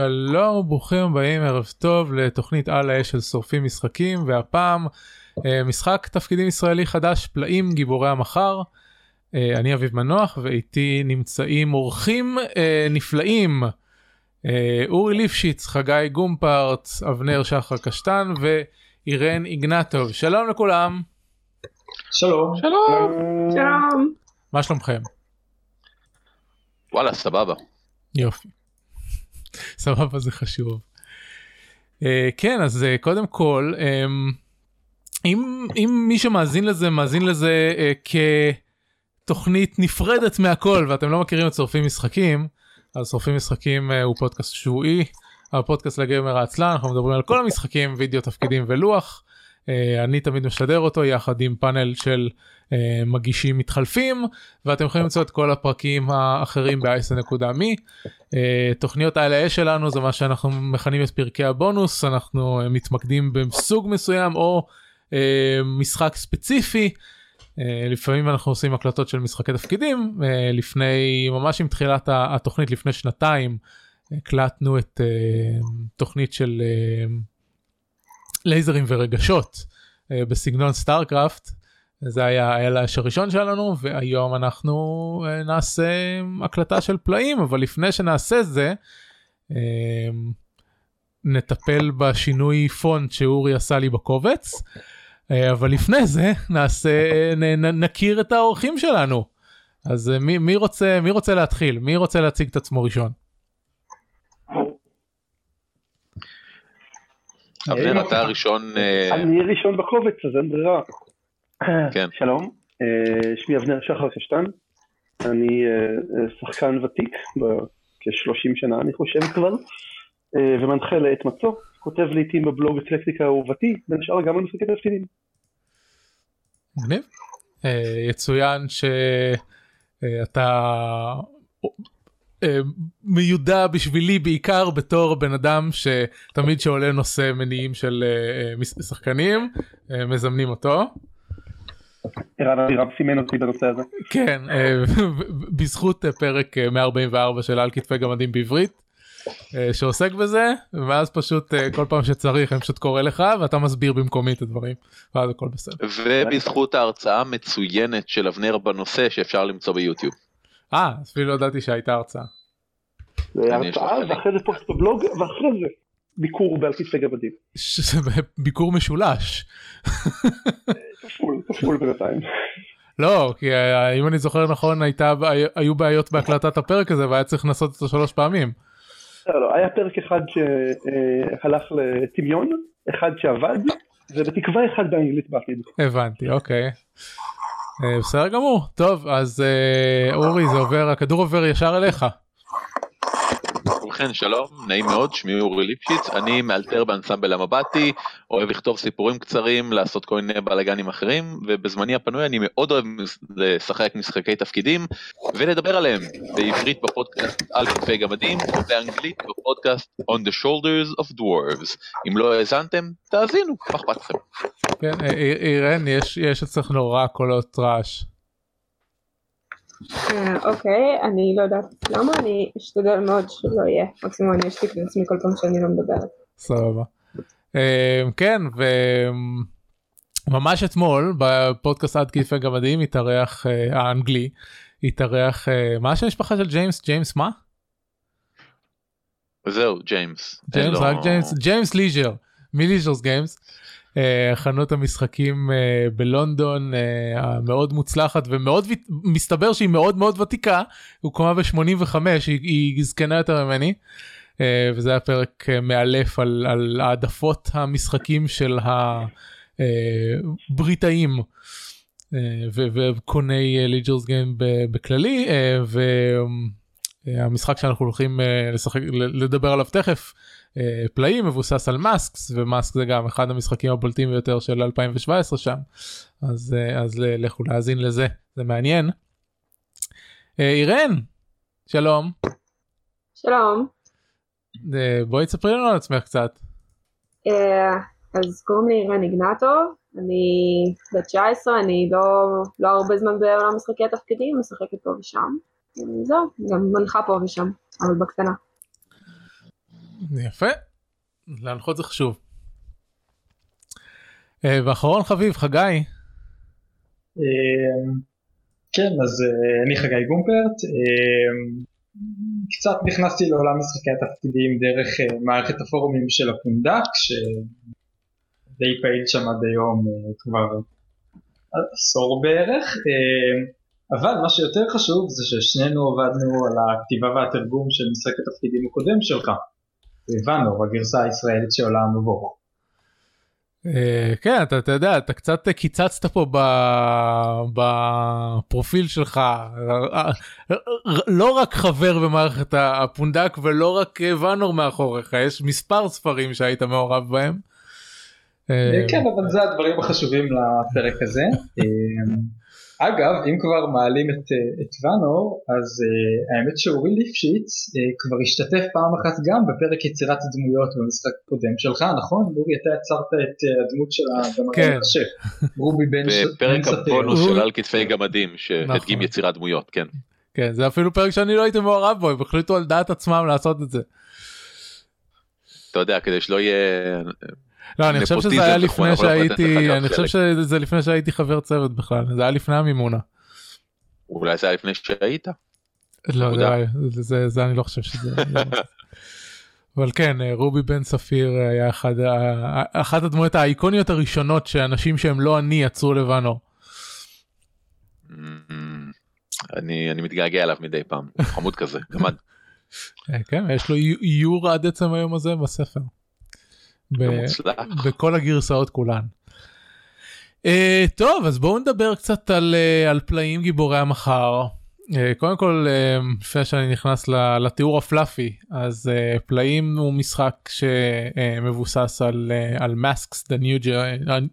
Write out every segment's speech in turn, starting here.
שלום, ברוכים הבאים, ערב טוב לתוכנית על האש של שורפים משחקים, והפעם אה, משחק תפקידים ישראלי חדש, פלאים גיבורי המחר. אה, אני אביב מנוח ואיתי נמצאים אורחים אה, נפלאים, אורי ליפשיץ, חגי גומפרץ, אבנר שחר קשטן ואירן איגנטוב. שלום לכולם. שלום. שלום. שלום. מה שלומכם? וואלה, סבבה. יופי. סבבה זה חשוב. Uh, כן אז uh, קודם כל um, אם אם מי שמאזין לזה מאזין לזה uh, כתוכנית נפרדת מהכל ואתם לא מכירים את שורפים משחקים אז שורפים משחקים uh, הוא פודקאסט שבועי הפודקאסט לגמר העצלן אנחנו מדברים על כל המשחקים וידאו תפקידים ולוח. Uh, אני תמיד משדר אותו יחד עם פאנל של מגישים מתחלפים ואתם יכולים למצוא את כל הפרקים האחרים ב-ice.me. Uh, תוכניות ה-LA שלנו זה מה שאנחנו מכנים את פרקי הבונוס אנחנו uh, מתמקדים בסוג מסוים או משחק ספציפי. לפעמים אנחנו עושים הקלטות של משחקי תפקידים לפני ממש עם תחילת התוכנית לפני שנתיים הקלטנו את תוכנית של. לייזרים ורגשות בסגנון StarCraft זה היה האש הראשון שלנו והיום אנחנו אה, נעשה הקלטה של פלאים אבל לפני שנעשה זה אה, נטפל בשינוי פונט שאורי עשה לי בקובץ אבל לפני זה נעשה נ, נ, נכיר את האורחים שלנו אז מי, מי רוצה מי רוצה להתחיל מי רוצה להציג את עצמו ראשון. אבנר אתה הראשון. אה, אני ראשון בקובץ אז אין ברירה. כן. שלום, אה, שמי אבנר שחר קשטן, אני אה, שחקן ותיק כ-30 שנה אני חושב כבר, ומנחה לעת מצוא, כותב לעיתים בבלוג אקלקטיקה אהובתי, בין השאר גם על משחקי תפקידים. מגניב. יצוין שאתה אה, מיודע בשבילי בעיקר בתור בן אדם שתמיד שעולה נושא מניעים של אה, אה, שחקנים מזמנים אותו. ערן אבירם סימן אותי בנושא הזה. כן, בזכות פרק 144 של על כתפי גמדים בעברית שעוסק בזה ואז פשוט כל פעם שצריך אני פשוט קורא לך ואתה מסביר במקומי את הדברים ואז הכל בסדר. ובזכות ההרצאה המצוינת של אבנר בנושא שאפשר למצוא ביוטיוב. אה, אפילו לא ידעתי שהייתה הרצאה. זה הרצאה ואחרי זה פוסט בבלוג ואחרי זה ביקור בעל כתפי גמדים. ביקור משולש. כפול, כפול בינתיים. לא, כי אה, אם אני זוכר נכון הייתה, היו בעיות בהקלטת הפרק הזה והיה צריך לנסות אותו שלוש פעמים. לא, לא, היה פרק אחד שהלך לטמיון, אחד שעבד, ובתקווה אחד באנגלית בעתיד. הבנתי, אוקיי. אה, בסדר גמור טוב אז אה, אורי זה עובר הכדור עובר ישר אליך. ובכן שלום נעים מאוד שמי אורי ליפשיץ אני מאלתר באנסמבל המבטי אוהב לכתוב סיפורים קצרים לעשות כל מיני בלאגנים אחרים ובזמני הפנוי אני מאוד אוהב לשחק משחקי תפקידים ולדבר עליהם בעברית בפודקאסט על כתפי גמדים ובאנגלית בפודקאסט on the shoulders of dwarves אם לא האזנתם תאזינו מה אכפת לכם. כן אירן יש אצלך נורא קולות רעש. אה, אוקיי, אני לא יודעת למה, אני אשתדל מאוד שלא יהיה, מקסימום אני אשתיק לעצמי כל פעם שאני לא מדברת. סבבה. אה, כן, וממש אתמול בפודקאסט עד כיפי גמדים התארח אה, האנגלי, התארח, מה השם המשפחה של ג'יימס? ג'יימס מה? זהו, ג'יימס. ג'יימס, רק ג'יימס, ג'יימס Leisure, מ Leisure Games. אה, חנות המשחקים אה, בלונדון אה, המאוד מוצלחת ומאוד מסתבר שהיא מאוד מאוד ותיקה הוקמה ב-85 היא, היא זקנה יותר ממני וזה היה פרק מאלף על, על העדפות המשחקים של הבריטאים וקוני Leisure Games בכללי והמשחק שאנחנו הולכים לשחק לדבר עליו תכף. אה, פלאים מבוסס על מאסקס ומאסק זה גם אחד המשחקים הבולטים ביותר של 2017 שם אז אה, אז לכו להאזין לזה זה מעניין. אה, אירן שלום. שלום. בואי תספרי לנו על עצמך קצת. אז קוראים לי אירן איגנטוב אני בת 19 אני לא לא הרבה זמן בעולם משחקי התפקידים משחקת פה ושם. זהו גם מנחה פה ושם אבל בקטנה. יפה. להנחות זה חשוב. אה, ואחרון חביב חגי. אמ, כן, אז אה, אני חגי גומפרט, קצת נכנסתי לעולם משחקי התפקידים דרך אה, מערכת הפורומים של הפונדק, שדי פעיל שם עד היום אה, כבר עשור בערך, אבל מה שיותר חשוב זה ששנינו עבדנו על הכתיבה והתרגום של משחק התפקידים הקודם שלך, הבנו, הגרסה הישראלית שעולה המבוך. אה, כן אתה, אתה יודע אתה קצת קיצצת פה בפרופיל שלך אה, לא רק חבר במערכת הפונדק ולא רק ואנור מאחוריך יש מספר ספרים שהיית מעורב בהם. אה, כן אבל זה הדברים החשובים לפרק הזה. אגב, אם כבר מעלים את, אה, את ואנור, אז uh, האמת שאורי ליפשיץ uh, כבר השתתף פעם אחת גם בפרק יצירת דמויות במשחק הקודם שלך, נכון? אורי, אתה יצרת את uh, הדמות של הגמדים כן. רובי בן בפרק ספיר. הבונוס של על כתפי גמדים שהדגים נכון. יצירת דמויות, כן. כן זה אפילו פרק שאני לא הייתי מעורב בו הם החליטו על דעת עצמם לעשות את זה. אתה יודע, כדי שלא יהיה... לא אני חושב שזה היה לפני לתת שהייתי אני חושב. שזה לפני שהייתי חבר צוות בכלל זה היה לפני המימונה. אולי זה היה לפני שהיית. לא. זה, אני לא חושב שזה. זה- אבל כן אה, רובי בן ספיר היה אחד אחת הדמויות האיקוניות הראשונות שאנשים שהם לא אני יצרו לבנו. אמ, אני אני מתגעגע אליו מדי פעם, חמוד כזה, גמד. אה, כן יש לו איו- איור עד עצם היום הזה בספר. בכל הגרסאות כולן. Uh, טוב אז בואו נדבר קצת על, uh, על פלאים גיבורי המחר. Uh, קודם כל uh, לפני שאני נכנס לתיאור הפלאפי אז uh, פלאים הוא משחק שמבוסס על, uh, על masks the new, Gen-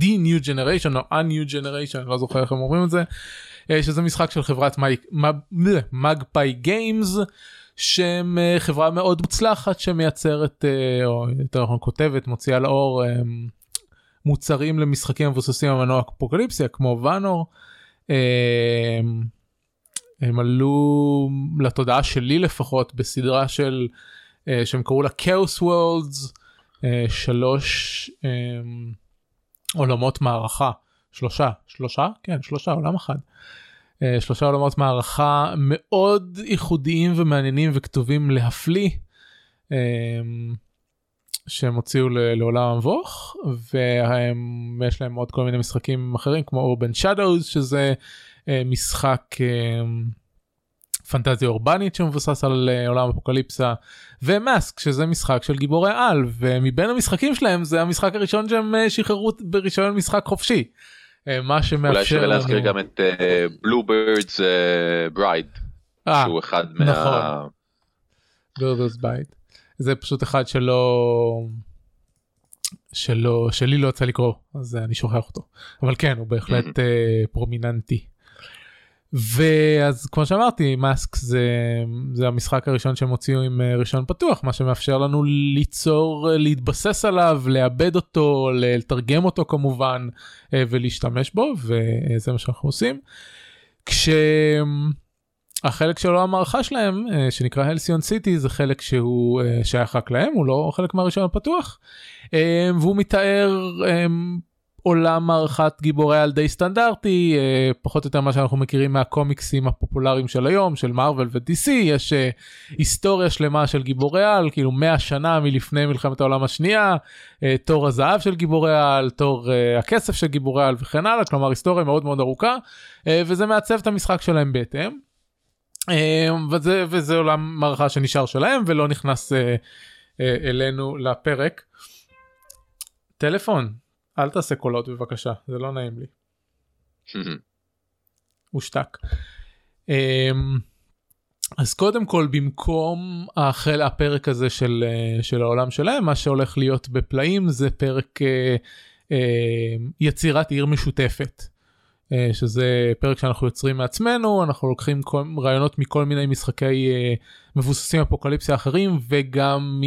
the new generation או a-new generation לא זוכר איך הם אומרים את זה uh, שזה משחק של חברת מגפאי גיימס שהם אה, חברה מאוד מוצלחת שמייצרת אה, או יותר נכון כותבת מוציאה לאור אה, מוצרים למשחקים מבוססים על מנוע אפוקליפסיה כמו ואנור. הם עלו לתודעה שלי לפחות בסדרה של שהם קראו לה כאוס וורלדס שלוש עולמות מערכה שלושה שלושה כן שלושה עולם אחד. אה, שלושה עולמות מערכה מאוד ייחודיים ומעניינים וכתובים להפליא אה, שהם הוציאו לעולם המבוך ויש להם עוד כל מיני משחקים אחרים כמו אורבן שדוז שזה אה, משחק פנטזיה אורבנית שמבוסס על עולם אפוקליפסה ומאסק שזה משחק של גיבורי על ומבין המשחקים שלהם זה המשחק הראשון שהם שחררו ברישיון משחק חופשי. אה, מה אולי שמאפשר שווה להזכיר גם את Bluebeard's Bride, שהוא אחד נכון. מה... Beard's Bride. זה פשוט אחד שלא שלא שלי לא יצא לקרוא אז אני שוכח אותו אבל כן הוא בהחלט אה, פרומיננטי. ואז כמו שאמרתי Masks זה זה המשחק הראשון שהם הוציאו עם אה, רישיון פתוח מה שמאפשר לנו ליצור אה, להתבסס עליו לעבד אותו לתרגם אותו כמובן אה, ולהשתמש בו וזה מה שאנחנו עושים. כש... החלק של עולם הערכה שלהם שנקרא הלסיון סיטי זה חלק שהוא שייך רק להם הוא לא חלק מהרישיון הפתוח והוא מתאר עולם הערכת גיבורי על די סטנדרטי אה, פחות או יותר מה שאנחנו מכירים מהקומיקסים הפופולריים של היום של מארוול ו-DC יש אה, היסטוריה שלמה של גיבורי על כאילו 100 שנה מלפני מלחמת העולם השנייה אה, תור הזהב של גיבורי על תור הכסף של גיבורי על וכן הלאה כלומר היסטוריה מאוד מאוד ארוכה וזה מעצב את המשחק שלהם בהתאם. וזה וזה עולם מערכה שנשאר שלהם ולא נכנס אלינו לפרק. טלפון אל תעשה קולות בבקשה זה לא נעים לי הושתק. אה, אז קודם כל במקום החל הפרק הזה של אה, של העולם שלהם מה שהולך להיות בפלאים זה פרק אה, אה, יצירת עיר משותפת. אה, שזה פרק שאנחנו יוצרים מעצמנו אנחנו לוקחים כל, רעיונות מכל מיני משחקי אה, מבוססים אפוקליפסיה אחרים וגם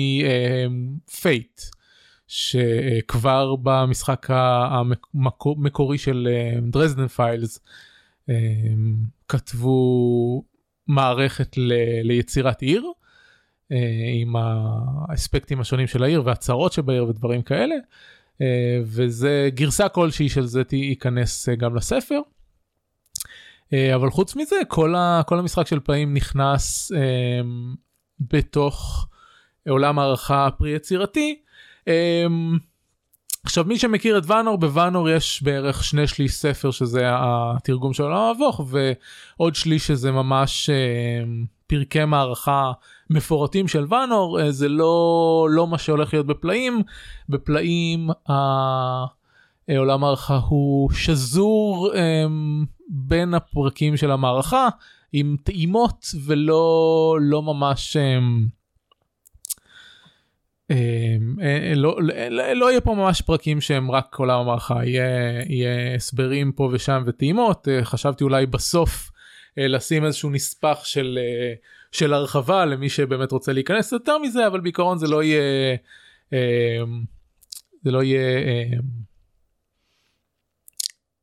מפייט שכבר במשחק המקורי של דרזדן פיילס כתבו מערכת ליצירת עיר אה, עם האספקטים השונים של העיר והצרות שבעיר ודברים כאלה. אה, וזה גרסה כלשהי של זה תיכנס אה, גם לספר. אה, אבל חוץ מזה כל, ה, כל המשחק של פלאים נכנס אה, בתוך עולם הערכה פרי יצירתי. אה, עכשיו מי שמכיר את ואנור בוואנור יש בערך שני שליש ספר שזה התרגום של עולם המבוך ועוד שליש שזה ממש אה, פרקי מערכה מפורטים של ואנור אה, זה לא לא מה שהולך להיות בפלאים בפלאים אה, עולם הערכה הוא שזור אה, בין הפרקים של המערכה עם טעימות ולא לא ממש. אה, לא, לא, לא יהיה פה ממש פרקים שהם רק עולם המערכה, יהיה, הסברים פה ושם וטעימות, חשבתי אולי בסוף לשים איזשהו נספח של, של הרחבה למי שבאמת רוצה להיכנס יותר מזה, אבל בעיקרון זה לא יהיה, זה לא יהיה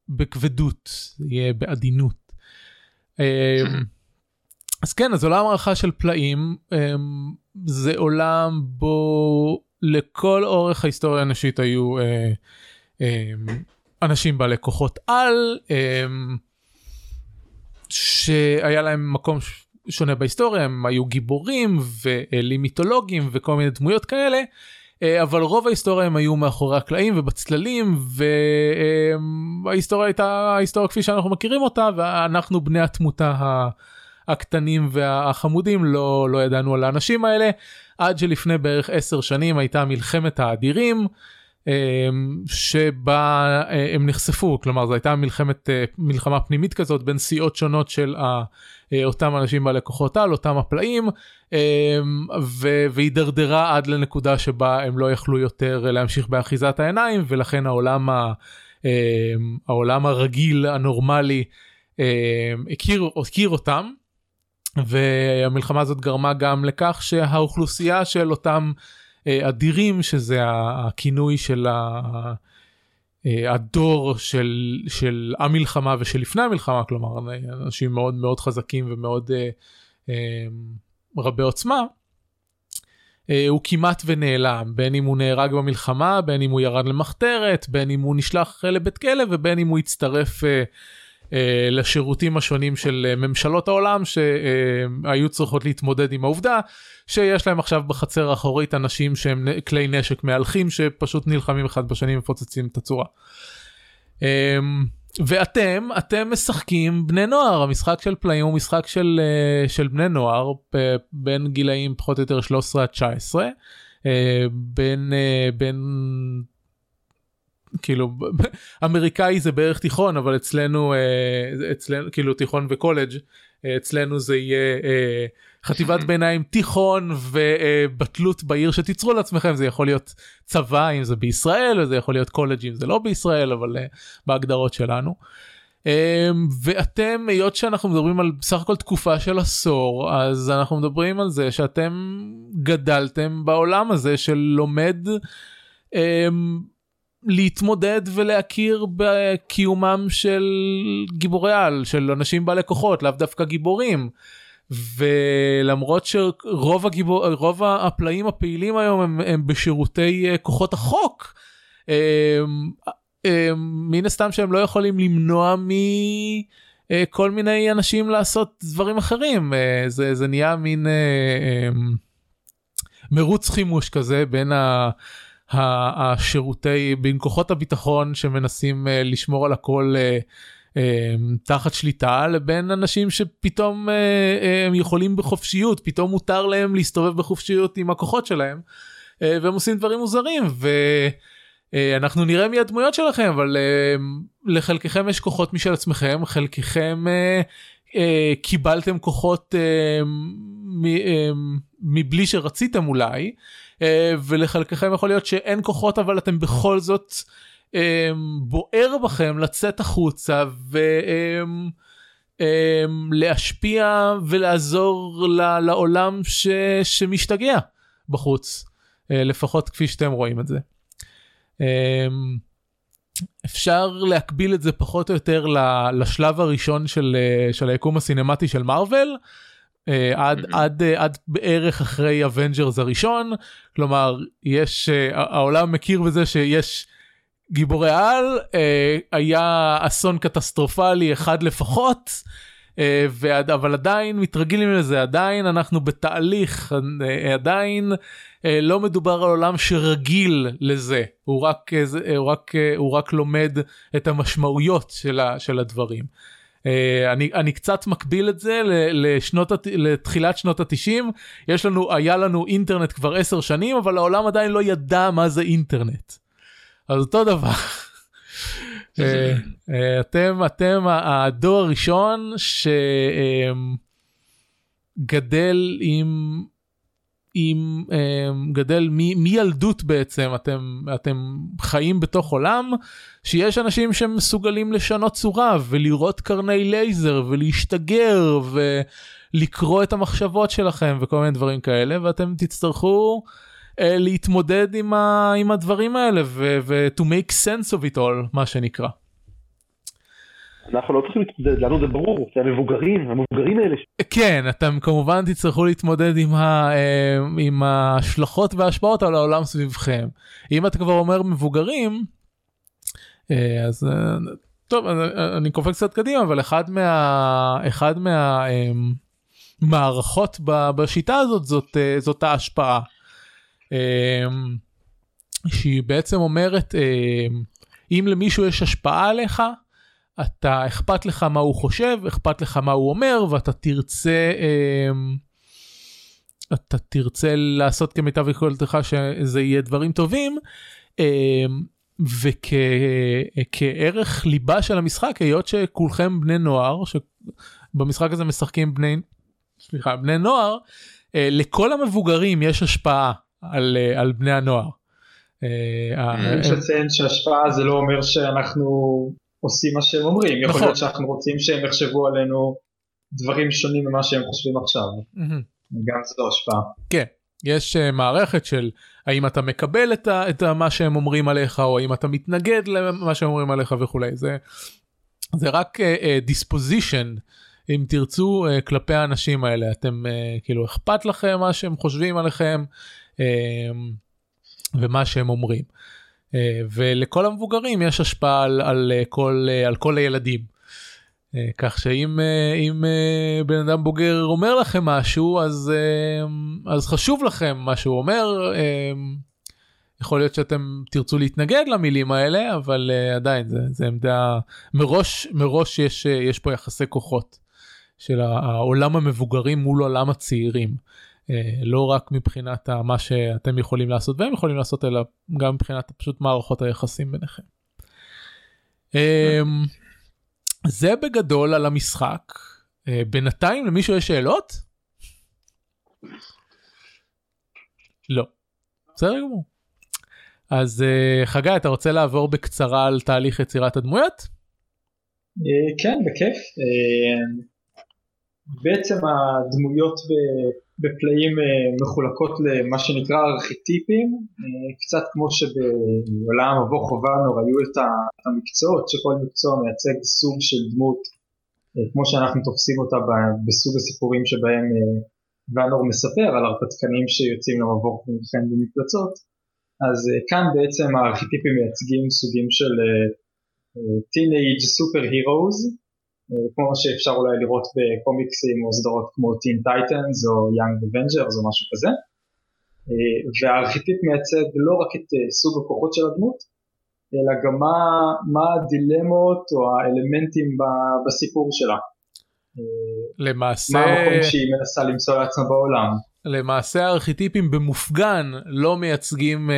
בכבדות, זה יהיה בעדינות. אז כן, אז עולם הערכה של פלאים זה עולם בו לכל אורך ההיסטוריה האנושית היו אה, אה, אנשים בעלי כוחות על, אה, שהיה להם מקום שונה בהיסטוריה, הם היו גיבורים ואלים מיתולוגיים וכל מיני דמויות כאלה, אה, אבל רוב ההיסטוריה הם היו מאחורי הקלעים ובצללים וההיסטוריה הייתה ההיסטוריה כפי שאנחנו מכירים אותה ואנחנו בני התמותה הקטנים והחמודים לא לא ידענו על האנשים האלה. עד שלפני בערך עשר שנים הייתה מלחמת האדירים שבה הם נחשפו. כלומר זו הייתה מלחמת מלחמה פנימית כזאת בין סיעות שונות של אותם אנשים בעלי כוחות על אותם הפלאים והידרדרה עד לנקודה שבה הם לא יכלו יותר להמשיך באחיזת העיניים ולכן העולם, ה, העולם הרגיל הנורמלי הכיר, הכיר אותם והמלחמה הזאת גרמה גם לכך שהאוכלוסייה של אותם אדירים שזה הכינוי של הדור של, של המלחמה ושל לפני המלחמה כלומר אנשים מאוד מאוד חזקים ומאוד רבי עוצמה. הוא כמעט ונעלם בין אם הוא נהרג במלחמה בין אם הוא ירד למחתרת בין אם הוא נשלח לבית כלא ובין אם הוא הצטרף אה, לשירותים השונים של אה, ממשלות העולם שהיו צריכות להתמודד עם העובדה שיש להם עכשיו בחצר האחורית אנשים שהם כלי נשק מהלכים שפשוט נלחמים אחד בשני ומפוצצים את הצורה. ואתם אתם משחקים בני נוער המשחק של פלאים הוא משחק של אה, של בני נוער בין גילאים פחות או יותר 13 עד 19 בין בין כאילו אמריקאי זה בערך תיכון אבל אצלנו אה, אצלנו כאילו תיכון וקולג' אה, אצלנו זה יהיה אה, חטיבת ביניים תיכון ובתלות בעיר שתיצרו לעצמכם זה יכול להיות צבא אם זה בישראל וזה יכול להיות קולג' אם זה לא בישראל אבל בהגדרות שלנו. ואתם היות שאנחנו מדברים על בסך הכל תקופה של עשור אז אנחנו מדברים על זה שאתם גדלתם בעולם הזה של לומד. להתמודד ולהכיר בקיומם של גיבורי על של אנשים בעלי כוחות לאו דווקא גיבורים. ולמרות שרוב הגיבור הפלאים הפעילים היום הם, הם בשירותי uh, כוחות החוק um, um, מן הסתם שהם לא יכולים למנוע מכל uh, מיני אנשים לעשות דברים אחרים זה זה נהיה מין um, מרוץ חימוש כזה בין ה... השירותי בין כוחות הביטחון שמנסים אה, לשמור על הכל אה, אה, תחת שליטה לבין אנשים שפתאום הם יכולים בחופשיות פתאום מותר להם להסתובב בחופשיות עם הכוחות שלהם והם עושים דברים מוזרים ואנחנו נראה מי הדמויות שלכם אבל לחלקכם יש כוחות משל עצמכם חלקכם קיבלתם כוחות מבלי שרציתם אולי. אה, ולחלקכם יכול להיות שאין כוחות אבל אתם בכל זאת אה, בוער בכם לצאת החוצה ולהשפיע אה, ולעזור לעולם ש, שמשתגע בחוץ לפחות כפי שאתם רואים את זה. אפשר להקביל את זה פחות או יותר לשלב הראשון של, של היקום הסינמטי של Marvel עד Mhm. עד אה, עד בערך אחרי Avengers הראשון כלומר יש אה, העולם מכיר בזה שיש גיבורי על אה, היה אסון קטסטרופלי אחד לפחות. אה, ועד, אבל עדיין מתרגלים לזה עדיין אנחנו בתהליך אה, עדיין אה, לא מדובר על עולם שרגיל לזה הוא רק אה, אה, הוא רק אה, הוא רק לומד את המשמעויות של, ה, של הדברים. אה, אני אני קצת מקביל את זה לשנות לתחילת שנות התשעים יש לנו היה לנו אינטרנט כבר עשר שנים אבל העולם עדיין לא ידע מה זה אינטרנט. אז אותו דבר. אה, אה, אתם אתם הדור הראשון שגדל עם עם um, גדל מ- מילדות בעצם אתם אתם חיים בתוך עולם שיש אנשים שמסוגלים לשנות צורה ולראות קרני לייזר ולהשתגר ולקרוא את המחשבות שלכם וכל מיני דברים כאלה ואתם תצטרכו uh, להתמודד עם, ה- עם הדברים האלה ו- ו- to make sense of it all מה שנקרא. אנחנו לא צריכים להתמודד, לנו זה ברור, זה המבוגרים, המבוגרים האלה. כן אתם כמובן תצטרכו להתמודד עם, ה, אה, עם ההשלכות וההשפעות על העולם סביבכם. אם אתה כבר אומר מבוגרים אה, אז אה, טוב אני קופץ קצת קדימה אבל אחד מה אחד מה מערכות בשיטה הזאת זאת זאת ההשפעה. שהיא בעצם אומרת אם למישהו יש השפעה עליך אתה אכפת לך מה הוא חושב אכפת לך מה הוא אומר ואתה תרצה אמ, אתה תרצה לעשות כמיטב יכולתך שזה יהיה דברים טובים אמ, וכערך ליבה של המשחק היות שכולכם בני נוער שבמשחק הזה משחקים בני סליחה בני נוער אה, לכל המבוגרים יש השפעה על, אה, על בני הנוער. אה, יש לציין שהשפעה זה לא אומר שאנחנו עושים מה שהם אומרים, יכול נכון. להיות שאנחנו רוצים שהם יחשבו עלינו דברים שונים ממה שהם חושבים עכשיו. גם זו השפעה. כן, יש uh, מערכת של האם אתה מקבל את, ה, את ה, מה שהם אומרים עליך או האם אתה מתנגד למה שהם אומרים עליך וכולי זה זה רק uh, דיספוזישן אם תרצו uh, כלפי האנשים האלה אתם uh, כאילו אכפת לכם מה שהם חושבים עליכם ומה שהם אומרים. Uh, ולכל המבוגרים יש השפעה על, על, uh, כל, uh, על כל הילדים. כך שאם אם, בן אדם בוגר אומר לכם משהו אז אז חשוב לכם מה שהוא אומר יכול להיות שאתם תרצו להתנגד למילים האלה אבל עדיין זה, זה עמדה מראש מראש יש יש פה יחסי כוחות של העולם המבוגרים מול עולם הצעירים לא רק מבחינת מה שאתם יכולים לעשות והם יכולים לעשות אלא גם מבחינת פשוט מערכות היחסים ביניכם. Um, זה בגדול על המשחק. Uh, בינתיים למישהו יש שאלות? לא. בסדר גמור. אז uh, חגי אתה רוצה לעבור בקצרה על תהליך יצירת הדמויות? אה, כן, בכיף. אה, בעצם הדמויות בפלאים אה, מחולקות למה שנקרא ארכיטיפים, אה, קצת כמו שבעולם המבוא חובנו היו את המקצועות, שכל מקצוע מייצג סוג של דמות, אה, כמו שאנחנו תופסים אותה בסוג הסיפורים שבהם ואנור מספר על הרפתקנים שיוצאים למבוא ולכן במפלצות, אז כאן בעצם הארכיטיפים מייצגים סוגים של Teenage superheroes, כמו שאפשר אולי לראות בקומיקסים או סדרות כמו Teen Titans או Young Avengers או משהו כזה. אה, והארכיטיפ מייצג לא רק את אה, סוג הכוחות של הדמות, אלא גם מה, מה הדילמות או האלמנטים בסיפור שלה. אה, למעשה מה המקום שהיא מנסה למצוא לעצמה בעולם. למעשה הארכיטיפים במופגן לא מייצגים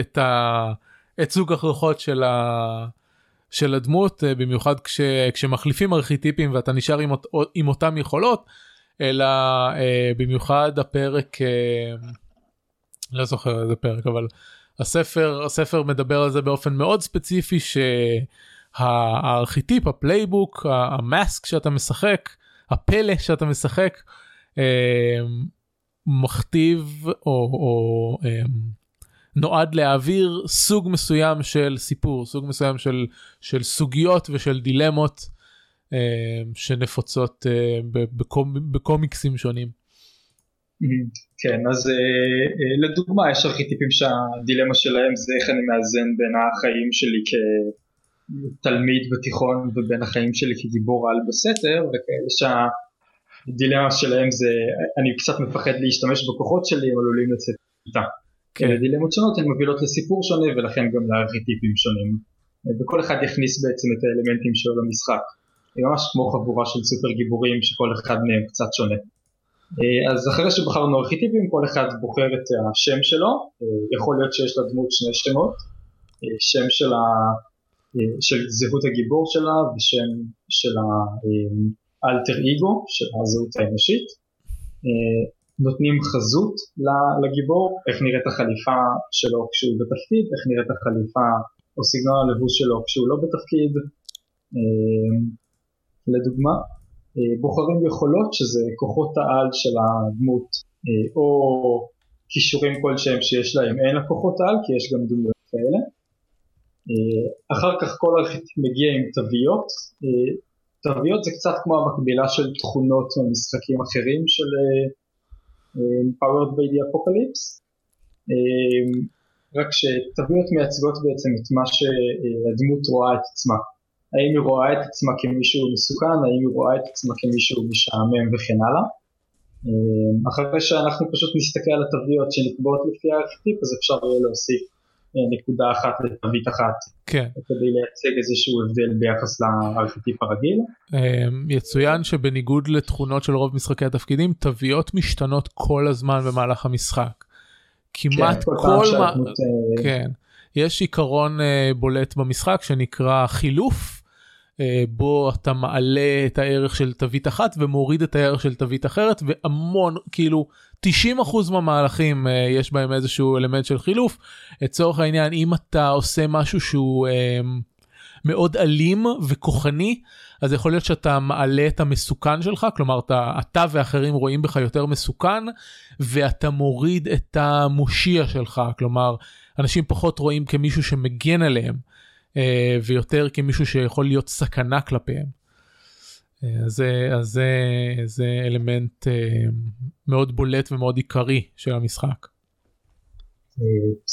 את, ה... את סוג הכוחות של, ה... של הדמות אה, במיוחד כש... כשמחליפים ארכיטיפים ואתה נשאר עם, אות... עם אותם יכולות אלא אה, במיוחד הפרק אה, לא זוכר איזה פרק אבל הספר הספר מדבר על זה באופן מאוד ספציפי שהארכיטיפ ה playbook ה mask שאתה משחק הפלא שאתה משחק. אה, מכתיב או, או um, נועד להעביר סוג מסוים של סיפור סוג מסוים של של סוגיות ושל דילמות אה, שנפוצות אה, בקומ, בקומיקסים שונים. כן אז לדוגמה יש ארכיטיפים שהדילמה שלהם זה איך אני מאזן בין החיים שלי כתלמיד בתיכון ובין החיים שלי כגיבור על בסתר וכאלה שהדילמה שלהם זה אני קצת מפחד להשתמש בכוחות שלי הם עלולים לצאת איתה. כן. דילמות שונות הן מובילות לסיפור שונה ולכן גם לארכיטיפים שונים. וכל אחד יכניס בעצם את האלמנטים שלו למשחק. ממש כמו חבורה של סופר גיבורים שכל אחד מהם קצת שונה. אה, אז אחרי שבחרנו ארכיטיפים כל אחד בוחר את השם שלו. אה, יכול להיות שיש לדמות שני שמות. אה, שם של, ה... של זהות הגיבור שלה ושם של האלטר איגו של הזהות האנושית נותנים חזות לגיבור, איך נראית החליפה שלו כשהוא בתפקיד, איך נראית החליפה או סגנון הלבוש שלו כשהוא לא בתפקיד. אמ, לדוגמה, אה, בוחרים יכולות שזה כוחות העל של הדמות אה, או כישורים כלשהם שיש להם אין לכוחות העל כי יש גם דמויות כאלה. אה, אחר כך כל ארכיטיפ מגיע עם תוויות, תוויות זה קצת כמו המקבילה של תכונות ממשחקים אחרים של powered by the apocalypse רק שתוויות מייצגות בעצם את מה שהדמות רואה את עצמה. האם היא רואה את עצמה כמישהו מסוכן, האם היא רואה את עצמה כמישהו משעמם וכן הלאה. אחרי שאנחנו פשוט נסתכל על התוויות שנקבעות לפי הארכיטיפ אז אפשר יהיה להוסיף אה, נקודה אחת לתווית אחת. כן. כדי לייצג איזשהו הבדל ביחס לארכיטיפ הרגיל. אמ, יצוין שבניגוד לתכונות של רוב משחקי התפקידים, תוויות משתנות כל הזמן במהלך המשחק. כמעט כן, כל, כל מה... אה, כן. יש עיקרון uh, בולט במשחק שנקרא חילוף, uh, בו אתה מעלה את הערך של תווית אחת ומוריד את הערך של תווית אחרת, והמון, כאילו 90% מהמהלכים uh, יש בהם איזשהו אלמנט של חילוף. לצורך העניין, אם אתה עושה משהו שהוא... Uh, מאוד אלים וכוחני אז יכול להיות שאתה מעלה את המסוכן שלך כלומר אתה, אתה ואחרים רואים בך יותר מסוכן ואתה מוריד את המושיע שלך כלומר אנשים פחות רואים כמישהו שמגן עליהם אה, ויותר כמישהו שיכול להיות סכנה כלפיהם. אה, אז זה, זה, אלמנט אה, מאוד בולט ומאוד עיקרי של המשחק.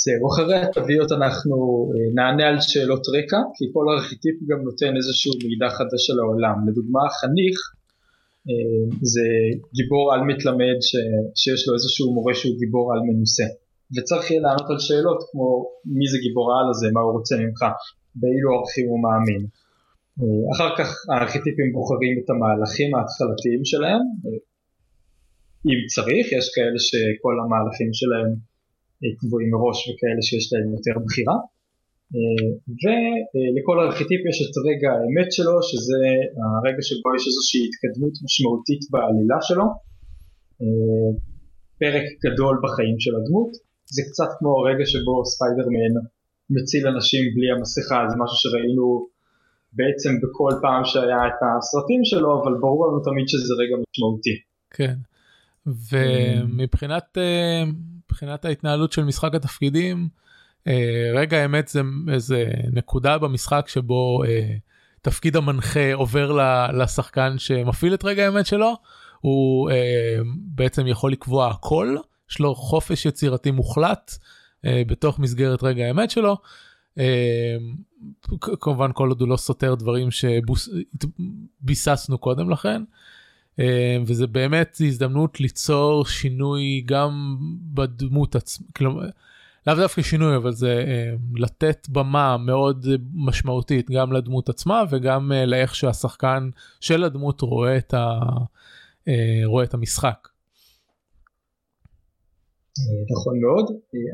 זהו, אחרי התוויות אנחנו אה, נענה על שאלות רקע, כי כל ארכיטיפ גם נותן איזשהו מידע חדש של העולם. לדוגמה, חניך אה, זה גיבור על מתלמד ש, שיש לו איזשהו מורה שהוא גיבור על מנוסה. וצריך יהיה לענות על שאלות כמו מי זה גיבור העל הזה, מה הוא רוצה ממך, באילו ערכים הוא מאמין. אה, אחר כך הארכיטיפים בוחרים את המהלכים ההתחלתיים שלהם, אם צריך, יש כאלה שכל המהלכים שלהם קבועים מראש וכאלה שיש להם יותר בחירה. אה, ולכל ארכיטיפ יש את רגע האמת שלו, שזה הרגע שבו יש איזושהי התקדמות משמעותית בעלילה שלו. אה, פרק גדול בחיים של הדמות. זה קצת כמו הרגע שבו ספיידרמן מציל אנשים בלי המסכה, זה משהו שראינו בעצם בכל פעם שהיה את הסרטים שלו, אבל ברור לנו תמיד שזה רגע משמעותי. כן, ומבחינת אה, מבחינת ההתנהלות של משחק התפקידים, אה, רגע האמת זה איזה נקודה במשחק שבו אה, תפקיד המנחה עובר לשחקן שמפעיל את רגע האמת שלו, הוא בעצם יכול לקבוע הכל, יש לו חופש יצירתי מוחלט בתוך מסגרת רגע האמת שלו. אה, כמובן כל עוד הוא לא סותר דברים שביססנו קודם לכן. אה, וזה באמת הזדמנות ליצור שינוי גם בדמות עצמה, כלומר, לאו דווקא שינוי אבל זה אה, לתת במה מאוד משמעותית גם לדמות עצמה וגם אה, לאיך שהשחקן של הדמות רואה את, ה, רואה את המשחק. נכון מאוד.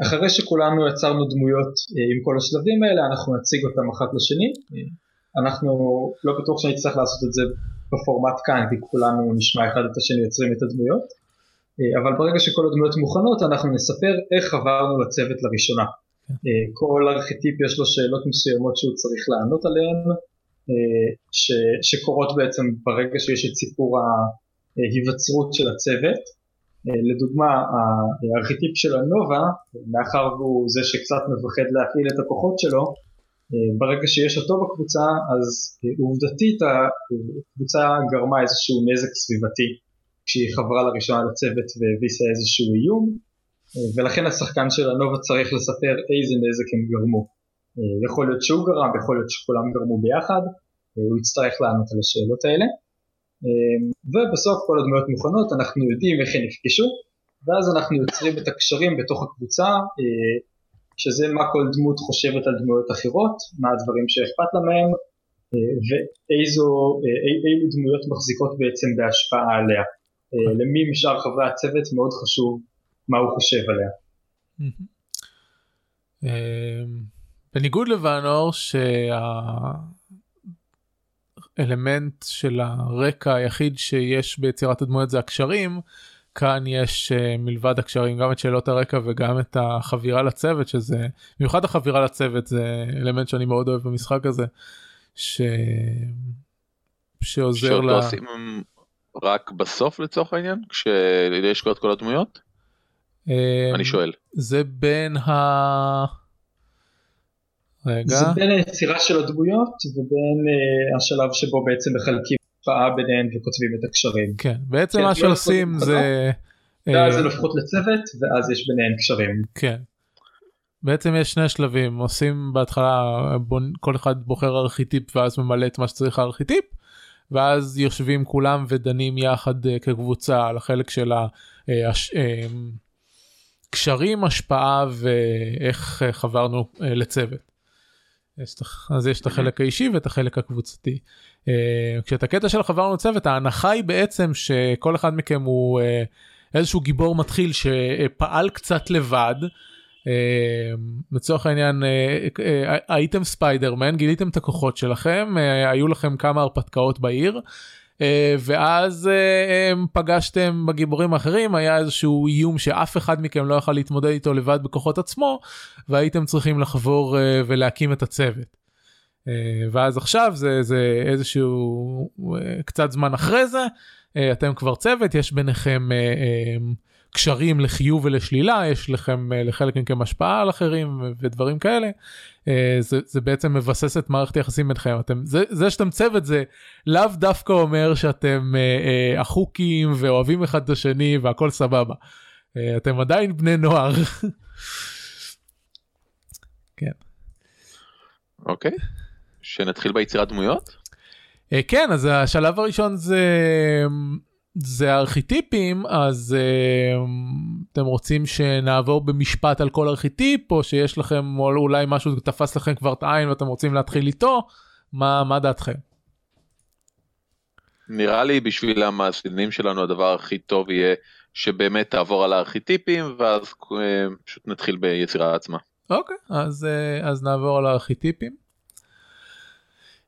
אחרי שכולנו יצרנו דמויות עם כל השלבים האלה אנחנו נציג אותם אחת לשני. אנחנו לא בטוח שאני אצטרך לעשות את זה בפורמט כאן, כי כולנו נשמע אחד את השני יוצרים את הדמויות. אה, אבל ברגע שכל הדמויות מוכנות אנחנו נספר איך עברנו לצוות לראשונה. אה, כל ארכיטיפ יש לו שאלות מסוימות שהוא צריך לענות עליהן, אה, ש, שקורות בעצם ברגע שיש את סיפור ההיווצרות של הצוות. לדוגמה, הארכיטיפ של הנובה, מאחר והוא זה שקצת מפחד להפעיל את הכוחות שלו, אה, ברגע שיש אותו בקבוצה אז אה, עובדתית הקבוצה גרמה איזשהו נזק סביבתי כשהיא חברה לראשונה לצוות והביסה איזשהו איום אה, ולכן השחקן של הנובה צריך לספר איזה נזק הם גרמו. יכול להיות שהוא גרם, יכול להיות שכולם גרמו ביחד, הוא יצטרך לענות על השאלות האלה. ובסוף כל הדמויות מוכנות, אנחנו יודעים איך הן נפגשו, ואז אנחנו יוצרים את הקשרים בתוך הקבוצה, שזה מה כל דמות חושבת על דמויות אחרות, מה הדברים שאכפת לה מהם, ואיזו, אילו דמויות מחזיקות בעצם בהשפעה עליה. למי משאר חברי הצוות מאוד חשוב מה הוא חושב עליה. בניגוד לוואנור שהאלמנט של הרקע היחיד שיש ביצירת הדמויות זה הקשרים, כאן יש uh, מלבד הקשרים גם את שאלות הרקע וגם את החבירה לצוות שזה במיוחד החבירה לצוות זה אלמנט שאני מאוד אוהב במשחק הזה ש... שעוזר לה... עושים רק בסוף לצורך העניין כשיש כבר את כל הדמויות? Um, אני שואל. זה בין ה... רגע. זה בין היצירה של הדמויות ובין uh, השלב שבו בעצם מחלקים השפעה ביניהן וכותבים את הקשרים. כן, בעצם מה שעושים זה... ואז הן הופכות לצוות ואז יש ביניהן קשרים. כן. בעצם יש שני שלבים עושים בהתחלה בון, כל אחד בוחר ארכיטיפ ואז ממלא את מה שצריך הארכיטיפ ואז יושבים כולם ודנים יחד uh, כקבוצה על החלק של הקשרים, uh, השפעה ואיך uh, חברנו uh, לצוות. אז יש את החלק האישי ואת החלק הקבוצתי. אה, כשאת הקטע של חברנו צוות ההנחה היא בעצם שכל אחד מכם הוא אה, איזשהו גיבור מתחיל שפעל קצת לבד. אה, לצורך העניין הייתם ספיידרמן גיליתם את הכוחות שלכם היו לכם כמה הרפתקאות בעיר ואז פגשתם בגיבורים האחרים היה איזשהו איום שאף אחד מכם לא יכל להתמודד איתו לבד בכוחות עצמו והייתם צריכים לחבור ולהקים את הצוות. אה, ואז עכשיו זה, זה איזשהו אה, קצת זמן אחרי זה אה, אתם כבר צוות יש ביניכם קשרים לחיוב ולשלילה יש לכם לחלק מכם השפעה על אחרים ודברים כאלה זה, זה בעצם מבסס את מערכת היחסים ביניכם אתם זה, זה שאתם צוות זה לאו דווקא אומר שאתם אחוקים ואוהבים אחד את השני והכל סבבה אתם עדיין בני נוער. כן. אוקיי. Okay. שנתחיל ביצירת דמויות? אה, כן אז השלב הראשון זה זה ארכיטיפים אז אה, אתם רוצים שנעבור במשפט על כל ארכיטיפ או שיש לכם או אולי משהו תפס לכם כבר את העין ואתם רוצים להתחיל איתו מה מה דעתכם. נראה לי בשביל המאזינים שלנו הדבר הכי טוב יהיה שבאמת תעבור על הארכיטיפים ואז אה, פשוט נתחיל ביצירה עצמה. אוקיי אז אז נעבור על הארכיטיפים.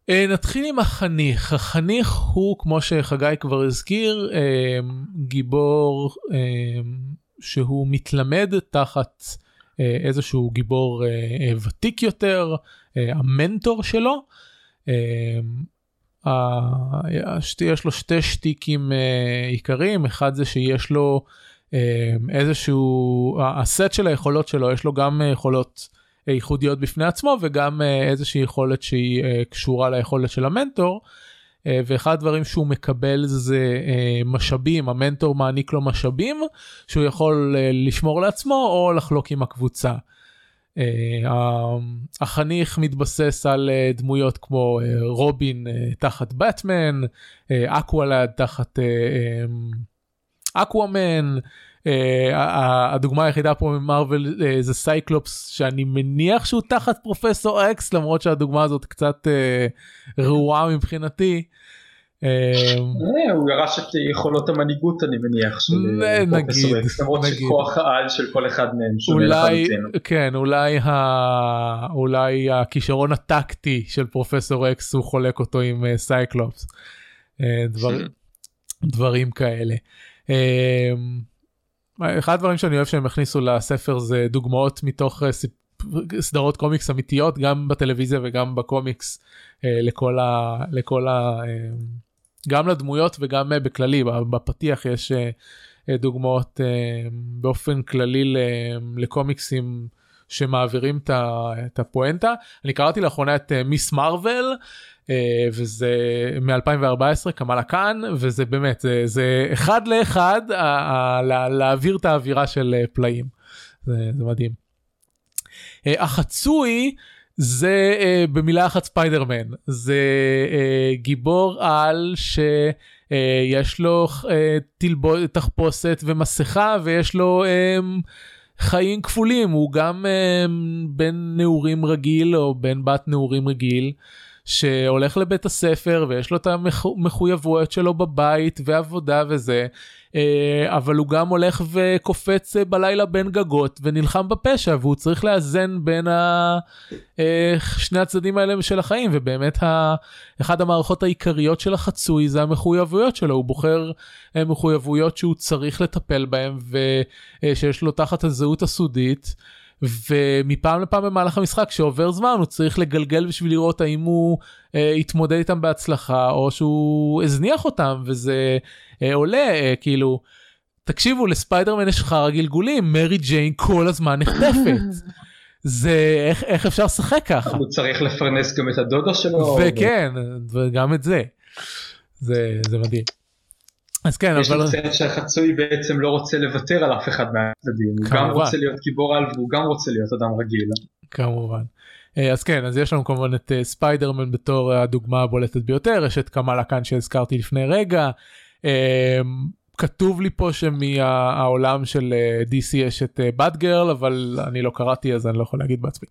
אה, נתחיל עם החניך, החניך הוא כמו שחגי כבר הזכיר אה, גיבור אה, שהוא מתלמד תחת איזשהו גיבור ותיק יותר, המנטור שלו. יש לו שתי שטיקים עיקריים, אחד זה שיש לו איזשהו, הסט של היכולות שלו, יש לו גם יכולות ייחודיות בפני עצמו וגם אה, איזושהי יכולת שהיא אה, קשורה ליכולת של המנטור. אה, ואחד הדברים שהוא מקבל זה משאבים, המנטור מעניק לו משאבים שהוא יכול לשמור לעצמו או לחלוק עם הקבוצה. החניך מתבסס על דמויות כמו רובין תחת באטמן, אקוואלד תחת אקוואמן, הדוגמה היחידה פה מ Marvel אה, זה סייקלופס שאני מניח שהוא תחת פרופסור אקס למרות שהדוגמה הזאת קצת אה, רעועה מבחינתי. הוא ירש את יכולות המנהיגות אני מניח של פרופסור אקס למרות שכוח העל של כל אחד מהם שונה לחלוטין. כן אולי אולי הכישרון הטקטי של פרופסור אקס הוא חולק אותו עם סייקלופס. דברים כאלה. אחד הדברים שאני אוהב שהם הכניסו לספר זה דוגמאות מתוך אה. סדרות קומיקס אמיתיות גם בטלוויזיה וגם בקומיקס אה, לכל ה... לכל ה... אה, גם לדמויות וגם בכללי בפתיח יש דוגמאות באופן כללי לקומיקסים שמעבירים את הפואנטה. אני קראתי לאחרונה את מיס מרוויל. אה, וזה מ-2014 קמאלה קאן וזה באמת זה, זה אחד לאחד להעביר את האווירה של אה, פלאים. זה, זה מדהים. אה, החצוי זה במילה אחת ספיידרמן זה גיבור על שיש לו אה, תלבו, תחפושת ומסכה ויש לו אה, חיים כפולים הוא גם אה, בן נעורים רגיל או בן בת נעורים רגיל. שהולך לבית הספר ויש לו את המחויבויות שלו בבית ועבודה וזה אה, אבל הוא גם הולך וקופץ אה, בלילה בין גגות ונלחם בפשע והוא צריך לאזן בין ה... אה, שני הצדדים האלה של החיים ובאמת ה... אחד המערכות העיקריות של החצוי זה המחויבויות שלו הוא בוחר מחויבויות שהוא צריך לטפל בהם ושיש לו תחת הזהות הסודית. ומפעם לפעם במהלך המשחק שעובר זמן הוא צריך לגלגל בשביל לראות האם הוא אה, התמודד איתם בהצלחה או שהוא הזניח אותם וזה אה, עולה אה, כאילו תקשיבו לספיידרמן יש חרא גלגולים מרי ג'יין כל הזמן נחטפת. זה איך, איך אפשר לשחק ככה. הוא צריך לפרנס גם את הדודה שלו. וכן וגם את זה. זה, זה מדהים. אז כן יש אבל לציין שהחצוי בעצם לא רוצה לוותר על אף אחד מהצדדים הוא גם. רוצה להיות גיבור על והוא גם רוצה להיות אדם רגיל. כמובן. אה, אז כן אז יש לנו כמובן את אה, ספיידרמן בתור הדוגמה הבולטת ביותר יש את קמאלה כאן שהזכרתי לפני רגע. אה, כתוב לי פה שמהעולם של DC יש את בת גרל אבל אני לא קראתי אז אני לא יכול להגיד בעצמי.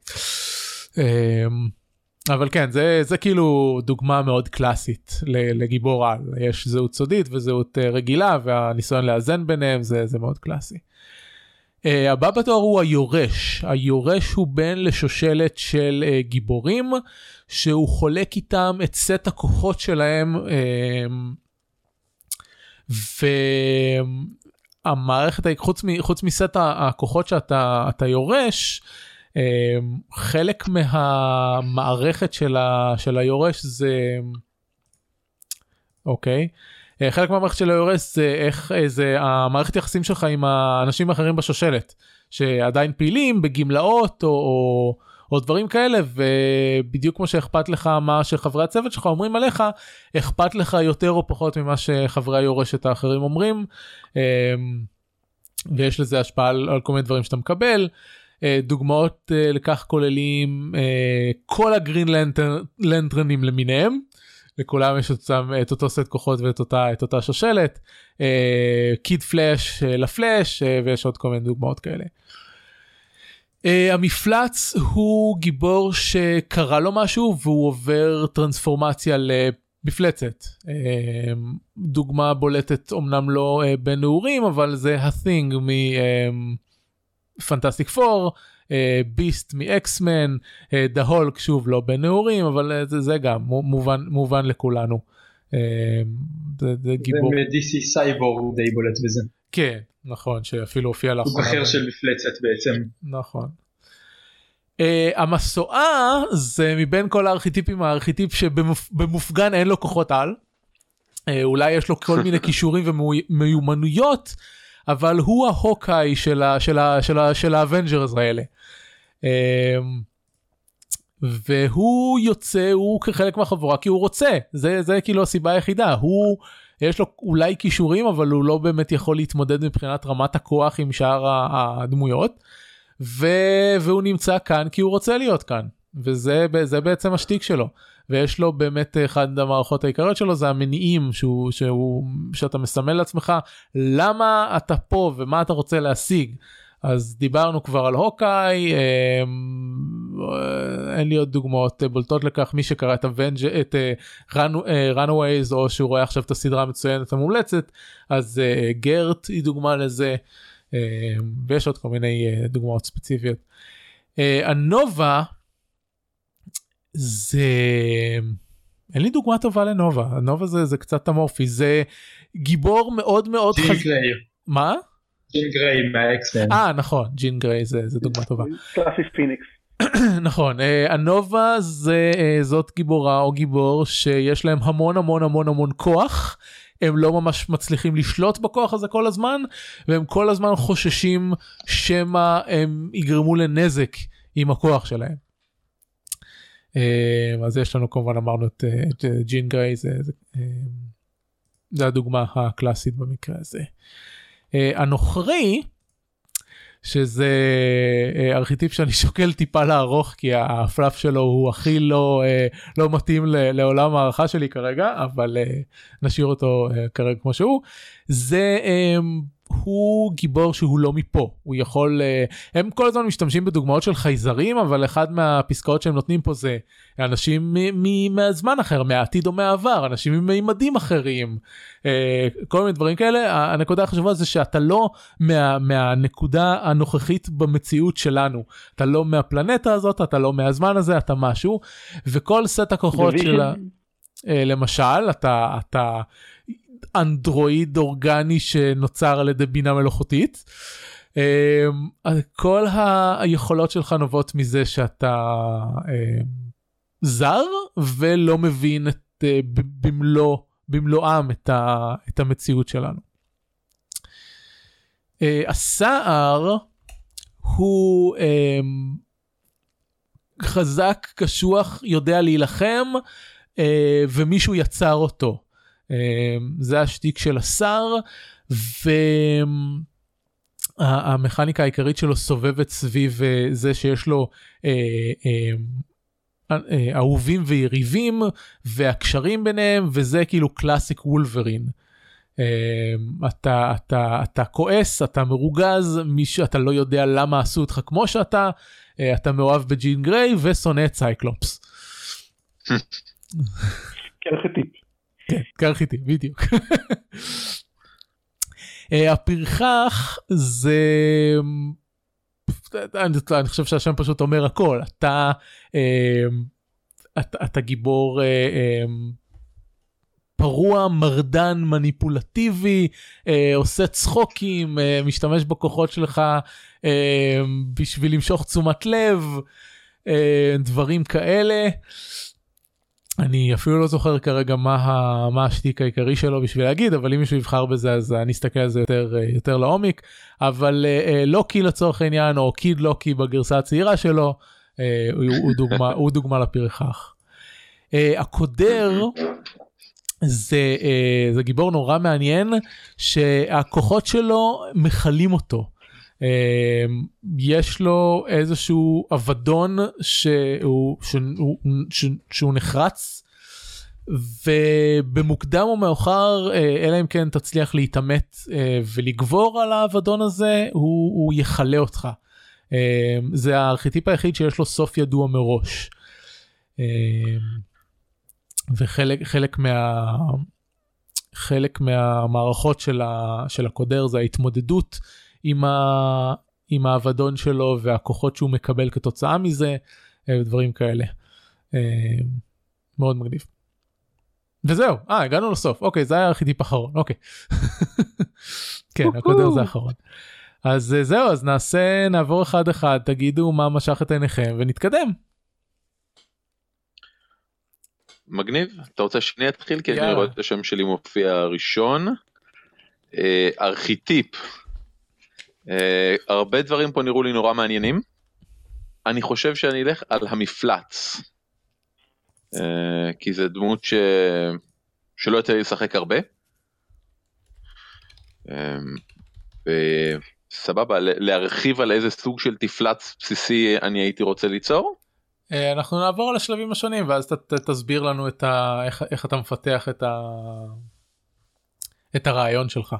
אבל כן זה זה כאילו דוגמה מאוד קלאסית לגיבור על יש זהות סודית וזהות אה, רגילה והניסיון לאזן ביניהם זה זה מאוד קלאסי. Uh, הבא בתואר הוא היורש היורש הוא בן לשושלת של uh, גיבורים שהוא חולק איתם את סט הכוחות שלהם uh, והמערכת חוץ, מ, חוץ מסט הכוחות שאתה אתה יורש חלק מהמערכת של, ה, של היורש זה אוקיי. אה, חלק מהמערכת של היורש זה איך אה, זה המערכת יחסים שלך עם האנשים האחרים בשושלת שעדיין פעילים בגמלאות או, או, או דברים כאלה ובדיוק כמו שאכפת לך מה שחברי הצוות שלך אומרים עליך אכפת לך יותר או פחות ממה שחברי היורשת האחרים אומרים אה, ויש לזה השפעה על, על כל מיני דברים שאתה מקבל. דוגמאות לכך כוללים כל הגרין לנטרנים למיניהם. לכולם יש אותם, את אותו סט כוחות ואת אותה, אותה שושלת, אה, קיד פלאש אה, לפלאש אה, ויש עוד כל מיני דוגמאות כאלה. Uh, המפלץ הוא גיבור שקרה לו משהו והוא עובר טרנספורמציה למפלצת. Uh, דוגמה בולטת אמנם לא uh, בנעורים אבל זה ה-thing מפנטסטיק פור. ביסט מאקסמן, דה הולק שוב לא בנעורים אבל אה, זה, זה גם מובן, מובן לכולנו. אה, זה, זה גיבור. ו-DC סייבור די בולט בזה. כן נכון שאפילו הופיע לאחרונה. הוא אחר של מפלצת בעצם. נכון. Uh, המסועה זה מבין כל הארכיטיפים הארכיטיפ שבמופגן אין לו כוחות על. אה, אולי יש לו כל מיני כישורים ומיומנויות אבל הוא ההוקאי של, ה, של, ה, של, ה, של ה Avengers האלה. אמ, והוא יוצא הוא כחלק מהחבורה כי הוא רוצה זה זה כאילו הסיבה היחידה הוא יש לו אולי כישורים אבל הוא לא באמת יכול להתמודד מבחינת רמת הכוח עם שאר הדמויות. ו... והוא נמצא כאן כי הוא רוצה להיות כאן וזה זה בעצם השטיק שלו ויש לו באמת אחד המערכות העיקריות שלו זה המניעים שהוא שהוא שאתה מסמל לעצמך למה אתה פה ומה אתה רוצה להשיג. אז דיברנו כבר על הוקאי אה, אין לי עוד דוגמאות בולטות לכך מי שקרא את Aveng את Runaways או שהוא רואה עכשיו את הסדרה המצוינת המומלצת אז אה, גרט היא דוגמה לזה אה, ויש עוד כל מיני דוגמאות ספציפיות. הנובה זה אין לי דוגמה טובה לנובה הנובה זה זה קצת אמורפי זה גיבור מאוד מאוד ג'ין חז... גריי. מה? ג'ין גריי מהאקסמן. אה נכון ג'ין גריי זה, זה דוגמה טובה. קלאסי פיניקס. נכון הנובה זה זאת גיבורה או גיבור שיש להם המון המון המון המון כוח הם לא ממש מצליחים לשלוט בכוח הזה כל הזמן והם כל הזמן חוששים שמא הם יגרמו לנזק עם הכוח שלהם. אה, אז יש לנו כמובן אמרנו את, אה, את ג'ין גריי זה, זה, אה, זה הדוגמה הקלאסית במקרה הזה. הנוכרי שזה ארכיטיפ שאני שוקל טיפה לערוך כי הפלאפ שלו הוא הכי לא לא מתאים לעולם הערכה שלי כרגע אבל נשאיר אותו כרגע כמו שהוא זה הוא גיבור שהוא לא מפה. הוא יכול אה, הם כל הזמן משתמשים בדוגמאות של חייזרים אבל אחד מהפסקאות שהם נותנים פה זה אנשים מהזמן אחר מהעתיד או מהעבר אנשים עם מימדים אחרים אה, כל מיני דברים כאלה. הנקודה החשובה זה שאתה לא מה, מהנקודה הנוכחית במציאות שלנו. אתה לא מהפלנטה הזאת אתה לא מהזמן הזה אתה משהו. וכל סט הכוחות של אה, למשל אתה אתה אנדרואיד אורגני שנוצר על ידי בינה מלאכותית. אמ, כל היכולות שלך נובעות מזה שאתה אמ, זר ולא מבין את אה, במלוא במלואם את, ה, את המציאות שלנו. אה, הסער הוא אמ, חזק קשוח יודע להילחם אה, ומישהו יצר אותו. אמ, זה השטיק של השר והמכניקה העיקרית שלו סובבת סביב אה, זה שיש לו אה, אה, אהובים ויריבים והקשרים ביניהם וזה כאילו קלאסיק וולברין. אתה אתה אתה כועס אתה מרוגז מישהו אתה לא יודע למה עשו אותך כמו שאתה אתה מאוהב בג'ין גריי ושונא את סייקלופס. כן, כן, קח איתי, בדיוק. אה, הפרחח זה אני, חושב שהשם פשוט אומר הכל אתה אה, אתה, אתה גיבור אה, פרוע מרדן מניפולטיבי עושה צחוקים משתמש בכוחות שלך בשביל למשוך תשומת לב דברים כאלה. אני אפילו לא זוכר כרגע מה, ה, מה השטיק העיקרי שלו בשביל להגיד אבל אם מישהו יבחר בזה אז אני אסתכל על זה יותר אה, יותר לעומק אבל אה, לוקי לצורך העניין או קיד לוקי בגרסה הצעירה שלו אה, הוא, הוא דוגמה הוא דוגמה לפרחח. הקודר זה זה גיבור נורא מעניין שהכוחות שלו מכלים אותו. יש לו איזשהו אבדון שהוא, שהוא, שהוא, שהוא נחרץ ובמוקדם או מאוחר אלא אם כן תצליח להתעמת ולגבור על האבדון הזה הוא, הוא יכלה אותך. זה הארכיטיפ היחיד שיש לו סוף ידוע מראש. וחלק חלק מה... חלק מהמערכות של, ה, של הקודר זה ההתמודדות עם, ה, עם האבדון שלו והכוחות שהוא מקבל כתוצאה מזה אה, ודברים כאלה. אה, מאוד מגניב. וזהו, אה הגענו לסוף, אוקיי זה היה הארכיטיפ האחרון, אוקיי. כן, הקודם זה האחרון. אז אה, זהו, אז נעשה, נעבור אחד אחד, תגידו מה משך את עיניכם ונתקדם. מגניב, אתה רוצה שאני אתחיל? כי אני רואה את השם שלי מופיע ראשון. ארכיטיפ הרבה דברים פה נראו לי נורא מעניינים. אני חושב שאני אלך על המפלץ. Uh, כי זה דמות ש... שלא יוצא לי לשחק הרבה. Uh, סבבה, להרחיב על איזה סוג של תפלץ בסיסי אני הייתי רוצה ליצור? אנחנו נעבור על השלבים השונים ואז ת, ת, תסביר לנו את ה, איך, איך אתה מפתח את, ה, את הרעיון שלך.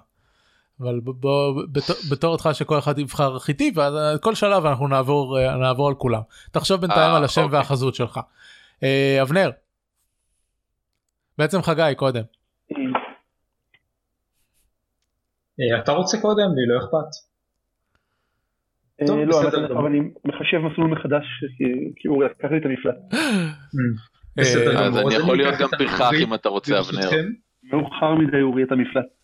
אבל בוא בתור אותך שכל אחד יבחר חיטי ואז כל שלב אנחנו נעבור אה, נעבור על כולם תחשוב בינתיים על השם אוקיי. והחזות שלך. אה, אבנר. בעצם חגי קודם. אה, אתה רוצה קודם לי לא אכפת. לא אבל אני מחשב מסלול מחדש כי הוא לקח לי את המפלט. אז אני יכול להיות גם פרחח אם אתה רוצה אבנר. מאוחר מדי אורי את המפלט.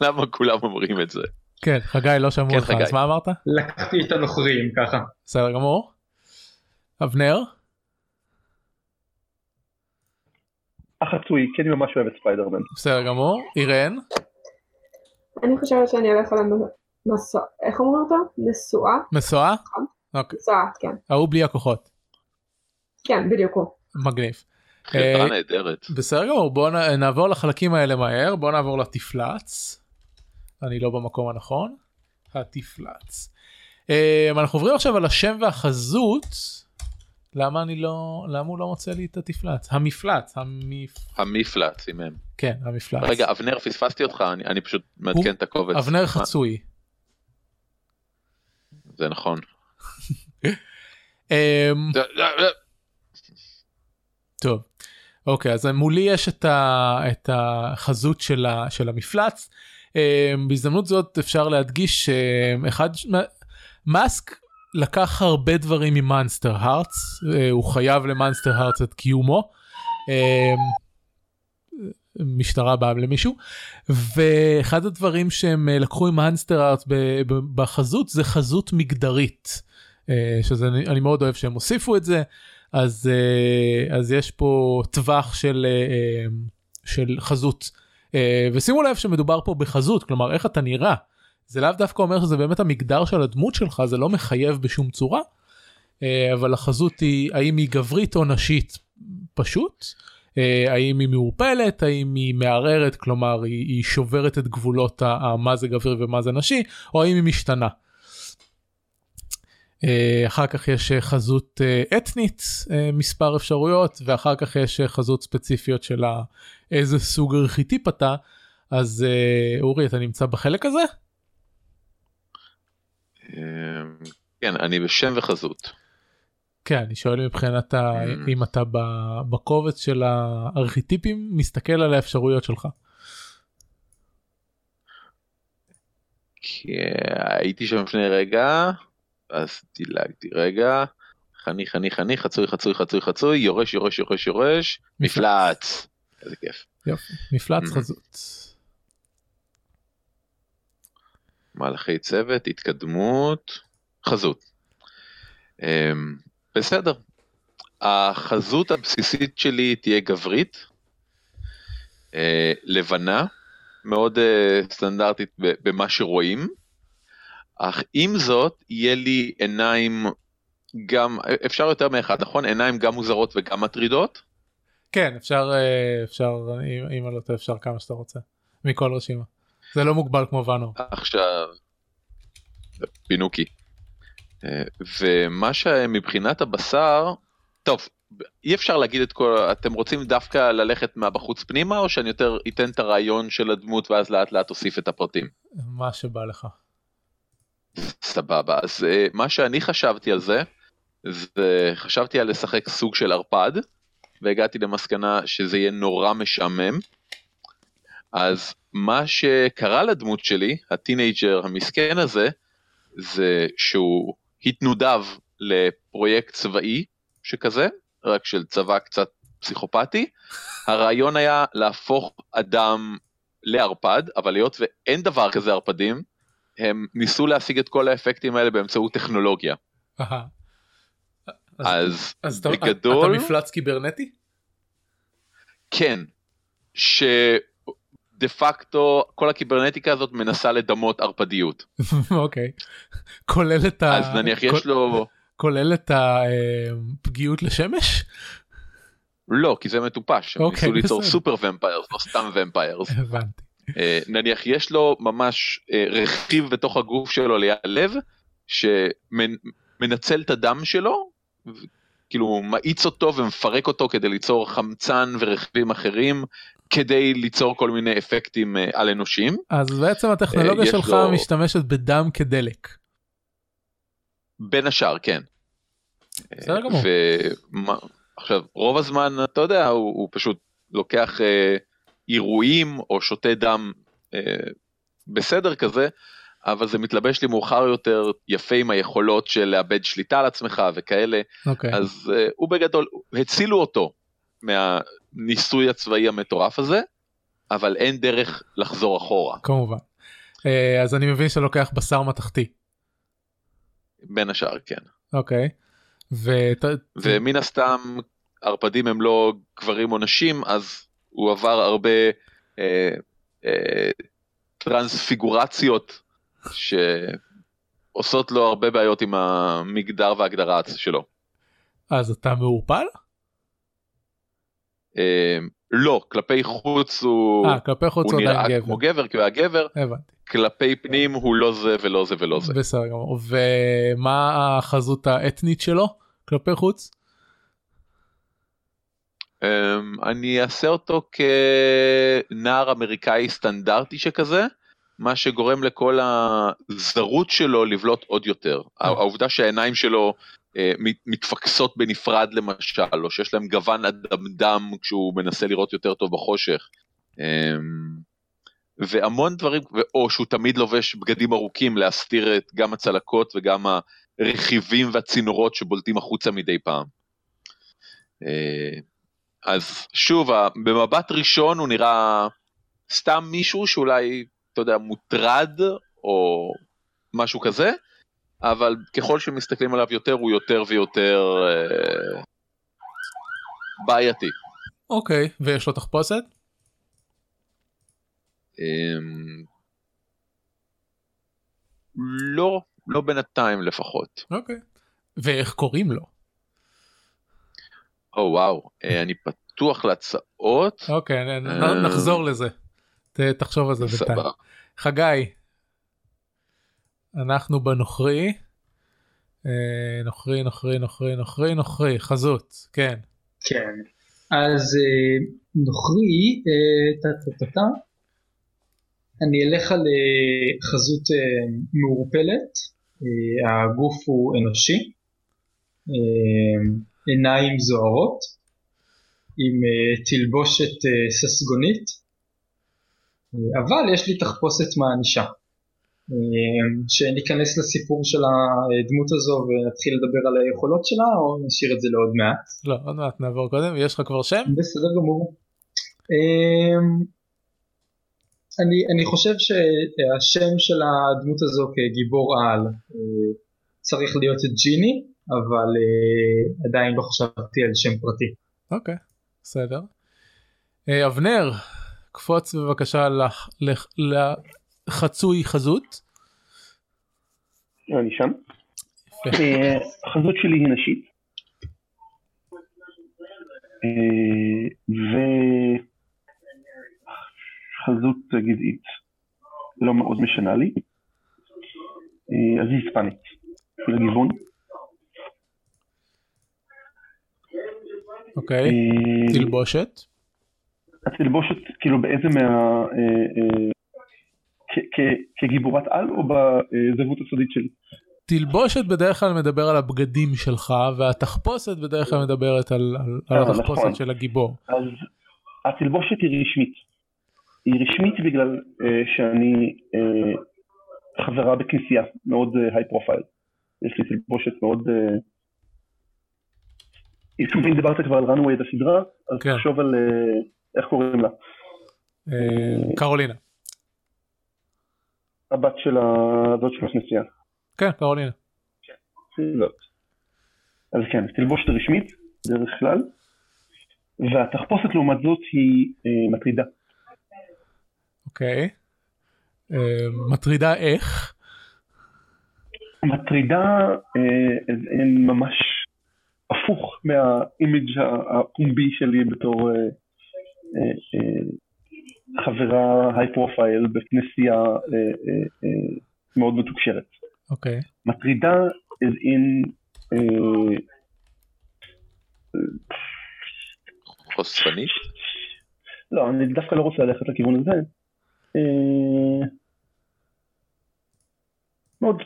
למה כולם אומרים את זה? כן, חגי לא שמעו אותך, אז מה אמרת? לקחתי את הנוכרים ככה. בסדר גמור. אבנר? החצוי, כי אני ממש אוהב את ספיידרמן. בסדר גמור. אירן? אני חושבת שאני אלך על המסוע, איך אומרים אותה? נשואה? משואה? אוקיי. נשואה, כן. ההוא בלי הכוחות. כן, בדיוק הוא. מגניב. חברה אה, נהדרת. בסדר גמור בוא נ- נעבור לחלקים האלה מהר בוא נעבור לתפלץ. אני לא במקום הנכון. התפלץ. אה, אנחנו עוברים עכשיו על השם והחזות. למה אני לא למה הוא לא מוצא לי את התפלץ המפלץ המפ... המפלץ עם הם. כן המפלץ. רגע אבנר פספסתי אותך אני, אני פשוט מעדכן את הקובץ. אבנר? חצוי. זה נכון. אמ, טוב. אוקיי אז מולי יש את, ה, את החזות של, ה, של המפלץ. אמ, בהזדמנות זאת אפשר להדגיש שאחד מאסק לקח הרבה דברים ממאנסטר הארטס אה, הוא חייב למאנסטר הארטס את קיומו. אמ, משטרה באה למישהו ואחד הדברים שהם לקחו עם ב- ב- בחזות זה חזות מגדרית אה, שזה אני מאוד אוהב שהם הוסיפו את זה אז אה, אז יש פה טווח של אה, אה, של חזות ושימו לב שמדובר פה בחזות כלומר איך אתה נראה זה לאו דווקא אומר שזה באמת המגדר של הדמות שלך זה לא מחייב בשום צורה אבל החזות היא האם היא גברית או נשית פשוט האם היא מעורפלת האם היא מערערת כלומר היא, היא שוברת את גבולות מה זה גברי ומה זה נשי או האם היא משתנה. אה, אחר כך יש אה, חזות אה, אתנית מספר אפשרויות ואחר כך יש חזות ספציפיות של איזה סוג ארכיטיפ אתה אז אורי אתה נמצא בחלק הזה? כן אני בשם וחזות. כן אני שואל מבחינת ה... אם אתה בקובץ של הארכיטיפים מסתכל על האפשרויות שלך. כי הייתי שם לפני רגע אז דילגתי רגע. חני חני חני חצוי חצוי חצוי חצוי יורש יורש יורש יורש מפלץ. איזה כיף. יופי מפלץ Mm. חזות. מהלכי צוות התקדמות חזות. אמ, בסדר. החזות הבסיסית שלי תהיה גברית. אה, לבנה. מאוד אה, סטנדרטית במה שרואים. אך עם זאת יהיה לי עיניים גם אפשר יותר מאחד נכון עיניים גם מוזרות וגם מטרידות כן אפשר אה, אפשר אם- אני לא טועה אפשר כמה שאתה רוצה מכל רשימה. זה לא מוגבל כמו ואנו. עכשיו פינוקי אה, ומה שמבחינת הבשר טוב אי אפשר להגיד את כל אתם רוצים דווקא ללכת מהבחוץ פנימה או שאני יותר אתן את הרעיון של הדמות ואז לאט לאט אוסיף את הפרטים. מה שבא לך. סבבה אז אה, מה שאני חשבתי על זה זה חשבתי על לשחק סוג של ערפד והגעתי למסקנה שזה יהיה נורא משעמם. אז מה שקרה לדמות שלי הטינג'ר המסכן הזה זה שהוא התנודב לפרויקט צבאי שכזה רק של צבא קצת פסיכופתי הרעיון היה להפוך אדם לערפד אבל היות ואין דבר כזה ערפדים הם ניסו להשיג את כל האפקטים האלה באמצעות טכנולוגיה. אז- אז אז בגדול- אתה מפלץ קיברנטי? כן שדה פקטו כל הקיברנטיקה הזאת מנסה לדמות ערפדיות אוקיי. כולל את ה... אז נניח יש לו כולל את הפגיעות לשמש? לא כי זה מטופש הם אוקיי, ניסו ליצור. סופר ומפיירס לא סתם ומפיירס הבנתי. אה, נניח יש לו ממש אה, רכיב בתוך הגוף שלו ליד הלב שמנצל את הדם שלו ו- כאילו מאיץ אותו ומפרק אותו כדי ליצור חמצן ורכיבים אחרים כדי ליצור כל מיני אפקטים אה, על אנושיים אז בעצם הטכנולוגיה שלך לו- משתמשת בדם כדלק. בין השאר כן. בסדר גמור. ומה, עכשיו רוב הזמן אתה יודע הוא, הוא פשוט לוקח אירועים או שותה דם אה, בסדר כזה אבל זה מתלבש לי מאוחר יותר יפה עם היכולות של לאבד שליטה על עצמך וכאלה אוקיי. אז אה, הוא בגדול הצילו אותו מהניסוי הצבאי המטורף הזה אבל אין דרך לחזור אחורה כמובן. אה, אז אני מבין שאתה לוקח בשר מתכתי. בין השאר כן אוקיי. ות... ומן הסתם ערפדים הם לא גברים או נשים אז הוא עבר הרבה אה, אה, טרנספיגורציות שעושות לו הרבה בעיות עם המגדר וההגדרה שלו. אז אתה מעורפל? אה, לא, כלפי חוץ הוא, אה, כלפי חוץ הוא נראה גבר. כמו גבר כי הוא היה גבר, הבנתי. כלפי פנים הוא לא זה ולא זה ולא זה. בסדר גמור. ומה החזות האתנית שלו כלפי חוץ? אמ, אני אעשה אותו כנער אמריקאי סטנדרטי שכזה, מה שגורם לכל הזרות שלו לבלוט עוד יותר. העובדה שהעיניים שלו אה, מת- מתפקסות בנפרד למשל, או שיש להם גוון אדמדם כשהוא מנסה לראות יותר טוב בחושך. אמ, והמון דברים, או שהוא תמיד לובש בגדים ארוכים להסתיר את גם הצלקות וגם הרכיבים והצינורות שבולטים החוצה מדי פעם. אה, אז שוב, במבט ראשון הוא נראה סתם מישהו שאולי, אתה יודע, מוטרד או משהו כזה, אבל ככל שמסתכלים עליו יותר הוא יותר ויותר אה, בעייתי. אוקיי, ויש לו תחפושת? אמ, לא, לא בינתיים לפחות. אוקיי. ואיך קוראים לו? או וואו, אה, אני פתוח להצעות. אוקיי, אה. נחזור לזה. תחשוב על זה בינתיים. חגי, אנחנו בנוכרי. אה, נוכרי, נוכרי, נוכרי, נוכרי, נוכרי, חזות, כן. כן. אז נוכרי, אה, טה טה טה טה, אני אלך על חזות מעורפלת, הגוף הוא אנושי, עיניים זוהרות, עם אה, תלבושת אה, ססגונית, אבל יש לי תחפושת מענישה. אה, שניכנס לסיפור של הדמות הזו ונתחיל לדבר על היכולות שלה או נשאיר את זה לעוד מעט? לא, עוד מעט נעבור קודם, יש לך כבר שם? בסדר גמור. אני, אני חושב שהשם של הדמות הזו כגיבור על צריך להיות ג'יני, אבל אה, עדיין לא חשבתי על שם פרטי. אוקיי, בסדר. אה, אבנר, קפוץ בבקשה לח- לח- לחצוי חזות. אני שם. יפה. אה, החזות שלי היא נשית. וחזות גזעית לא מאוד משנה לי. אז היא היספנית, לגיוון. אוקיי, אה, תלבושת. התלבושת, כאילו באיזה מה... אה, אה, כגיבורת על או בזהות הסודית שלי? תלבושת בדרך כלל מדבר על הבגדים שלך והתחפושת בדרך כלל מדברת על, על, על התחפושת נכון. של הגיבור. אז התלבושת היא רשמית. היא רשמית בגלל אה, שאני אה, חברה בכנסייה מאוד היי פרופייל. יש לי תלבושת מאוד... אה, אם דיברת כבר על runway את הסדרה, אז כן. תחשוב על אה, איך קוראים לה. אה, קרולינה. הבת של הזאת של הכנסייה. כן, קרולינה. זאת. אז כן, תלבושת רשמית, דרך כלל, והתחפושת לעומת זאת היא אה, מטרידה. אוקיי. מטרידה איך? מטרידה הם ממש הפוך מהאימיג' הפומבי שלי בתור אה, אה, אה, חברה high profile בכנסייה מאוד מתוקשרת. אוקיי. מטרידה as in חושפנית? לא, אני דווקא לא רוצה ללכת לכיוון הזה. מאוד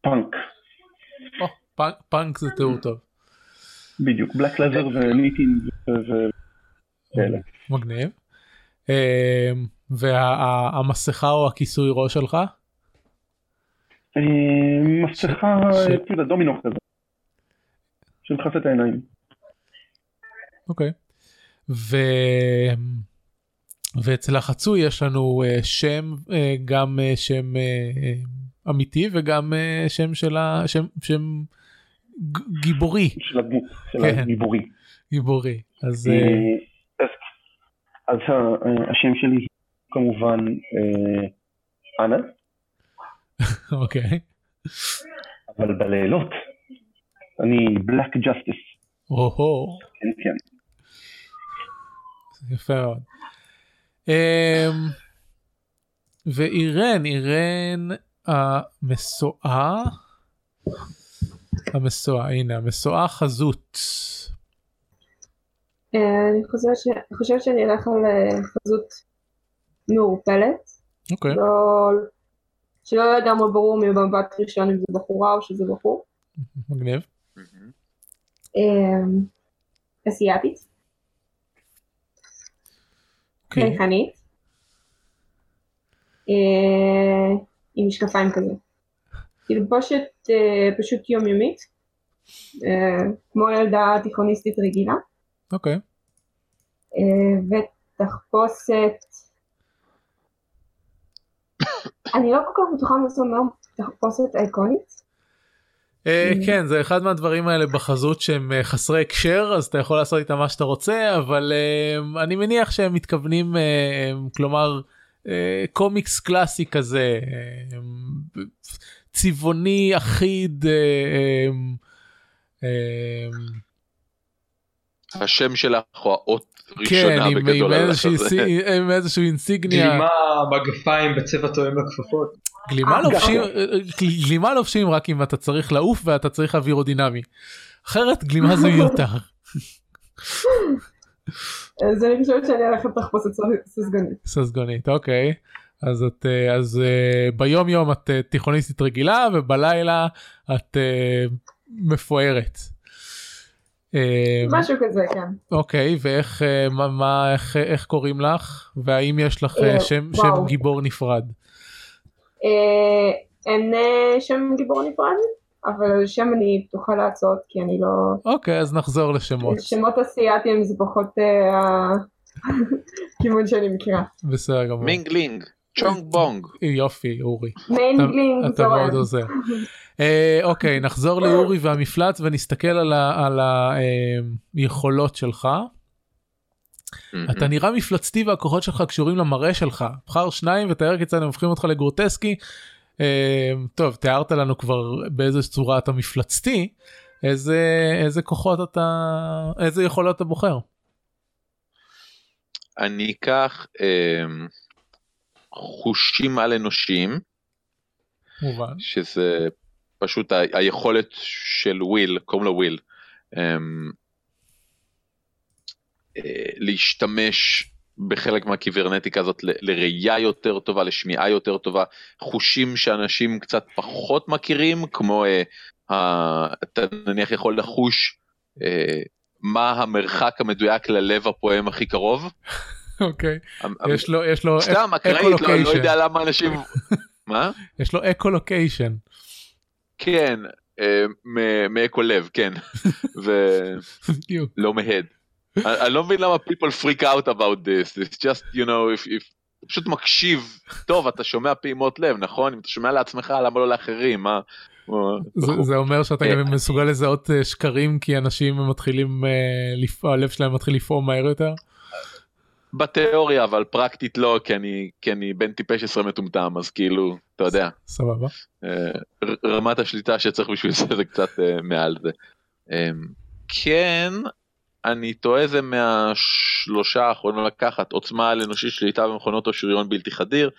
פאנק, פאנק, זה תיאור טוב. בדיוק, בלק לזר וניטין וכאלה. מגניב. אה, והמסכה או הכיסוי ראש שלך? אה, מסכה, יודע, דומינו כזה. שמכסה את העיניים. אוקיי. ו... ואצל החצוי יש לנו אה, שם אה, גם אה, שם אמיתי וגם שם של ה... שם, שם גיבורי של הדמות, של כן. הגיבורי. גיבורי. אז אה, אה, אז- אז ה- השם שלי כמובן אה, אנה, אוקיי. אבל בלילות אני בלק ג'סטיס, או-הו, כן כן. יפה מאוד. אמ, ואירן, אירן המשואה, המשואה, הנה המשואה חזות. אה, אני חושבת שאני אלך על אה, חזות מעורפלת. אוקיי, לא... שלא לגמרי ברור ממבט ראשון אם זה בחורה או שזה בחור. מגניב. אה, אסיאתית, אוקיי. חייכנית, אה, עם משקפיים כזה. תלבושת אה, פשוט יומיומית, אה, כמו ילדה תיכוניסטית רגילה, אוקיי. אה, ותחפושת, אני לא כל כך בטוחה מה זה אומר תחפושת אייקונית. אה, Mm. כן זה אחד מהדברים האלה בחזות שהם אה, חסרי הקשר אז אתה יכול לעשות איתם מה שאתה רוצה אבל אה, אני מניח שהם מתכוונים אה, כלומר אה, קומיקס קלאסי כזה אה, צבעוני אחיד. אה, אה, אה, השם שלך הוא האות כן ראשונה בגדול על הזה. עם איזשהו אינסיגניה גלימה מגפיים בצבע תואם לכפפות. גלימה אה, לובשים גלימה לובשים רק אם אתה צריך לעוף ואתה צריך אווירודינמי אחרת גלימה זה מיותר. אז אני חושבת שאני הולכת תחפושת ססגונית. ססגונית אוקיי אז את אה, אז אה, ביום יום את אה, תיכוניסטית רגילה ובלילה את מפוארת. משהו כזה, כן. אוקיי ואיך מה, מה איך איך קוראים לך והאם יש לך אה, שם וואו. שם גיבור נפרד. אה, אין שם גיבור נפרד, אבל על שם אני פתוחה לעצות, כי אני לא... אוקיי אז נחזור לשמות שמות אסיאתיים זה פחות אה, הכיוון שאני מכירה. בסדר גמור מינג לינג, צ'ונג בונג. יופי אורי. אתה מאוד. עוזר. אה, אוקיי נחזור לאורי והמפלט ונסתכל על היכולות שלך. אתה נראה מפלצתי והכוחות שלך קשורים למראה שלך. בחר שניים ותאר כיצד הם הופכים אותך לגרוטסקי. אה, טוב תיארת לנו כבר באיזה צורה אתה מפלצתי. איזה איזה כוחות אתה איזה יכולות אתה בוחר. אני אקח אמ, חושים על אנושיים, מובן. שזה פשוט ה- היכולת של וויל, קוראים לו וויל, אמ, אה, להשתמש בחלק מהקיברנטיקה הזאת ל- לראייה יותר טובה, לשמיעה יותר טובה, חושים שאנשים קצת פחות מכירים, כמו אה, ה- אתה נניח יכול לחוש אה, מה המרחק המדויק ללב הפועם הכי קרוב. אוקיי המ- יש לו יש לו סתם אקראית, לא. יודע למה אנשים... מה? יש לו echolocation. כן, אה, מאקו לב, כן. ולא. מהד. אני לא מבין למה people freak out about this, it's just, you know, if, פשוט מקשיב, טוב, אתה שומע פעימות לב, נכון? אם אתה שומע לעצמך, למה לא לאחרים? מה? זה, אומר שאתה אה, גם מסוגל לזהות אה, שקרים כי אנשים מתחילים אה, לפעול, הלב שלהם מתחיל לפעום מהר יותר. בתיאוריה, אבל פרקטית לא, כי אני, כי אני בן טיפש עשרה מטומטם, אז כאילו, אתה יודע. סבבה. אה, רמת השליטה שצריך בשביל זה זה קצת אה, מעל זה. אה, כן, אני טועה זה מהשלושה האחרונים לקחת עוצמה על אנושית שליטה במכונות או שריון בלתי חדיר.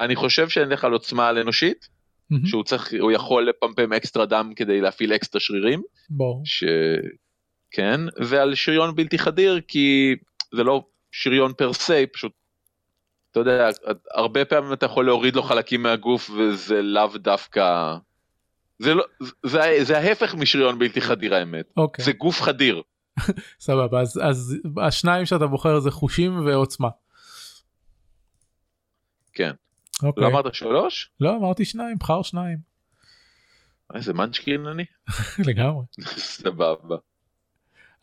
אני חושב שאני אלך על עוצמה על אנושית, מהמם. שהוא צריך, הוא יכול לפמפם אקסטרה דם כדי להפעיל אקסטרה שרירים, ברור. ש... כן, ועל שריון בלתי חדיר כי זה לא שריון פר סי, פשוט, אתה יודע, הרבה פעמים אתה יכול להוריד לו חלקים מהגוף וזה לאו דווקא, זה לא, זה, זה ההפך משריון בלתי חדיר האמת, אוקיי. זה גוף חדיר. סבבה אז אז השניים שאתה בוחר זה חושים ועוצמה. כן. אוקיי. לא אמרת שלוש? לא אמרתי שניים בחר שניים. איזה מנצ'קין אני? לגמרי. סבבה.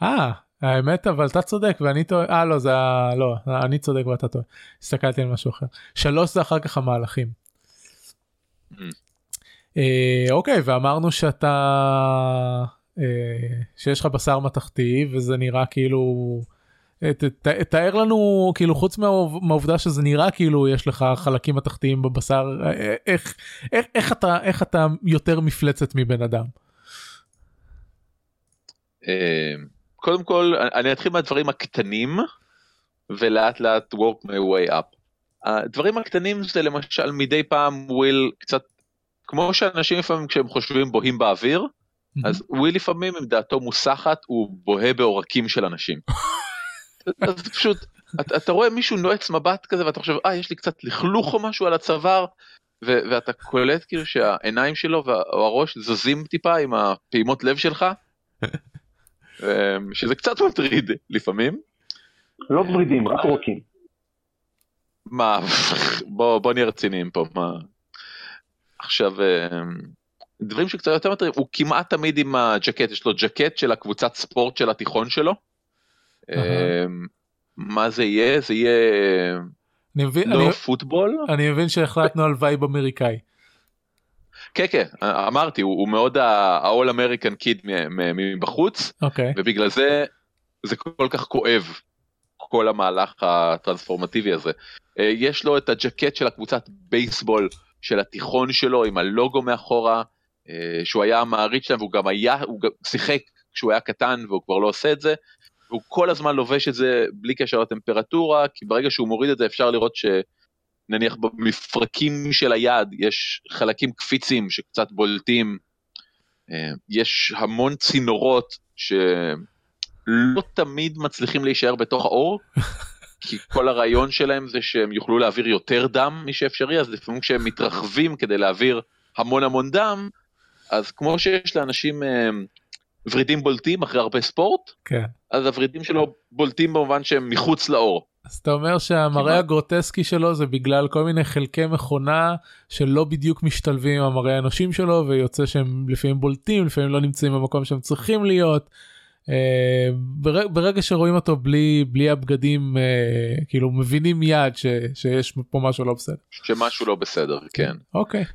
אה האמת אבל אתה צודק ואני טועה אה לא זה לא אני צודק ואתה טועה. הסתכלתי על משהו אחר. שלוש זה אחר כך המהלכים. אה, אוקיי ואמרנו שאתה אה, שיש לך בשר מתכתי וזה נראה כאילו אה, תאר לנו כאילו חוץ מהעוב- מהעובדה שזה נראה כאילו יש לך חלקים מתכתיים בבשר איך איך אתה יותר מפלצת מבן אדם. קודם כל אני אתחיל מהדברים הקטנים ולאט לאט work my way up. הדברים הקטנים זה למשל מדי פעם וויל קצת כמו שאנשים לפעמים כשהם חושבים בוהים באוויר אז וויל לפעמים אם דעתו מוסחת הוא בוהה בעורקים של אנשים. אז פשוט אתה, אתה רואה מישהו נועץ מבט כזה ואתה חושב אה יש לי קצת לכלוך או משהו על הצוואר ו- ואתה קולט כאילו שהעיניים שלו וה- או הראש זזים טיפה עם הפעימות לב שלך. אמ, שזה קצת מטריד לפעמים. לא ורידים, רק רוקים. מה בוא בוא נהיה רציניים פה מה עכשיו אמ, דברים שקצת יותר מטרידים הוא כמעט תמיד עם הג'קט יש לו ג'קט של הקבוצת ספורט של התיכון שלו. אמ, מה זה יהיה זה יהיה אני מבין אני, לא פוטבול אני מבין שהחלטנו על vibe אמריקאי. כן כן אמרתי הוא, הוא מאוד ה-all American kid מבחוץ אוקיי ובגלל זה זה כל כך כואב כל המהלך הטרנספורמטיבי הזה. אה, יש לו את הג'קט של הקבוצת בייסבול של התיכון שלו עם הלוגו מאחורה אה, שהוא היה המעריץ שלהם והוא גם היה הוא גם שיחק כשהוא היה קטן והוא כבר לא עושה את זה. והוא כל הזמן לובש את זה בלי קשר לטמפרטורה כי ברגע שהוא מוריד את זה אפשר לראות שנניח במפרקים של היד יש חלקים קפיצים שקצת בולטים. אה, יש המון צינורות שלא תמיד מצליחים להישאר בתוך האור, כי כל הרעיון שלהם זה שהם יוכלו להעביר יותר דם משאפשרי, אז לפעמים כשהם מתרחבים כדי להעביר המון המון דם, אז כמו שיש לאנשים אה, ורידים בולטים אחרי הרבה ספורט, כן. אז הוורידים שלו בולטים במובן שהם מחוץ לאור. אז אתה אומר שהמראה כמעט. הגרוטסקי שלו זה בגלל כל מיני חלקי מכונה שלא בדיוק משתלבים עם המראה האנושים שלו ויוצא שהם לפעמים בולטים לפעמים לא נמצאים במקום שהם צריכים להיות. אה, בר- ברגע שרואים אותו בלי בלי הבגדים אה, כאילו מבינים מיד ש, שיש פה משהו לא בסדר. שמשהו לא בסדר, כן. אוקיי.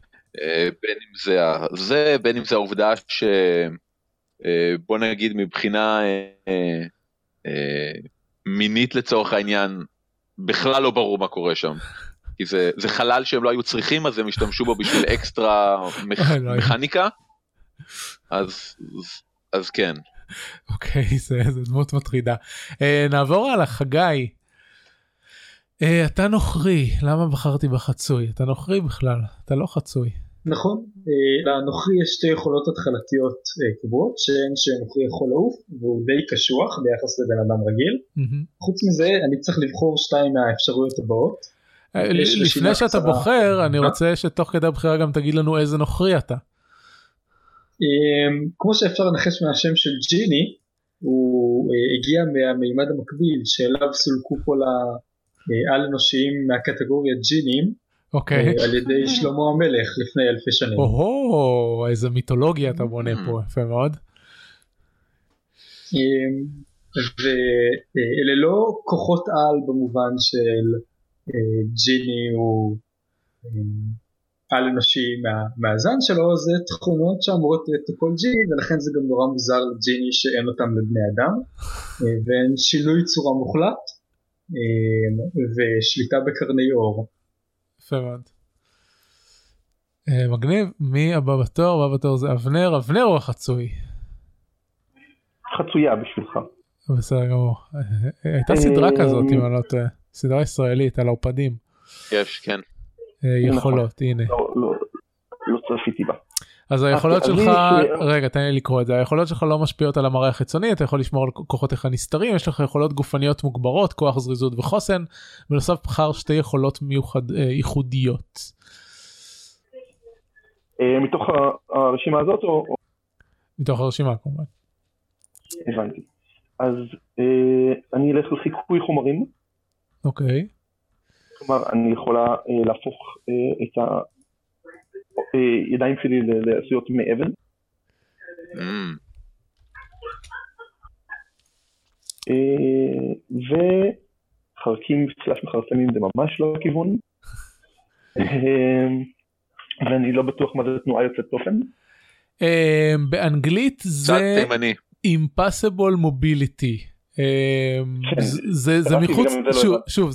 אה, בין אם זה זה, בין אם זה העובדה ש... אה, נגיד מבחינה אה, אה, מינית לצורך העניין, בכלל לא ברור מה קורה שם. כי זה, זה חלל שהם לא היו צריכים אז הם השתמשו בו בשביל אקסטרה מכ... אוי, לא. מכניקה. אז, אז, אז כן. אוקיי זה, זה דמות מטרידה. אה, נעבור הלאה חגי. אה, אתה נוכרי למה בחרתי בחצוי אתה נוכרי בכלל אתה לא חצוי. נכון, אה, לנוכרי יש שתי יכולות התחלתיות אה, קבועות, שהן שנוכרי יכול לעוף והוא די קשוח ביחס לבן אדם רגיל. חוץ מזה אני צריך לבחור שתיים מהאפשרויות הבאות. אה, לפני שאתה. בוחר אני? רוצה שתוך כדי הבחירה גם תגיד לנו איזה נוכרי אתה. אה, כמו שאפשר לנחש מהשם של ג'יני, הוא הגיע מהמימד המקביל שאליו סולקו כל העל אנושיים מהקטגוריית ג'ינים אוקיי. אה, על ידי שלמה המלך לפני אלפי שנים. או איזה מיתולוגיה אתה בונה פה יפה מאוד. אמ, ואלה לא כוחות על במובן של אה, ג'יני הוא על אנושי מה- מהזן שלו זה תכונות שאמורות להיות לכל ג'יני ולכן זה גם נורא מוזר לג'יני שאין אותם לבני אדם אה, והן שינוי צורה מוחלט ושליטה בקרני אור. יפה מאוד. אה, מגניב מי הבא בתור הבא בתור זה אבנר אבנר הוא החצוי. חצויה בשבילך. בסדר גמור. אה, אה, הייתה סדרה כזאת אם אני לא טועה. סדרה ישראלית על ערפדים. יש, כן. אה, נכון. יכולות הנה. לא, לא, לא צפיתי בה. אז היכולות אז שלך, אני- רגע תן לי לקרוא את זה, היכולות שלך לא משפיעות על המראה החיצוני, אתה יכול לשמור על כוחותיך נסתרים, יש לך יכולות גופניות מוגברות, כוח זריזות וחוסן, בנוסף בחר שתי יכולות מיוחד, אה, ייחודיות. אה, מתוך ה- הרשימה הזאת, או מתוך הרשימה כמובן. הבנתי. אז אה, אני אלך לחיקוי חומרים, אוקיי, כלומר אני יכולה אה, להפוך אה, את הידיים שלי ל- לעשויות מאבן, אה, וחרקים סלש מכרסמים זה ממש לא הכיוון, אה, ואני לא בטוח מה זה תנועה יוצאת תופן. אה, באנגלית זה impossible mobility. אה, כן, זה, מחוץ, לא שוב,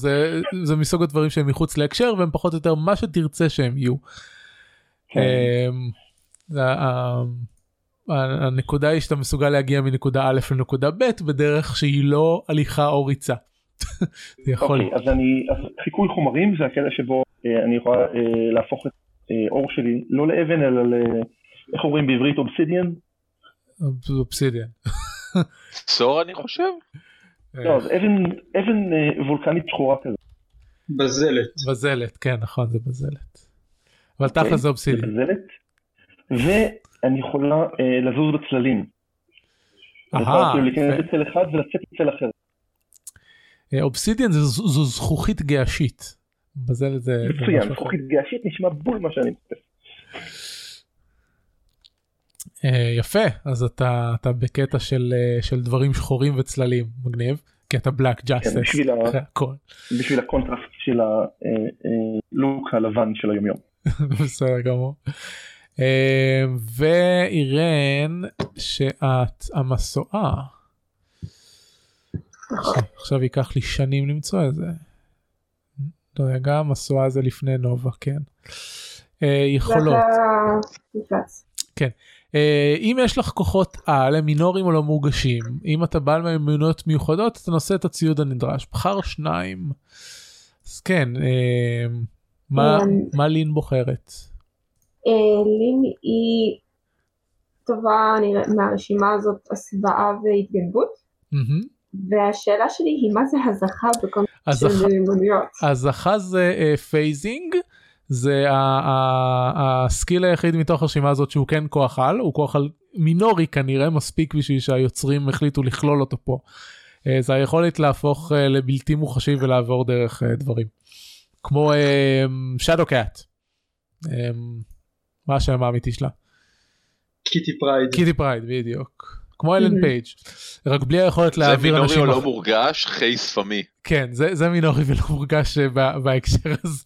זה מסוג הדברים שהם מחוץ להקשר והם פחות או יותר מה שתרצה שהם יהיו. כן. אמ, הנקודה היא שאתה מסוגל להגיע מנקודה א' לנקודה ב' בדרך שהיא לא הליכה או ריצה. זה יכול אוקיי, אז אני, אז חיקוי חומרים זה הקטע שבו אה, אני יכולה אה, להפוך את אה, אור שלי לא לאבן אלא ל... איך אומרים בעברית אובסידיאן? אובסידיאן. צור אני חושב? לא, אז אבן, אבן אה, וולקנית שחורה כזאת. בזלת. בזלת כן נכון זה בזלת. אבל אוקיי, תכל'ס זה אובסידיאן. ואני יכולה אה, לזוז בצללים. אהה, להיכנס. בצל אחד ולצאת בצל אחר. אה, אובסידיאן זה- זו זכוכית געשית. בזלת זה מצוין. זכוכית געשית נשמע בול מה שאני מצפה. אה, יפה אז אתה אתה בקטע של של דברים שחורים וצללים מגניב כי אתה Black Justice. כן, בשביל ה-. בשביל הקונטרסט של הלוק הלבן של היומיום. בסדר גמור. אה, ואירן שאת המסועה. עכשיו ייקח לי שנים למצוא את זה. לא גם המסועה זה לפני נובה כן. אה, יכולות. מפלץ. אה, אם יש לך כוחות על הם מינורים או לא מורגשים אם אתה בעל מיומנויות מיוחדות אתה נושא את הציוד הנדרש בחר שניים. אז כן אה, מה אמ. מה לין בוחרת. אה, לין היא טובה נראה, מהרשימה הזאת הסוואה והתגנבות מהמם. והשאלה שלי היא מה זה הזכה בקונטקסט של מיומנויות. הזכה זה phasing זה ה- ה- ה skill היחיד מתוך הרשימה הזאת שהוא כן כוח על הוא כוח על מינורי כנראה מספיק בשביל שהיוצרים החליטו לכלול אותו פה. אה, זה היכולת להפוך אה, לבלתי מוחשי ולעבור דרך אה, דברים. כמו שדו קאט. מה השם האמיתי שלה? קיטי פרייד. קיטי פרייד בדיוק. כמו אלן Mhm. פייג' רק בלי היכולת זה להעביר מינורי אנשים. או לא אח- מורגש, חי שפמי. כן זה זה מינורי ולא מורגש אה, ב- בהקשר הזה.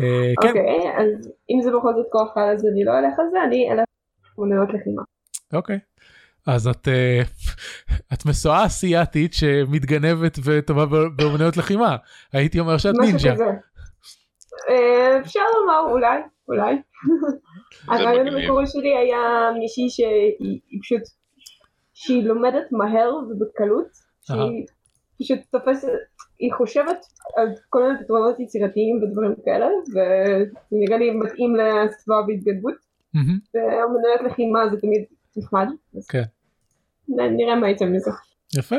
אה, כן אוקיי, אז אם זה בכל זאת כוח על אז אני לא אלך על זה, אני אלך מיומנויות לחימה. אוקיי. אז את אה, את מסועה אסיאתית שמתגנבת וטובה ב- באומנויות לחימה הייתי אומר שאת נינג'ה. אה, אפשר לומר אולי, אולי. הרעיון. המקורי שלי היה מישהי שהיא היא פשוט, שהיא לומדת מהר ובקלות, שהיא פשוט תופסת, היא חושבת על כל מיני פתרונות יצירתיים ודברים כאלה, וזה נראה לי מתאים לצבא והתגנבות. ואומנויות לחימה זה תמיד נחמד. כן. נראה מה יצא מזה. יפה.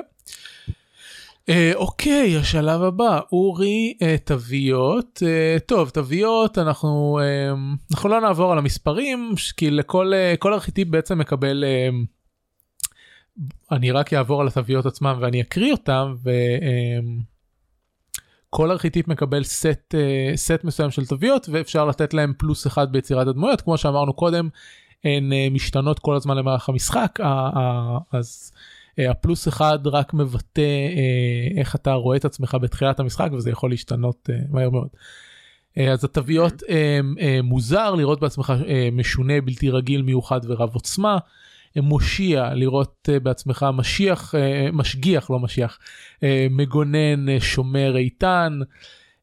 אה, אוקיי השלב הבא אורי אה, תוויות אה, טוב תוויות אנחנו אה, אנחנו לא נעבור על המספרים כי לכל אה, כל ארכיטיפ בעצם מקבל אה, אני רק אעבור על התוויות עצמם ואני אקריא אותם וכל ארכיטיפ מקבל סט אה, סט מסוים של תוויות ואפשר לתת להם פלוס אחד ביצירת הדמויות כמו שאמרנו קודם הן אה, משתנות כל הזמן למערך המשחק אז. אה, הפלוס אחד רק מבטא אה, איך אתה רואה את עצמך בתחילת המשחק וזה יכול להשתנות מהר מאוד. אז התוויות אה, מוזר לראות בעצמך משונה בלתי רגיל מיוחד ורב עוצמה. מושיע לראות בעצמך משיח משגיח לא משיח מגונן שומר איתן.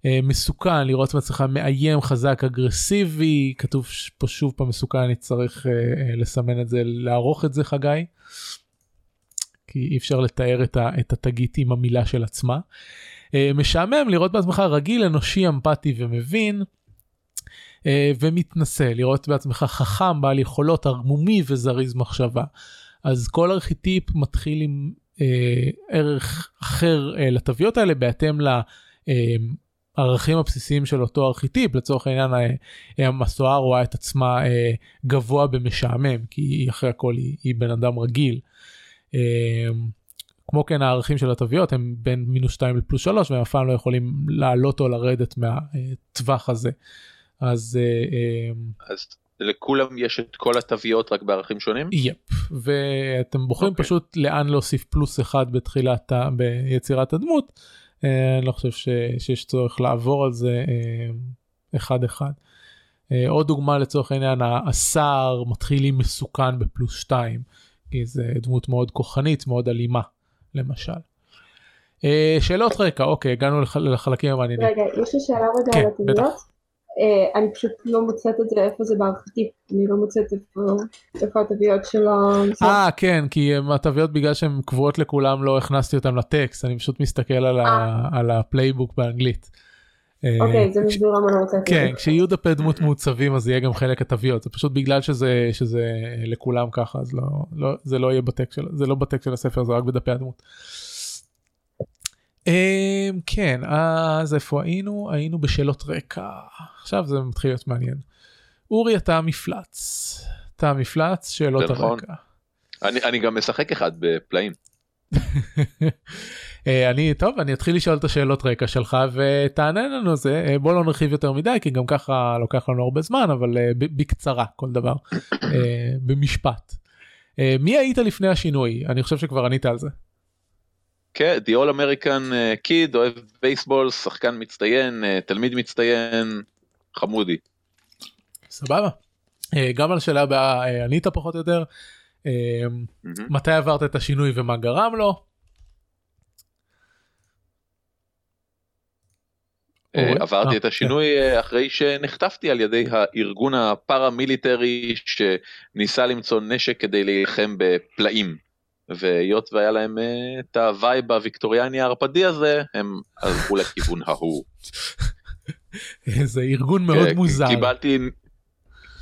אה, מסוכן לראות בעצמך מאיים חזק אגרסיבי כתוב פה שוב פעם מסוכן אני צריך אה, אה, לסמן את זה לערוך את זה חגי. כי אי אפשר לתאר את, ה, את התגית עם המילה של עצמה. אה, משעמם לראות בעצמך רגיל, אנושי, אמפתי ומבין. אה, ומתנשא, לראות בעצמך חכם, בעל יכולות, ערמומי וזריז מחשבה. אז כל ארכיטיפ מתחיל עם אה, ערך אחר אה, לתוויות האלה בהתאם לערכים הבסיסיים של אותו ארכיטיפ. לצורך העניין אה, אה, המסועה רואה את עצמה אה, גבוה במשעמם, כי אחרי הכל היא, היא בן אדם רגיל. כמו כן הערכים של התוויות הם בין מינוס 2 לפלוס 3 והם אף פעם לא יכולים לעלות או לרדת מהטווח הזה. אז אז לכולם יש את כל התוויות רק בערכים שונים? יפ ואתם בוחרים אוקיי. פשוט לאן להוסיף פלוס אחד בתחילת ה... ביצירת הדמות. אה, אני לא חושב ש... שיש צורך לעבור על זה אה, אחד אחד. אה, עוד דוגמה לצורך העניין הסער מתחיל עם מסוכן בפלוס 2 כי זה דמות מאוד כוחנית מאוד אלימה למשל. אה, שאלות רקע אוקיי הגענו לח, לחלקים המעניינים. רגע יש לי שאלה רגע כן, על התוויות. Uh, אני פשוט לא מוצאת את זה איפה זה בארכיטיפ, אני לא מוצאת איפה, איפה התוויות של המשרד. אה כן כי התוויות בגלל שהן קבועות לכולם לא הכנסתי אותן לטקסט אני פשוט מסתכל על, ה, על ה playbook באנגלית. אה, אוקיי זה מסביר למה לא זה. כן כשיהיו דפי דמות מעוצבים אז יהיה גם חלק התוויות זה פשוט בגלל שזה שזה לכולם ככה אז לא לא זה לא יהיה בטקסט של זה לא בטקסט של הספר זה רק בדפי הדמות. אמ, כן אז איפה היינו היינו בשאלות רקע עכשיו זה מתחיל להיות מעניין. אורי אתה המפלץ אתה המפלץ שאלות נכון. הרקע. אני, אני גם משחק אחד בפלאים. אה, אני טוב אני אתחיל לשאול את השאלות רקע שלך ותענה לנו זה אה, בוא לא נרחיב יותר מדי כי גם ככה לוקח לנו הרבה זמן אבל אה, בקצרה כל דבר במשפט. מי היית לפני השינוי אני חושב שכבר ענית על זה. כן, The All American אה, Kid, אוהב בייסבול, שחקן מצטיין, אה, תלמיד מצטיין, חמודי. סבבה. אה, גם על השאלה הבאה אה, ענית פחות או יותר. מתי עברת את השינוי ומה גרם לו? עברתי את השינוי אה, אחרי שנחטפתי על ידי הארגון הפארה-מיליטרי שניסה למצוא נשק כדי להילחם בפלאים. והיות והיה להם אה, את ה vibe הוויקטוריאני הערפדי הזה, הם הלכו לכיוון ההוא. כן. זה ארגון מאוד כן, מוזר. קיבלתי,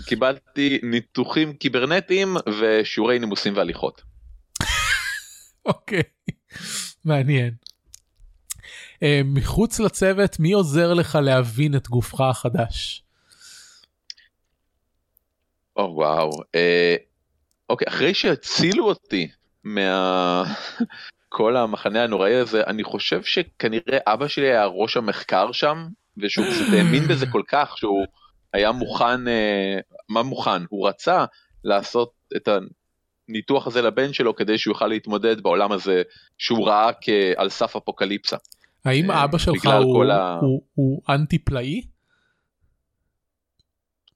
קיבלתי ניתוחים קיברנטיים ושיעורי נימוסים והליכות. אוקיי, מעניין. אה, מחוץ לצוות מי עוזר לך להבין את גופך החדש? או וואו. אה, אוקיי, אחרי שהצילו אותי מה... כל המחנה הנוראי הזה, אני חושב שכנראה אבא שלי היה ראש המחקר שם, ושהוא פשוט האמין בזה כל כך, שהוא היה מוכן, אה, מה מוכן? הוא רצה לעשות את הניתוח הזה לבן שלו כדי שהוא יוכל להתמודד בעולם הזה שהוא ראה כעל סף אפוקליפסה. האם אה, אבא שלך הוא, ה- הוא, הוא אנטי פלאי?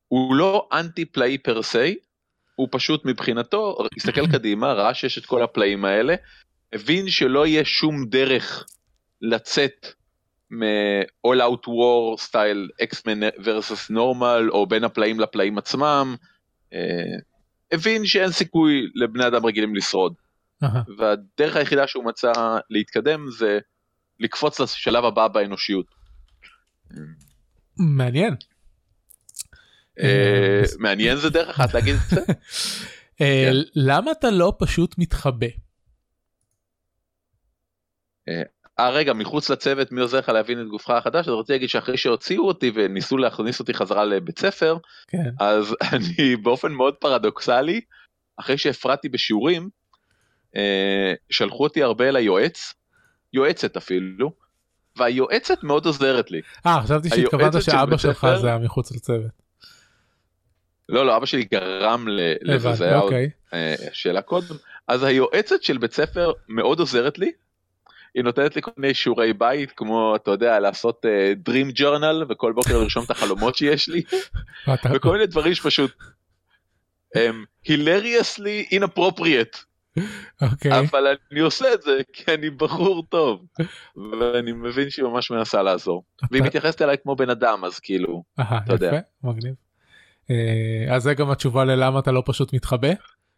הוא לא אנטי פלאי פר סי, הוא פשוט מבחינתו הסתכל קדימה, ראה שיש את כל הפלאים האלה, הבין שלא יהיה שום דרך לצאת מ-all out war סטייל אקסמן versus normal או בין הפלאים לפלאים עצמם, אה, הבין שאין סיכוי לבני אדם רגילים לשרוד, והדרך היחידה שהוא מצא להתקדם זה לקפוץ לשלב הבא באנושיות. מעניין. אה, מעניין זה דרך אחת להגיד את זה. אה, כן. למה אתה לא פשוט מתחבא? אה רגע מחוץ לצוות מי עוזר לך להבין את גופך החדש אז רציתי להגיד שאחרי שהוציאו אותי וניסו להכניס אותי חזרה לבית ספר כן. אז אני באופן מאוד פרדוקסלי אחרי שהפרעתי בשיעורים אה, שלחו אותי הרבה ליועץ יועצת אפילו והיועצת מאוד עוזרת לי אה חשבתי שהתכוונת שאבא שלך זה היה מחוץ לצוות. לא לא אבא שלי גרם לזה זה היה עוד שאלה קודם אז היועצת של בית ספר מאוד עוזרת לי. היא נותנת לי כל מיני שיעורי בית כמו אתה יודע לעשות אה, Dream Journal וכל בוקר לרשום את החלומות שיש לי וכל מיני דברים שפשוט הם hilariously inappropriate אוקיי. אבל אני עושה את זה כי אני בחור טוב ואני מבין שהיא ממש מנסה לעזור והיא אתה- מתייחסת אליי כמו בן אדם אז כאילו אהה, אתה יודע. יפה, מגניב. אה, אז זה גם התשובה ללמה אתה לא פשוט מתחבא?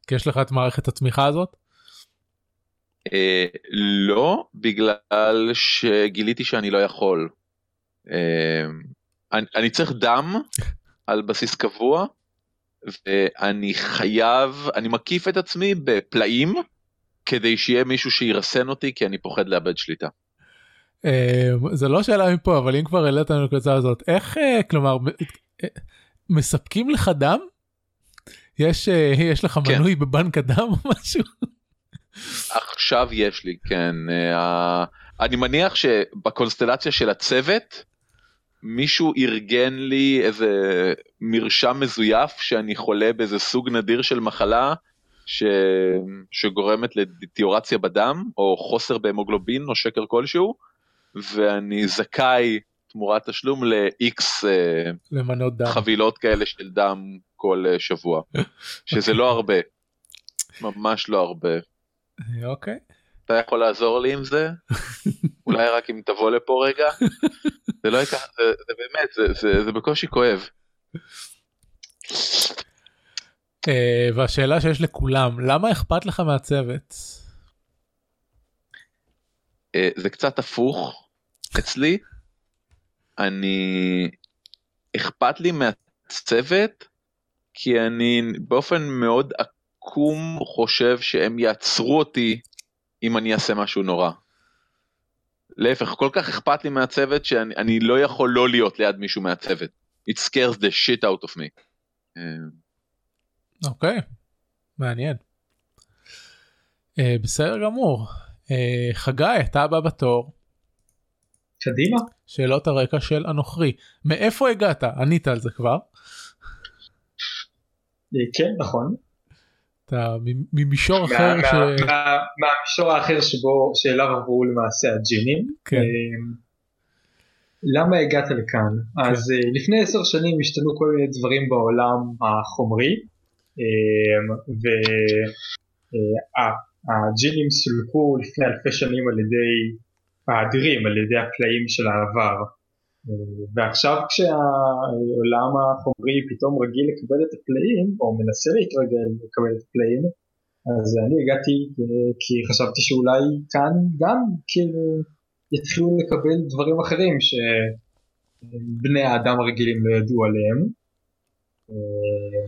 כי יש לך את מערכת התמיכה הזאת? אה, לא בגלל שגיליתי שאני לא יכול. אה, אני, אני צריך דם על בסיס קבוע ואני חייב אני מקיף את עצמי בפלאים כדי שיהיה מישהו שירסן אותי כי אני פוחד לאבד שליטה. אה, זה לא שאלה מפה אבל אם כבר העלית לנו לקבוצה הזאת איך אה, כלומר מספקים לך דם? יש אה, יש לך כן. מנוי בבנק הדם או משהו? עכשיו יש לי כן אה, אני מניח שבקונסטלציה של הצוות מישהו ארגן לי איזה מרשם מזויף שאני חולה באיזה סוג נדיר של מחלה ש... שגורמת לדיטיורציה בדם או חוסר בהמוגלובין או שקר כלשהו ואני זכאי תמורת תשלום ל-X אה. חבילות כאלה של דם כל אה, שבוע, שזה לא הרבה, ממש לא הרבה. אוקיי. אתה יכול לעזור לי עם זה? אולי רק אם תבוא לפה רגע? זה לא ייקח, זה, זה באמת, זה, זה, זה בקושי כואב. אה, והשאלה שיש לכולם, למה אכפת לך מהצוות? אה, זה קצת הפוך אצלי. אני אכפת לי מהצוות כי אני באופן מאוד עקום חושב שהם יעצרו אותי אם אני אעשה משהו נורא. להפך כל כך אכפת לי מהצוות שאני אני לא יכול לא להיות ליד מישהו מהצוות. It scares the shit out of me. אה, אוקיי, מעניין. אה, בסדר גמור. אה, חגי, אתה הבא בתור. קדימה. שאלות הרקע של הנוכרי. מאיפה הגעת? ענית על זה כבר. אה, כן, נכון. אתה ממישור אחר מה- ש... מה- מהמישור האחר שבו, שאליו עברו למעשה הג'ינים. כן. אה, למה הגעת לכאן? אז אה, לפני עשר שנים השתנו כל מיני דברים בעולם החומרי, והג'ינים סולקו לפני אלפי שנים על ידי האדירים, על ידי הפלאים של העבר. ועכשיו כשהעולם החומרי פתאום רגיל לקבל את הפלאים, או מנסה להתרגל לקבל את הפלאים, אז אני הגעתי כי חשבתי שאולי כאן גם כאילו יתחילו לקבל דברים אחרים שבני האדם הרגילים לא ידעו עליהם. אה,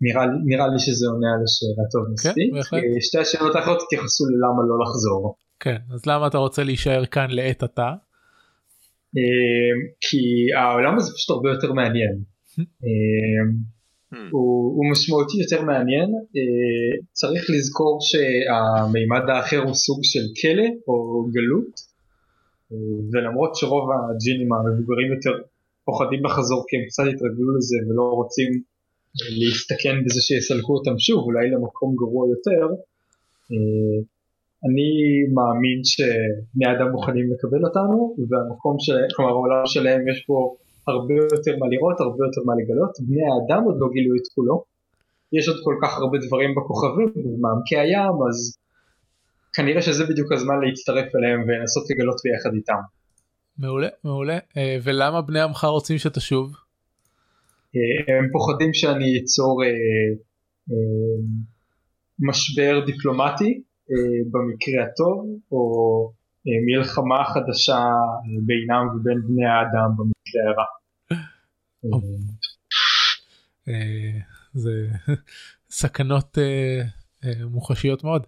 נראה, לי- נראה לי שזה עונה על השאלה טוב מספיק. בהחלט. אה, שתי השאלות האחרות התייחסו ללמה לא לחזור. כן, אז למה אתה רוצה להישאר כאן לעת עתה? אה, כי העולם הזה פשוט הרבה יותר מעניין. אה, Hmm. הוא, הוא משמעותי יותר מעניין, אה, צריך לזכור שהמימד האחר הוא סוג של כלא או גלות, ולמרות שרוב הג'ינים המבוגרים יותר פוחדים לחזור כי הם קצת התרגלו לזה ולא רוצים להסתכן בזה שיסלקו אותם שוב, אולי למקום גרוע יותר, אני מאמין שבני אדם מוכנים לקבל אותנו, והמקום של, כלומר העולם שלהם יש בו הרבה יותר מה לראות, הרבה יותר מה לגלות, בני האדם עוד לא גילו את כולו, יש עוד כל כך הרבה דברים בכוכבים, במעמקי הים, אז כנראה שזה בדיוק הזמן להצטרף אליהם ולנסות לגלות ביחד איתם. מעולה, מעולה. אה, ולמה בני עמך רוצים שתשוב? אה, הם פוחדים שאני אצור אה, משבר דיפלומטי במקרה הטוב, או אה, מלחמה חדשה אה, בינם ובין בני האדם במקרה הרע. אה, אה, זה סכנות אה, אה, מוחשיות מאוד.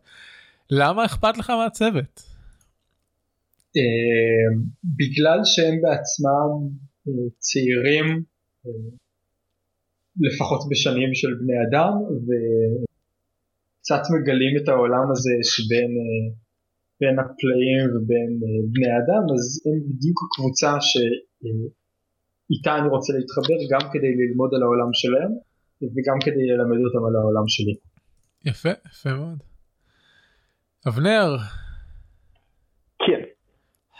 למה אכפת לך מהצוות? אה, בגלל שהם בעצמם אה, צעירים אה, לפחות בשנים של בני אדם וקצת מגלים את העולם הזה שבין אה, בין הפלאים ובין אה, בני אדם אז הם בדיוק הקבוצה שאיתה אני רוצה להתחבר גם כדי ללמוד על העולם שלהם וגם כדי ללמד אותם על העולם שלי. יפה, יפה מאוד. אבנר, כן.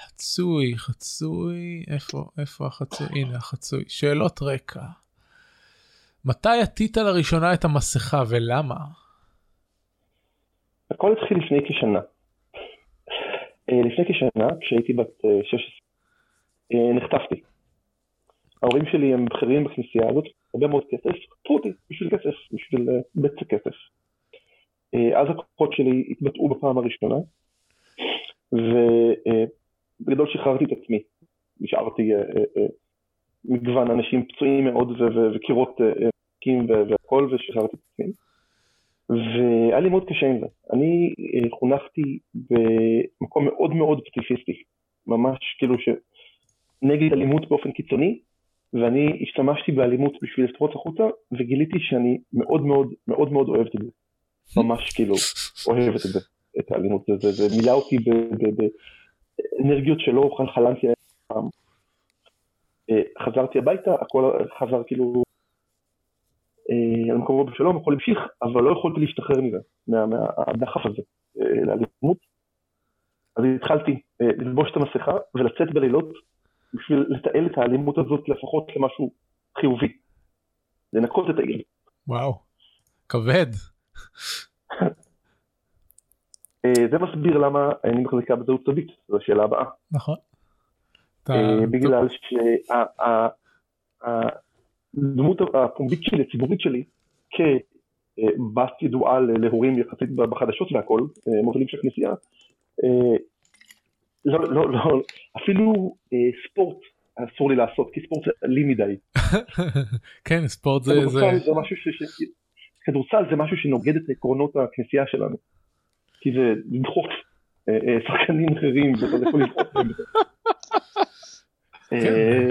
חצוי, חצוי, איפה, איפה החצוי? הנה החצוי. שאלות רקע. מתי עטית לראשונה את המסכה ולמה? הכל התחיל לפני כשנה. אה, לפני כשנה, כשהייתי בת אה, 16, אה, נחטפתי. ההורים שלי הם בכירים בכנסייה הזאת, הרבה מאוד כסף, חטפו אותי בשביל כסף, בשביל אה, בצע כסף. אה, אז הכוחות שלי התבטאו בפעם הראשונה, ובגדול שחררתי את עצמי. נשארתי אה, אה, אה, מגוון אנשים פצועים מאוד וקירות אה, אה, ריקים ו- והכל, ושחררתי את עצמי. והיה לי מאוד קשה עם זה. אני אה, חונכתי במקום מאוד מאוד פציפיסטי, ממש כאילו שנגד אלימות באופן קיצוני, ואני השתמשתי באלימות בשביל לפרוץ החוצה, וגיליתי שאני מאוד מאוד מאוד מאוד אוהבת את זה. ממש כאילו אוהבת את זה, את האלימות, זה, זה, מילא אותי באנרגיות שלא עליהן פעם. אה, חזרתי הביתה, הכל חזר כאילו אה, על מקומו בשלום, הכל המשיך, אבל לא יכולתי להשתחרר מזה, מה- מהדחף הזה אה, לאלימות. אז התחלתי אה, ללבוש את המסכה ולצאת בלילות בשביל לתעל את האלימות הזאת לפחות למשהו חיובי. לנקות את העיר. וואו, כבד. אה, זה מסביר למה אני מחזיקה בזהות סודית, זו השאלה הבאה. נכון. אתה- אה, בגלל שהדמות הפומבית שלי, הציבורית שלי, כבת ידועה להורים יחסית בחדשות והכל, אה, מובילים של הכנסייה, אה, לא, לא, לא, אפילו אה, ספורט אסור לי לעשות, כי ספורט זה אלים מדי. כן, ספורט זה... זה... כדורסל זה משהו ש... ש- כדורסל זה משהו שנוגד את עקרונות הכנסייה שלנו. כי זה לדחוף שחקנים אחרים, ואתה יכול לדחוף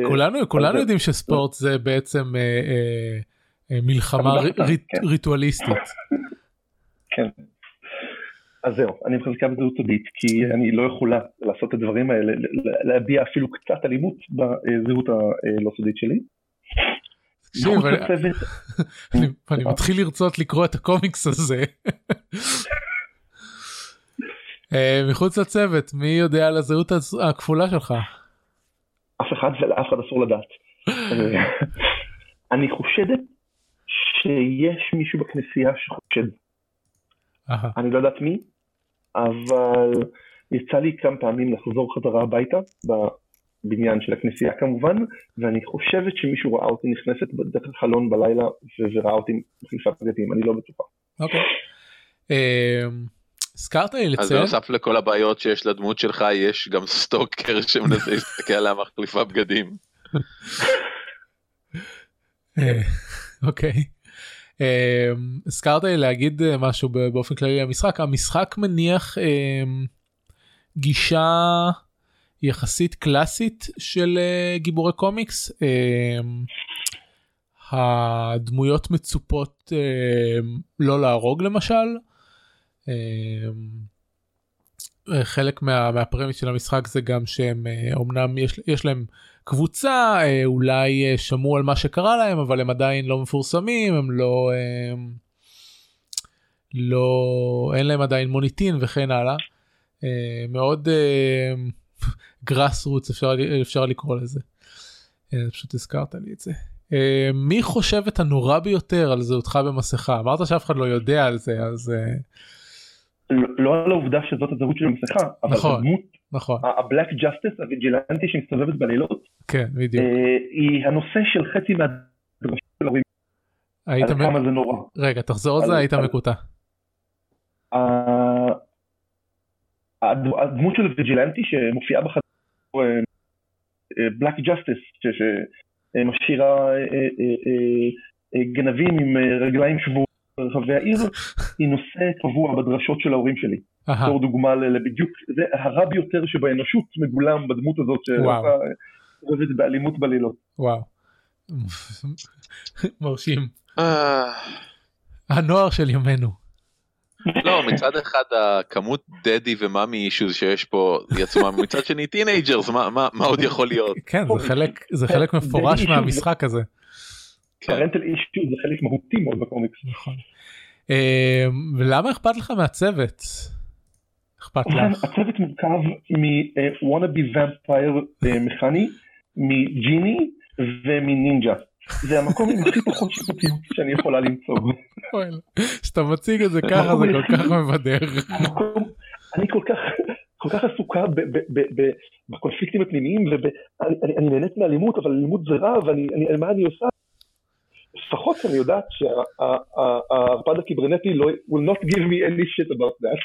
כולנו כולנו אז- יודעים שספורט זה בעצם אה, אה, אה, מלחמה כן. ריטואליסטית. כן. אז זהו, אני מחזיקה בזהות סודית, כי אני לא יכולה לעשות את הדברים האלה, להביע אפילו קצת אלימות בזהות הלא סודית שלי. תקשיב, אני- מתחיל לרצות לקרוא את הקומיקס הזה. אה, מחוץ לצוות, מי יודע על הזהות הז- הכפולה שלך? אף אחד ולאף אחד אסור לדעת. אני חושדת שיש מישהו בכנסייה שחושד. אני לא יודעת מי, אבל יצא לי כמה פעמים לחזור חזרה הביתה, בבניין של הכנסייה כמובן, ואני חושבת שמישהו ראה אותי נכנסת דרך החלון בלילה וראה אותי מחליפת בגדים, אני לא בטוחה. אוקיי. אה, הזכרת לי אז לציין, בנוסף לכל הבעיות שיש לדמות שלך, יש גם סטוקר שמנסה להסתכל עליה מחליפה בגדים. אה, אוקיי. אה, הזכרת לי להגיד אה, משהו באופן כללי למשחק, המשחק מניח גישה יחסית קלאסית של גיבורי קומיקס. הדמויות מצופות לא להרוג למשל. אה, אה, חלק מה, מהפרמיס של המשחק זה גם שהם אה, אומנם יש, יש להם קבוצה אה, אולי אה, שמעו על מה שקרה להם אבל הם עדיין לא מפורסמים הם לא אה, לא אין להם עדיין מוניטין וכן הלאה. אה, מאוד גראס רוץ אפשר אפשר לקרוא לזה. אה, פשוט הזכרת לי את זה. אה, מי חושב את הנורא ביותר על זהותך במסכה אמרת שאף אחד לא יודע על זה אז אה, לא- על העובדה שזאת הזהות של המסכה, אבל נכון. הדמות, נכון ה Black Justice, ה vigilante שמסתובבת בלילות, כן בדיוק אה, היא הנושא של חצי מהדרשות של ההורים, היית מ- כמה זה נורא. רגע תחזור על זה היית מקוטע. הדמות של vigilante שמופיעה בחדר Black Justice שמשאירה אה, אה, אה, אה, גנבים עם רגליים שבורות ברחבי העיר היא נושא קבוע בדרשות של ההורים שלי. בתור דוגמה ל- לבדיוק זה הרע ביותר שבאנושות מגולם בדמות הזאת. שעובדת באלימות בלילות. וואו. מרשים. אה, הנוער של ימינו. לא, מצד אחד הכמות daddy ו mommy issues שיש פה היא עצומה, מצד שני teenagers, מה- מה מה עוד יכול להיות? כן זה חלק זה חלק מפורש. מהמשחק הזה. כן. פרנטל אישו זה חלק מהותי מאוד בקומיקס. נכון. אה, ולמה אכפת לך מהצוות? אכפת לך? הצוות מורכב מוואנאבי ומפייר מכני, מג'יני ומנינג'ה. זה המקום עם הכי פחות שיפוטיות שאני יכולה למצוא. כשאתה מציג את זה ככה זה כל כך מבדר. אני כל כך, כל כך עסוקה בקונפליקטים הפנימיים, ואני נהנית מאלימות, אבל אלימות זה רע, ואני, אני- מה אני עושה? לפחות אני יודעת שהערפד הקיברנטי לא, will not give me any shit about that.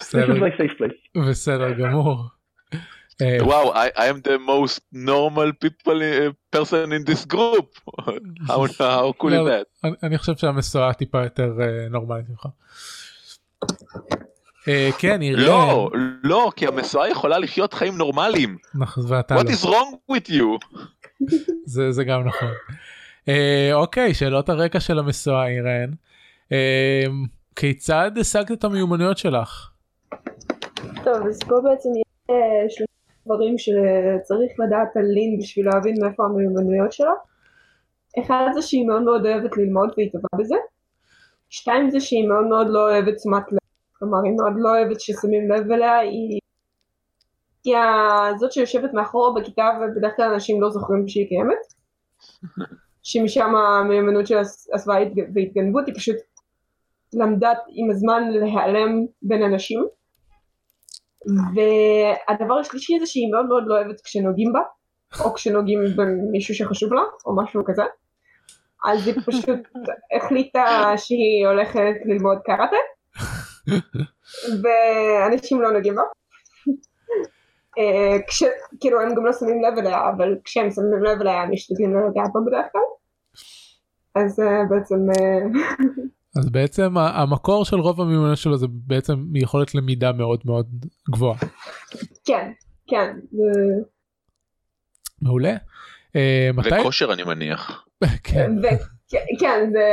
בסדר, my safe place. בסדר גמור. אה, וואו, I, am the most normal people uh, person in this group. how, how cool לא, is לא, that? אני- חושב שהמשואה טיפה יותר אה, נורמלית ממך. אה, כן, יראה. לא, לא, כי המשואה יכולה לחיות חיים נורמליים. נכון, ואתה What לא. is wrong with you? זה, זה גם נכון. אה, אוקיי, שאלות הרקע של המשואה, אירן. אה, כיצד השגת את המיומנויות שלך? טוב, אז פה בעצם יש אה, שלושה דברים שצריך לדעת על לין בשביל להבין מאיפה המיומנויות שלה. אחד זה שהיא מאוד מאוד אוהבת ללמוד והיא טובה בזה. שתיים זה שהיא מאוד מאוד לא אוהבת תשומת לב, כלומר היא מאוד לא אוהבת ששמים לב אליה, היא, היא זאת שיושבת מאחורה בכיתה ובדרך כלל אנשים לא זוכרים שהיא קיימת, שמשם המיומנות של הסוואה והתגנבות, היא פשוט למדה עם הזמן להיעלם בין אנשים. והדבר השלישי זה שהיא מאוד מאוד לא אוהבת כשנוגעים בה, או כשנוגעים במישהו שחשוב לה, או משהו כזה. אז היא פשוט החליטה שהיא הולכת ללמוד קראטה, ואנשים לא נוגעים בה. אה, כש, כאילו הם גם לא שמים לב אליה, אבל כשהם שמים לב אליה הם משתדלים לא לגעת בה בדרך כלל. אז אה, בעצם... אה, אז בעצם המקור של רוב המיומנות שלו זה בעצם יכולת למידה מאוד מאוד גבוהה. כן, כן. מעולה. וכושר אני מניח. כן. כן, זה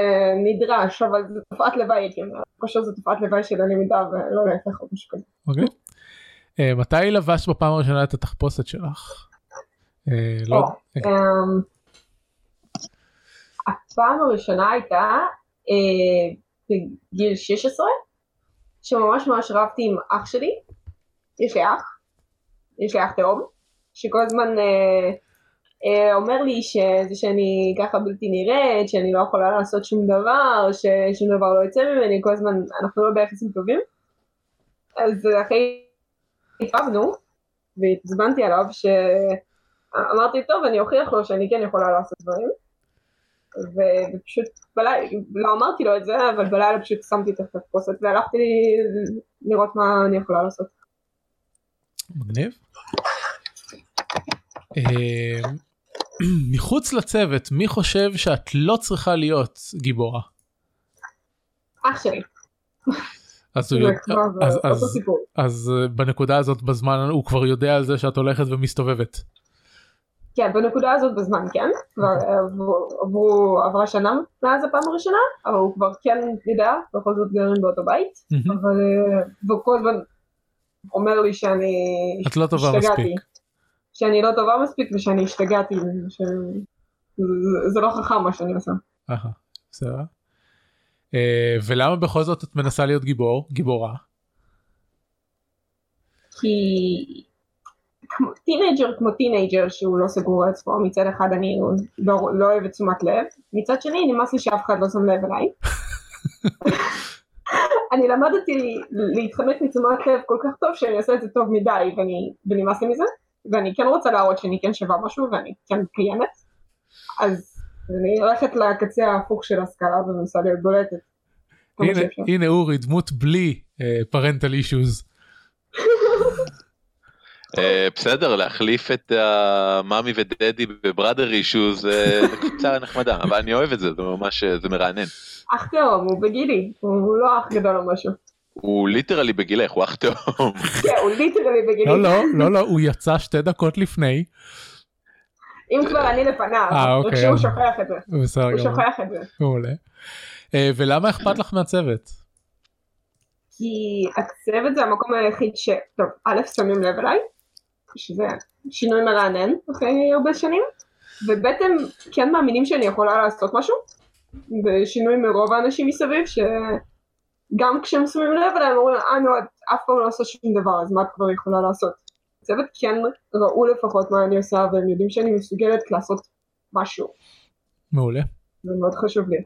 נדרש, אבל זה תופעת לוואי, כושר זה תופעת לוואי של הלמידה ולא להפך או משהו כזה. אוקיי. אה, מתי לבשת בפעם הראשונה את התחפושת שלך? אה, לא. אמ, הפעם הראשונה הייתה אה, בגיל 16, שממש ממש רבתי עם אח שלי, יש לי אח, יש לי אח תאום, שכל הזמן אומר לי שזה שאני ככה בלתי נראית, שאני לא יכולה לעשות שום דבר, ששום דבר לא יוצא ממני, כל הזמן אנחנו לא ביחסים טובים. אז אחרי התאהבנו, והתזמנתי עליו שאמרתי טוב אני אוכיח לו שאני כן יכולה לעשות דברים ופשוט בלילה, לא אמרתי לו את זה אבל בלילה פשוט שמתי את התחפושת והלכתי לראות מה אני יכולה לעשות. מגניב. אה, מחוץ לצוות מי חושב שאת לא צריכה להיות גיבורה? אח שלי. אז, הוא יודע, אז, אז, אז אה, בנקודה הזאת בזמן הוא כבר יודע על זה שאת הולכת ומסתובבת. כן בנקודה הזאת בזמן כן כבר אוקיי. עברו עברה שנה מאז הפעם הראשונה אבל הוא כבר כן יודע בכל זאת גרים באותו בית אבל אה, והוא כל הזמן אומר לי שאני את לא טובה מספיק שאני לא טובה מספיק ושאני השתגעתי שזה לא חכם מה שאני עושה. בסדר. אה, ולמה בכל זאת את מנסה להיות גיבור, גיבורה? כי כמו teenager כמו teenager שהוא לא סגור על עצמו מצד אחד אני לא, לא אוהב את תשומת לב מצד שני נמאס לי שאף אחד לא שם לב אליי. אני למדתי להתחמק מתשומת לב כל כך טוב שאני עושה את זה טוב מדי ואני ונמאס לי מזה ואני כן רוצה להראות שאני כן שווה משהו ואני כן קיימת אז אני הולכת לקצה ההפוך של הסקאלה ומנסה להיות בולטת. הנה, הנה אורי דמות בלי parental uh, issues. בסדר להחליף את ה mommy ו daddy ב brother issues זה קצת נחמדה אבל אני אוהב את זה זה ממש זה מרענן. אח תאום הוא בגילי הוא לא אח גדול או משהו. הוא literally בגילך הוא אח תאום. כן הוא literally בגילי. לא לא לא לא הוא יצא שתי דקות לפני. אם כבר אני לפניו, אה, רק אוקיי, שהוא אז- שוכח את זה, בסדר הוא גמור. שוכח את זה. מעולה. אה, ולמה אכפת לך מהצוות? כי הצוות זה המקום היחיד ש... טוב, א', שמים לב אליי, שזה שינוי מרענן אחרי הרבה שנים, וב' הם כן מאמינים שאני יכולה לעשות משהו, ושינוי מרוב האנשים מסביב, שגם כשהם שמים לב אליי הם אומרים, אה נו, את אף פעם לא עושה שום דבר, אז מה את כבר יכולה לעשות? הצוות כן ראו לפחות מה אני עושה, והם יודעים שאני מסוגלת לעשות משהו, מעולה. זה מאוד חשוב לי.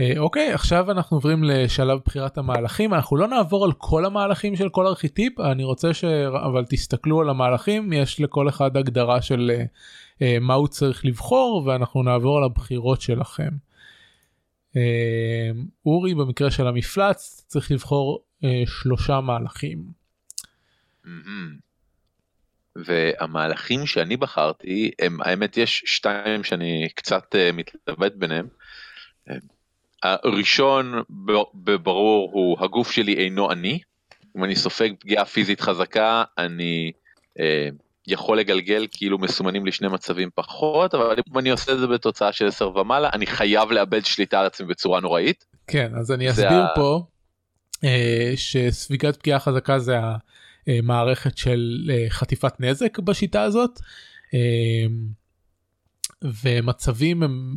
אה, אוקיי עכשיו אנחנו עוברים לשלב בחירת המהלכים אנחנו לא נעבור על כל המהלכים של כל ארכיטיפ אני רוצה ש... אבל תסתכלו על המהלכים יש לכל אחד הגדרה של אה, אה, מה הוא צריך לבחור ואנחנו נעבור על הבחירות שלכם. אה, אורי במקרה של המפלץ צריך לבחור אה, שלושה מהלכים. מהמם. והמהלכים שאני בחרתי הם האמת יש שתיים שאני קצת אה, מתלבט ביניהם. הראשון בברור הוא הגוף שלי אינו אני. אם אני סופג פגיעה פיזית חזקה אני אה, יכול לגלגל כאילו מסומנים לי שני מצבים פחות אבל אם אני עושה את זה בתוצאה של 10 ומעלה אני חייב לאבד שליטה על עצמי בצורה נוראית. כן אז אני אסביר ה- פה אה, שספיגת פגיעה חזקה זה המערכת של אה, חטיפת נזק בשיטה הזאת. אה, ומצבים הם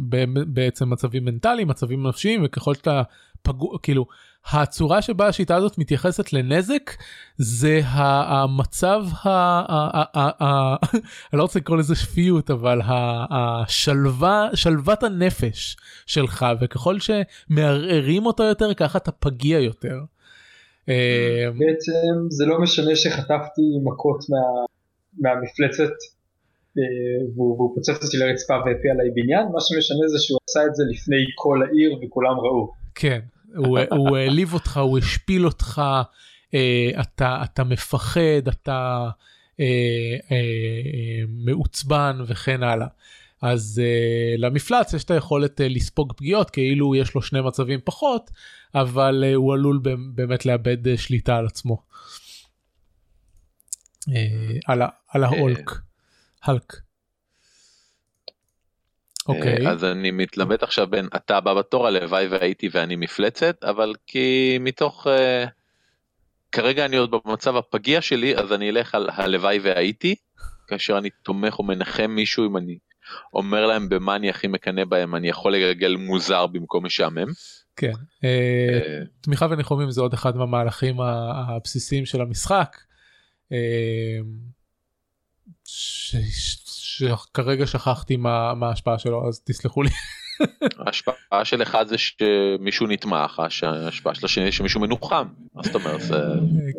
בעצם מצבים מנטליים מצבים נפשיים וככל שאתה פגוע כאילו הצורה שבה השיטה הזאת מתייחסת לנזק זה המצב אני לא רוצה לקרוא לזה שפיות אבל השלווה שלוות הנפש שלך וככל שמערערים אותו יותר ככה אתה פגיע יותר. אה, בעצם זה לא משנה שחטפתי מכות מהמפלצת אה, והוא פוצץ אותי לרצפה והפיע עליי בניין מה שמשנה זה שהוא עשה את זה לפני כל העיר וכולם ראו. כן הוא העליב אותך הוא השפיל אותך אה, אתה אתה מפחד אתה מעוצבן וכן הלאה. אז uh, למפלץ יש את היכולת uh, לספוג פגיעות כאילו יש לו שני מצבים פחות אבל uh, הוא עלול באמת לאבד uh, שליטה על עצמו. Uh, על, על ההולק. הלק. אוקיי. אז אני מתלבט עכשיו בין אתה הבא בתור הלוואי והייתי ואני מפלצת אבל כי מתוך uh, כרגע אני עוד במצב הפגיע שלי אז אני אלך על הלוואי והייתי כאשר אני תומך או מנחם מישהו אם אני אומר להם במה אני הכי מקנא בהם אני יכול לגלגל מוזר במקום משעמם. כן אה, אה, תמיכה וניחומים זה עוד אחד מהמהלכים הבסיסיים של המשחק. אה, שכרגע שכחתי מה ההשפעה שלו אז תסלחו לי. ההשפעה של אחד זה שמישהו נתמך, ההשפעה של השני שמישהו מנוחם, מה זאת אומרת? זה...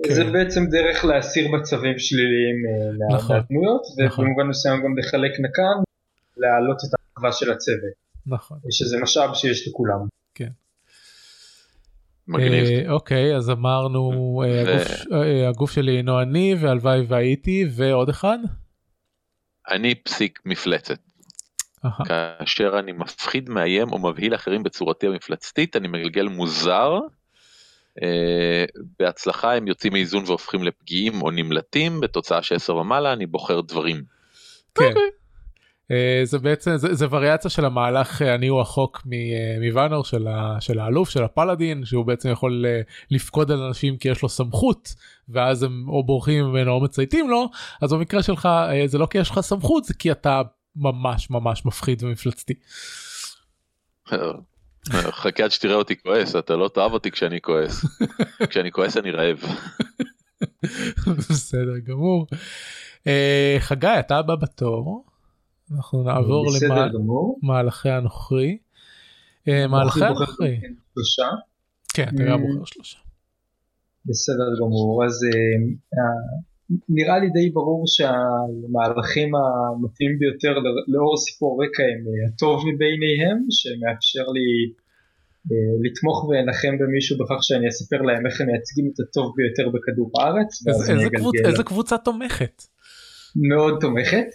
כן. זה בעצם דרך להסיר מצבים שליליים נכון, מהדמויות, נכון. ובמובן מסוים גם לחלק נקן להעלות את האחווה של הצוות. נכון. שזה משאב שיש לכולם. כן. מגניב. אה, אוקיי אז אמרנו אה, אה, הגוף שלי אינו אני והלוואי והייתי ועוד אחד? אני פסיק מפלצת. כאשר אני מפחיד מאיים או מבהיל אחרים בצורתי המפלצתית אני מגלגל מוזר. בהצלחה הם יוצאים מאיזון והופכים לפגיעים או נמלטים בתוצאה של 10 ומעלה אני בוחר דברים. כן. Okay. אה, זה בעצם זה, זה וריאציה של המהלך אה, אני הוא החוק אה, מוואנור של, של האלוף של הפלאדין שהוא בעצם יכול לפקוד על אנשים כי יש לו סמכות ואז הם או בורחים ממנו או מצייתים לו אז במקרה שלך זה לא כי יש לך סמכות זה כי אתה ממש ממש מפחיד ומפלצתי. חכה עד שתראה אותי כועס אתה לא תאהב אותי כשאני כועס כשאני כועס אני רעב. בסדר גמור. חגי אתה הבא בתור. אנחנו נעבור למהלכי הנוכרי. אה, מהלכי הנוכרי. שלושה. כן, אתה גם בוחר שלושה. בסדר גמור, אז אה, נראה לי די ברור שהמהלכים המתאים ביותר לאור סיפור רקע הם אה, הטוב מביניהם, שמאפשר לי לתמוך ולנחם במישהו בכך שאני אספר להם איך הם מייצגים את הטוב ביותר בכדור הארץ. איזה קבוצה תומכת? מאוד תומכת.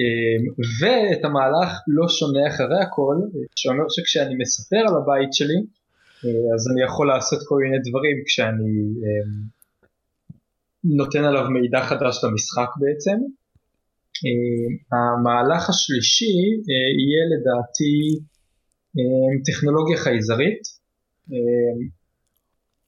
אמ, ואת המהלך לא שונה אחרי הכל, שאומר שכשאני מספר על הבית שלי, אה, אז אני יכול לעשות כל מיני דברים כשאני אמ, נותן עליו מידע חדש למשחק בעצם. אמ, המהלך השלישי אה, יהיה לדעתי טכנולוגיה חייזרית.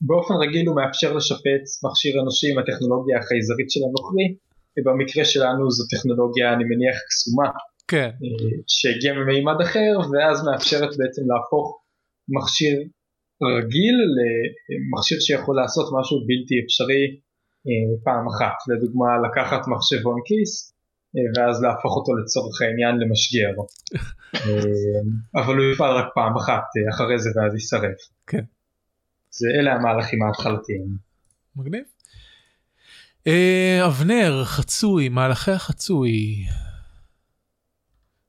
באופן רגיל הוא מאפשר לשפץ מכשיר אנושי עם הטכנולוגיה החייזרית של הנוכרי ובמקרה שלנו זו טכנולוגיה אני מניח קסומה כן. אה, שהגיעה ממימד אחר ואז מאפשרת בעצם להפוך מכשיר רגיל למכשיר שיכול לעשות משהו בלתי אפשרי אה, פעם אחת לדוגמה לקחת מחשבון כיס אה, ואז להפוך אותו לצורך העניין למשגר אבל הוא יפעל רק פעם אחת אחרי זה ואז יישרף. כן. זה אלה המהלכים ההתחלתיים. מגניב. אה, אבנר, חצוי, מהלכי החצוי.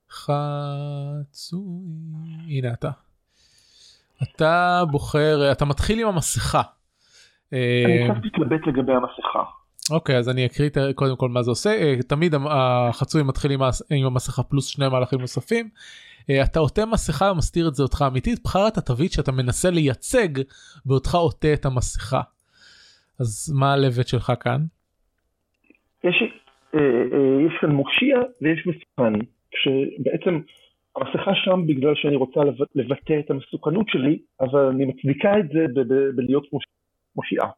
חצוי, הנה אתה. אתה בוחר, אתה מתחיל עם המסכה. אני אה, קצת מתלבט לגבי המסכה. אוקיי אז אני אקריא קודם כל מה זה עושה אה, תמיד החצוי מתחיל עם המסכה פלוס שני מהלכים נוספים. אתה עוטה מסכה ומסתיר את זהותך אמיתית בחר את התווית שאתה מנסה לייצג בעודך עוטה את המסכה. אז מה הלבט שלך כאן? יש, אה, אה, יש כאן מושיע ויש מסוכן, שבעצם המסכה שם בגלל שאני רוצה לבטא את המסוכנות שלי, אבל אני מצדיקה את זה בלהיות מושיעה.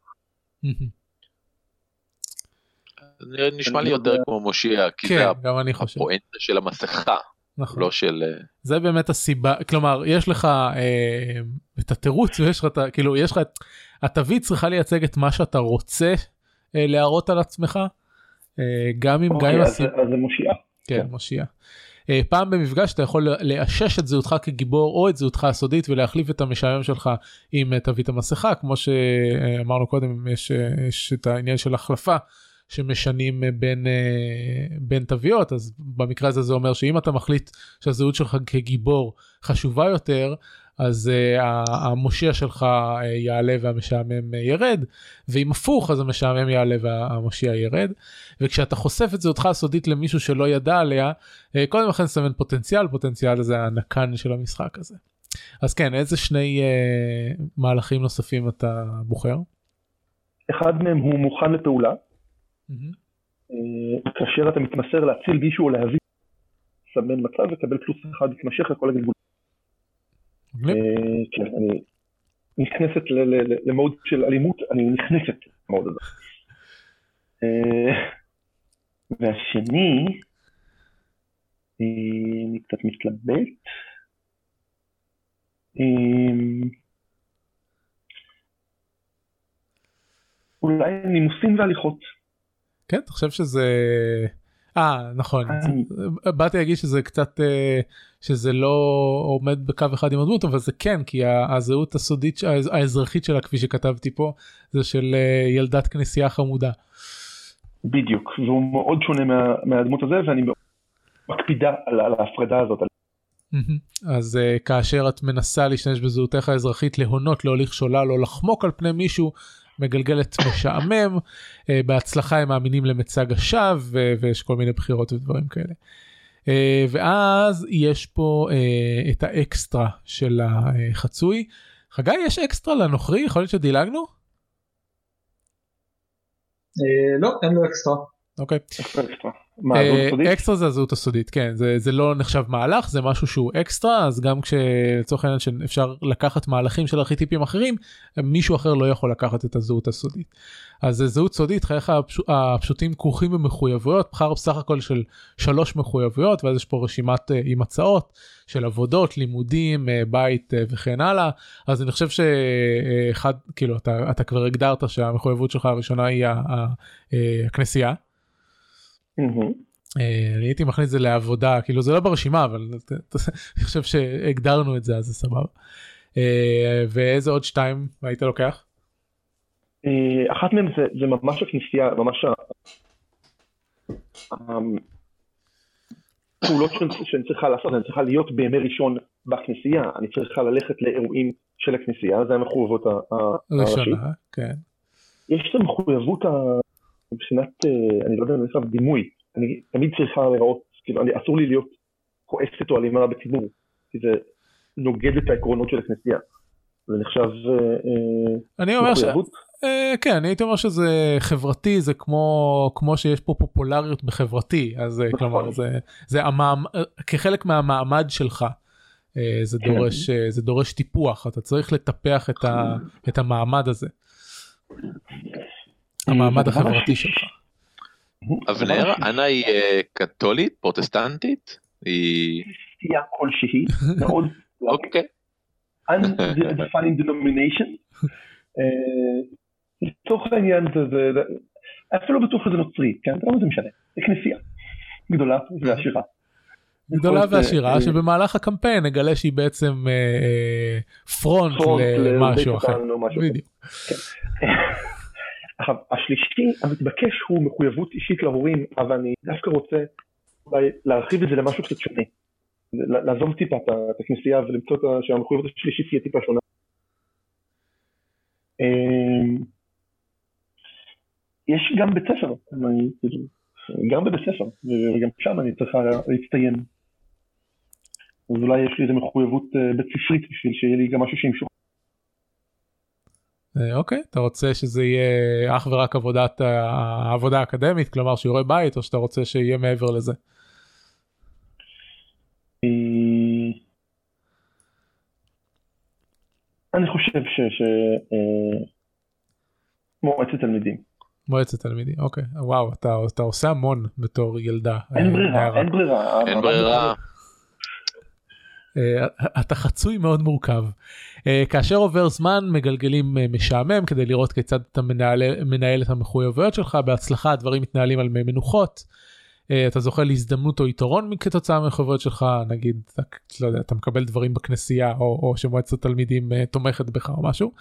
זה נשמע לי יותר כמו מושיע, כי כן, זה הפואנטה של המסכה. נכון. לא של... אה, זה באמת הסיבה כלומר יש לך אה, את התירוץ ויש לך את ה- כאילו יש לך את התווית צריכה לייצג את מה שאתה רוצה אה, להראות על עצמך גם אם גם אוקיי, אם אז. אז זה מושיע. כן, מושיע. אה, פעם במפגש אתה יכול לאשש את זהותך כגיבור או את זהותך הסודית ולהחליף את המשעמם שלך עם אה, תווית המסכה כמו שאמרנו קודם יש, אה, יש את העניין של החלפה שמשנים בין, בין תוויות אז במקרה הזה זה אומר שאם אתה מחליט שהזהות שלך כגיבור חשובה יותר אז uh, המושיע שלך uh, יעלה והמשעמם uh, ירד ואם הפוך אז המשעמם יעלה והמושיע ירד וכשאתה חושף את זהותך הסודית למישהו שלא ידע עליה uh, קודם לכן סמן פוטנציאל פוטנציאל זה הנקן של המשחק הזה. אז כן איזה שני uh, מהלכים נוספים אתה בוחר? אחד מהם הוא מוכן לפעולה, Mm-hmm. אה, כאשר אתה מתמסר להציל מישהו או להביא, סמן מצב וקבל פלוס אחד מתמשך לכל הגלגול. אה, כן, אני נכנסת למוד של אלימות, אני נכנסת למוד הזה. אה, והשני, אה, אני קצת מתלבט. אולי נימוסים והליכות. כן אתה חושב שזה אה נכון אה. באתי להגיד שזה קצת אה, שזה לא עומד בקו אחד עם הדמות אבל זה כן כי הזהות הסודית האזרחית שלה כפי שכתבתי פה זה של אה, ילדת כנסייה חמודה. בדיוק, והוא מאוד שונה מה, מהדמות הזה, ואני מקפידה על, על ההפרדה הזאת. אז uh, כאשר את מנסה להשתמש בזהותך האזרחית להונות להוליך שולל או לחמוק על פני מישהו מגלגלת משעמם uh, בהצלחה הם מאמינים למצג השווא ויש כל מיני בחירות ודברים כאלה. Uh, ואז יש פה uh, את האקסטרה של החצוי. חגי יש אקסטרה לנוכרי יכול להיות שדילגנו? אה, לא, אין לו אקסטרה. אוקיי. מה, אה, סודית? אקסטרה זה הזהות הסודית כן זה זה לא נחשב מהלך זה משהו שהוא אקסטרה אז גם כשלצורך העניין שאפשר לקחת מהלכים של ארכיטיפים אחרים מישהו אחר לא יכול לקחת את הזהות הסודית. אז זה זהות סודית חייך הפש... הפשוטים כרוכים במחויבויות בחר בסך הכל של שלוש מחויבויות ואז יש פה רשימת uh, עם הצעות של עבודות לימודים uh, בית uh, וכן הלאה אז אני חושב שאחד כאילו אתה, אתה כבר הגדרת שהמחויבות שלך הראשונה היא ה- ה- אה, הכנסייה. מהמם. אה, אני הייתי מכניס את זה לעבודה כאילו זה לא ברשימה אבל אני חושב שהגדרנו את זה אז זה סבבה. אה, ואיזה עוד שתיים היית לוקח? אה, אחת מהן זה, זה ממש הכנסייה, ממש. הפעולות שאני, שאני צריכה לעשות, אני צריכה להיות בימי ראשון בכנסייה, אני צריכה ללכת לאירועים של הכנסייה, זה המחויבות הראשית. כן. יש את המחויבות מבחינת, אה, אני לא יודע אם זה דימוי, אני תמיד צריכה להיראות, כאילו, אני, אסור לי להיות כועסת או אלימה בציבור, כי זה נוגד את העקרונות של הכנסייה. זה נחשב אה, אה, אני אומר ש... מחויבות. אה, כן אני הייתי אומר שזה חברתי זה כמו כמו שיש פה פופולריות בחברתי אז אה, נכון. כלומר זה זה המעמ... כחלק מהמעמד שלך. זה כן. דורש זה דורש טיפוח אתה צריך לטפח את, ה... את המעמד הזה. המעמד החברתי שלך. אבנר, אנה היא אה, קתולית, פרוטסטנטית? היא... כנסייה כלשהי, מאוד אוקיי. undefined denomination. אה, לצורך העניין זה, אפילו בטוח שזה נוצרי, כן? אבל זה משנה, זה כנסייה גדולה ועשירה. גדולה ועשירה אה, שבמהלך הקמפיין נגלה שהיא בעצם פרונט למשהו אחר. בדיוק. עכשיו, השלישי המתבקש הוא מחויבות אישית להורים, אבל אני דווקא רוצה אולי להרחיב את זה למשהו קצת שונה. לעזוב טיפה את הכנסייה ולמצוא שהמחויבות השלישית תהיה טיפה שונה. אמ, יש גם בית ספר, גם בבית ספר, וגם שם אני צריכה להצטיין. אז אולי יש לי איזה מחויבות אה, בית ספרית בשביל שיהיה לי גם משהו שימשוך. אה, אוקיי אתה רוצה שזה יהיה אך ורק עבודת העבודה האקדמית כלומר שיעורי בית או שאתה רוצה שיהיה מעבר לזה. אה, אני חושב ש... ש אה, מועצת תלמידים. מועצת תלמידים אוקיי וואו אתה עושה המון בתור ילדה. אין ברירה. אין ברירה. אין ברירה. אה, אתה חצוי מאוד מורכב. אה, כאשר עובר זמן מגלגלים אה, משעמם כדי לראות כיצד אתה מנהל, מנהל את המחויבויות שלך בהצלחה הדברים מתנהלים על מי מנוחות. אה, אתה זוכה להזדמנות או יתרון כתוצאה מהחובות שלך נגיד אתה, לא יודע, אתה מקבל דברים בכנסייה או, או שמועצת תלמידים uh, תומכת בך או משהו.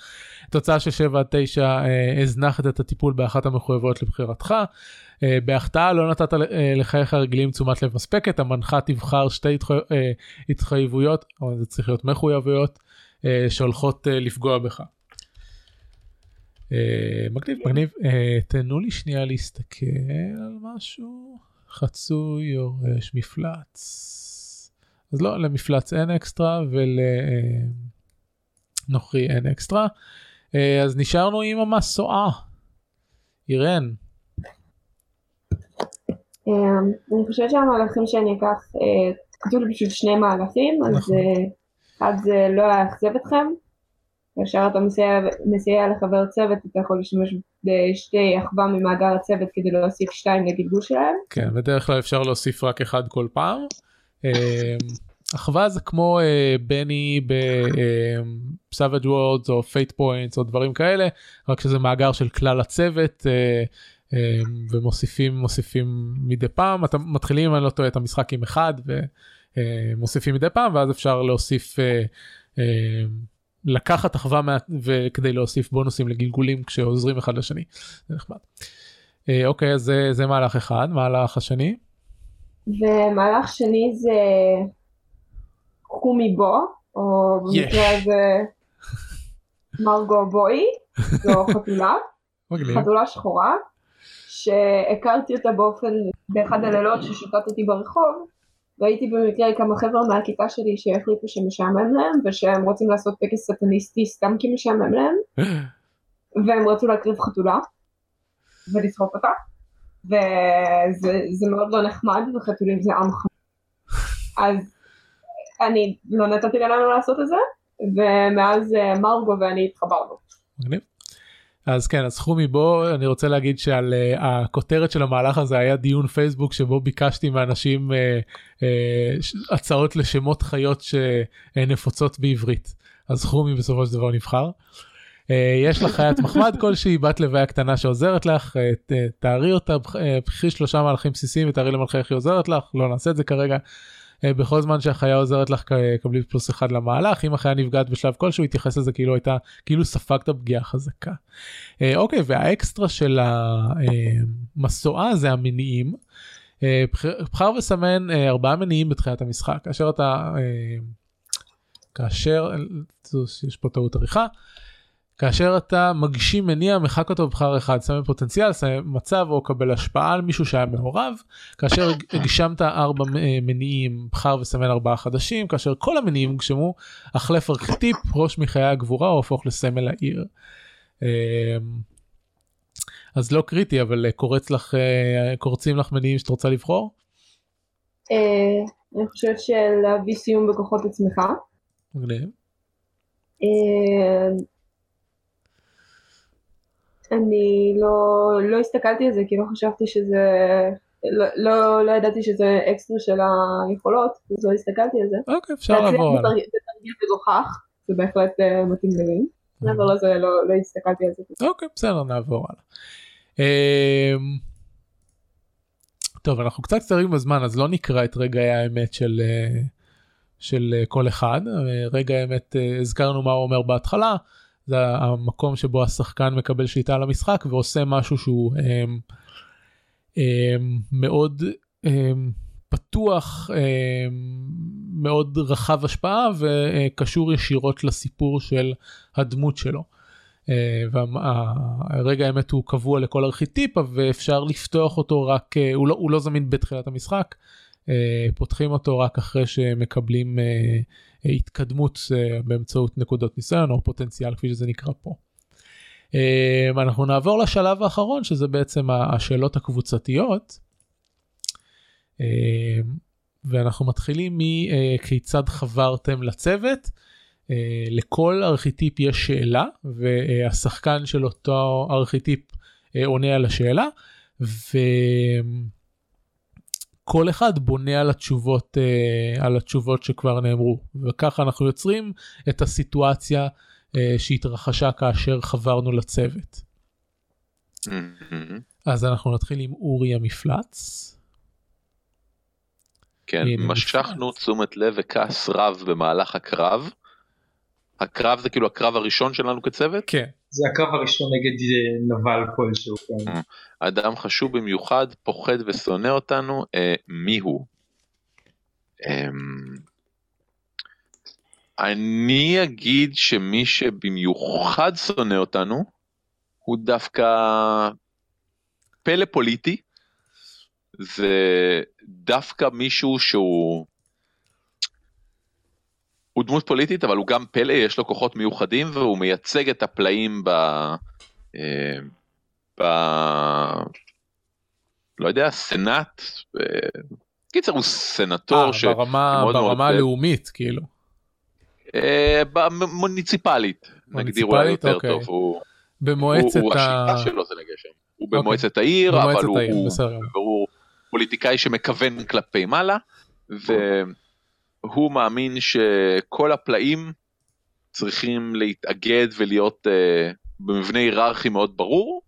תוצאה של 7 עד 9 uh, הזנחת את הטיפול באחת המחויבויות לבחירתך. בהחטאה לא נתת לחייך הרגילים תשומת לב מספקת המנחה תבחר שתי התחי, התחייבויות או זה צריך להיות מחויבויות שהולכות לפגוע בך. מגניב מגניב תנו לי שנייה להסתכל על משהו. חצוי יורש מפלץ. אז לא, למפלץ אין אקסטרה ולנוכרי אין אקסטרה. אז נשארנו עם המסועה. אירן. אמ, אני חושבת שהמהלכים שאני אקח, אה, כתוב לי פשוט שני מהלכים, אז נכון. אה, אחד זה לא יאכזב אתכם. כאשר אתה מסייע, מסייע לחבר צוות אתה יכול להשתמש בשתי אחווה ממאגר הצוות כדי להוסיף שתיים לגלגול שלהם. כן, בדרך כלל אפשר להוסיף רק אחד כל פעם. אמ, אחווה זה כמו uh, Benny ב Savage Worlds או Fate Points או דברים כאלה רק שזה מאגר של כלל הצוות uh, um, ומוסיפים מוסיפים מדי פעם אתם מתחילים אם אני לא טועה את המשחק עם אחד ומוסיפים uh, מדי פעם ואז אפשר להוסיף uh, לקחת אחווה מה... וכדי להוסיף בונוסים לגלגולים כשעוזרים אחד לשני. זה נחמד. אה, אוקיי אז זה, זה מהלך אחד מהלך השני. ומהלך שני זה חומי בו או במקרה הזה מרגו בוי זו חתולה חתולה שחורה שהכרתי אותה באופן באחד הלילות ששוטטתי ברחוב ראיתי במקרה כמה חבר'ה מהכיתה שלי שהחליטו שמשעמם להם ושהם רוצים לעשות טקס סטניסטי סתם כי משעמם להם והם רצו להקריב חתולה ולשרוף אותה וזה מאוד לא נחמד וחתולים זה עם חמור אז אני לא נתתי לנו לעשות את זה ומאז אה, מרגו ואני התחברנו. מגניב. אז כן אז חומי בוא אני רוצה להגיד שעל uh, הכותרת של המהלך הזה היה דיון פייסבוק שבו ביקשתי מאנשים uh, uh, הצעות לשמות חיות שנפוצות בעברית אז חומי בסופו של דבר נבחר. Uh, יש לך חיית מחמד כלשהי בת לוויה קטנה שעוזרת לך uh, תארי אותה קחי שלושה מהלכים בסיסיים ותארי למלכה איך היא עוזרת לך לא נעשה את זה כרגע. אה, בכל זמן שהחיה עוזרת לך קבלי פלוס אחד למהלך אם החיה נפגעת בשלב כלשהו התייחס לזה כאילו הייתה כאילו ספגת פגיעה חזקה. אה, אוקיי והאקסטרה של המסועה זה המניעים. אה, בחר וסמן ארבעה מניעים בתחילת המשחק כאשר אתה כאשר יש פה טעות עריכה כאשר אתה מגשים מניע מחק אותו בבחר אחד סמל פוטנציאל סמל מצב או קבל השפעה על מישהו שהיה מעורב כאשר הגשמת ארבע אה, מניעים בחר וסמל ארבעה חדשים כאשר כל המניעים הוגשמו החלף ארכיטיפ ראש מחיי הגבורה או הפוך לסמל העיר. אמ, אז לא קריטי אבל אה, קורץ לך אה, קורצים לך מניעים שאת רוצה לבחור? אני חושבת שלהביא סיום בכוחות עצמך. מגניב. אני לא, לא הסתכלתי על זה כי לא חשבתי שזה, לא, לא, לא ידעתי שזה אקסטרה של היכולות, אז לא הסתכלתי על זה. אוקיי, אפשר לעבור הלאה. זה תרגיל מגוחך, זה בהחלט uh, מתאים לי. מעבר לזה לא, לא הסתכלתי על זה. אוקיי, בסדר, נעבור הלאה. Um, טוב, אנחנו קצת קצרים בזמן, אז לא נקרא את רגעי האמת של, uh, של uh, כל אחד. רגע האמת, הזכרנו מה הוא אומר בהתחלה. זה המקום שבו השחקן מקבל שליטה על המשחק ועושה משהו שהוא הם, הם, מאוד הם, פתוח, הם, מאוד רחב השפעה וקשור ישירות לסיפור של הדמות שלו. והרגע האמת הוא קבוע לכל ארכיטיפ ואפשר לפתוח אותו רק הוא לא, הוא לא זמין בתחילת המשחק פותחים אותו רק אחרי שמקבלים התקדמות אה, באמצעות נקודות ניסיון או פוטנציאל כפי שזה נקרא פה. אה, אנחנו נעבור לשלב האחרון שזה בעצם השאלות הקבוצתיות. אה, ואנחנו מתחילים מכיצד חברתם לצוות. לכל ארכיטיפ יש שאלה והשחקן של אותו ארכיטיפ עונה על השאלה. כל אחד בונה על התשובות אה, על התשובות שכבר נאמרו וככה אנחנו יוצרים את הסיטואציה אה, שהתרחשה כאשר חברנו לצוות. מהמם. אז אנחנו נתחיל עם אורי המפלץ. כן, משכנו מפלץ. תשומת לב וכעס רב במהלך הקרב. הקרב זה כאילו הקרב הראשון שלנו כצוות. כן. זה הקרב הראשון נגד אה, נבל כלשהו. כן. אדם חשוב במיוחד, פוחד ושונא אותנו, אה, מי הוא? אה, אני אגיד שמי שבמיוחד שונא אותנו, הוא דווקא פלא פוליטי. זה דווקא מישהו שהוא... הוא דמות פוליטית אבל הוא גם פלא, יש לו כוחות מיוחדים והוא מייצג את הפלאים ב... אה, ב... לא יודע, סנאט, אה, קיצר הוא סנטור אה, ש... ברמה הלאומית כאילו. במוניציפלית, נגדיר אולי? יותר אוקיי. טוב, הוא, במועצת הוא, הוא ה... השליטה שלו זה לגשם, הוא אוקיי. במועצת העיר, אבל במועצת הוא, העיר, הוא, פוליטיקאי שמכוון כלפי מעלה, והוא מאמין שכל הפלאים צריכים להתאגד ולהיות אה, במבנה היררכי מאוד ברור,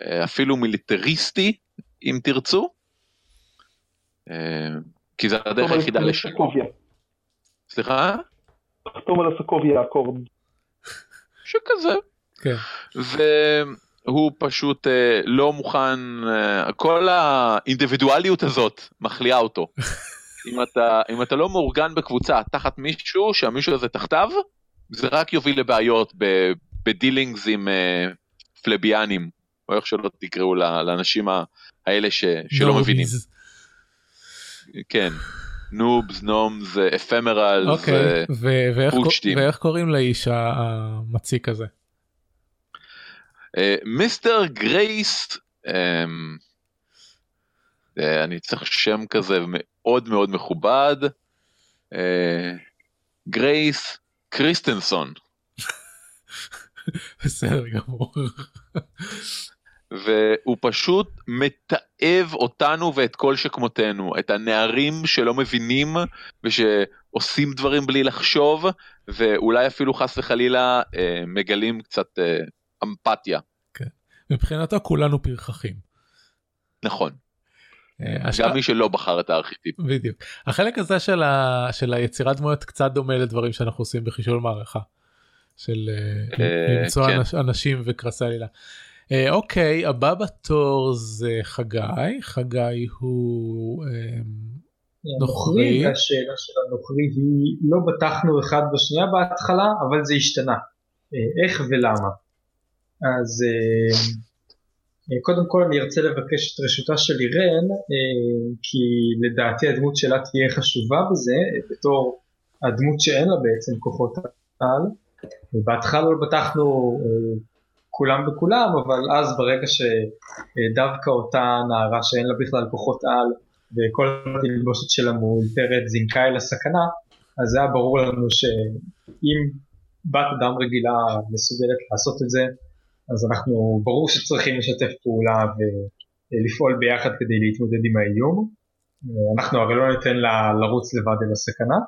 אה, אפילו מיליטריסטי אם תרצו, אה, כי זה הדרך היחידה לשלום. הסקוביה. סליחה? תחתום על הסקוביה האקורד. שכזה. כן. והוא פשוט אה, לא מוכן, אה, כל האינדיבידואליות הזאת מחליאה אותו. אם אתה, אם אתה לא מאורגן בקבוצה תחת מישהו, שהמישהו הזה תחתיו, זה רק יוביל לבעיות בדילינגס עם אה, פלביאנים, או איך שלא תקראו לאנשים האלה ש, שלא מבינים. newbies. כן. noobs, norms, ephemerals, אוקיי. פשוטים. ואיך קוראים לאיש המציק הזה? אה, mister גרייס, אמ, אני צריך שם כזה מאוד מאוד מכובד, אה, גרייס קריסטנסון, בסדר גמור. והוא פשוט מתעב אותנו ואת כל שכמותנו, את הנערים שלא מבינים ושעושים דברים בלי לחשוב, ואולי אפילו חס וחלילה אה, מגלים קצת אה, אמפתיה. מבחינתו כולנו פרחחים. נכון, אה, השאר- גם מי שלא בחר את הארכיטיפ. בדיוק. החלק הזה של, ה... של היצירת דמויות קצת דומה לדברים שאנחנו עושים בחישול מערכה. של אה, אה, למצוא כן. אנש, אנשים וקרסי עלילה. אה, אוקיי, הבא בתור זה חגי, חגי הוא... אה, נוכרי. נוכרי, והשאלה של הנוכרי היא לא בטחנו אחד בשנייה בהתחלה, אבל זה השתנה. אה, איך ולמה. אז אה, אה, קודם כל אני ארצה לבקש את רשותה של אירן, אה, כי לדעתי הדמות שלה תהיה חשובה בזה, אה, בתור הדמות שאין לה בעצם כוחות על. בהתחלה לא בטחנו אה, כולם בכולם, אבל אז ברגע שדווקא אותה נערה שאין לה בכלל כוחות על, וכל התלבושת של המאולתרת זינקה אל הסכנה, אז זה היה ברור לנו שאם בת אדם רגילה מסוגלת לעשות את זה, אז אנחנו, ברור שצריכים לשתף פעולה ולפעול ביחד כדי להתמודד עם האיום. אנחנו הרי לא ניתן לה לרוץ לבד אל הסכנה.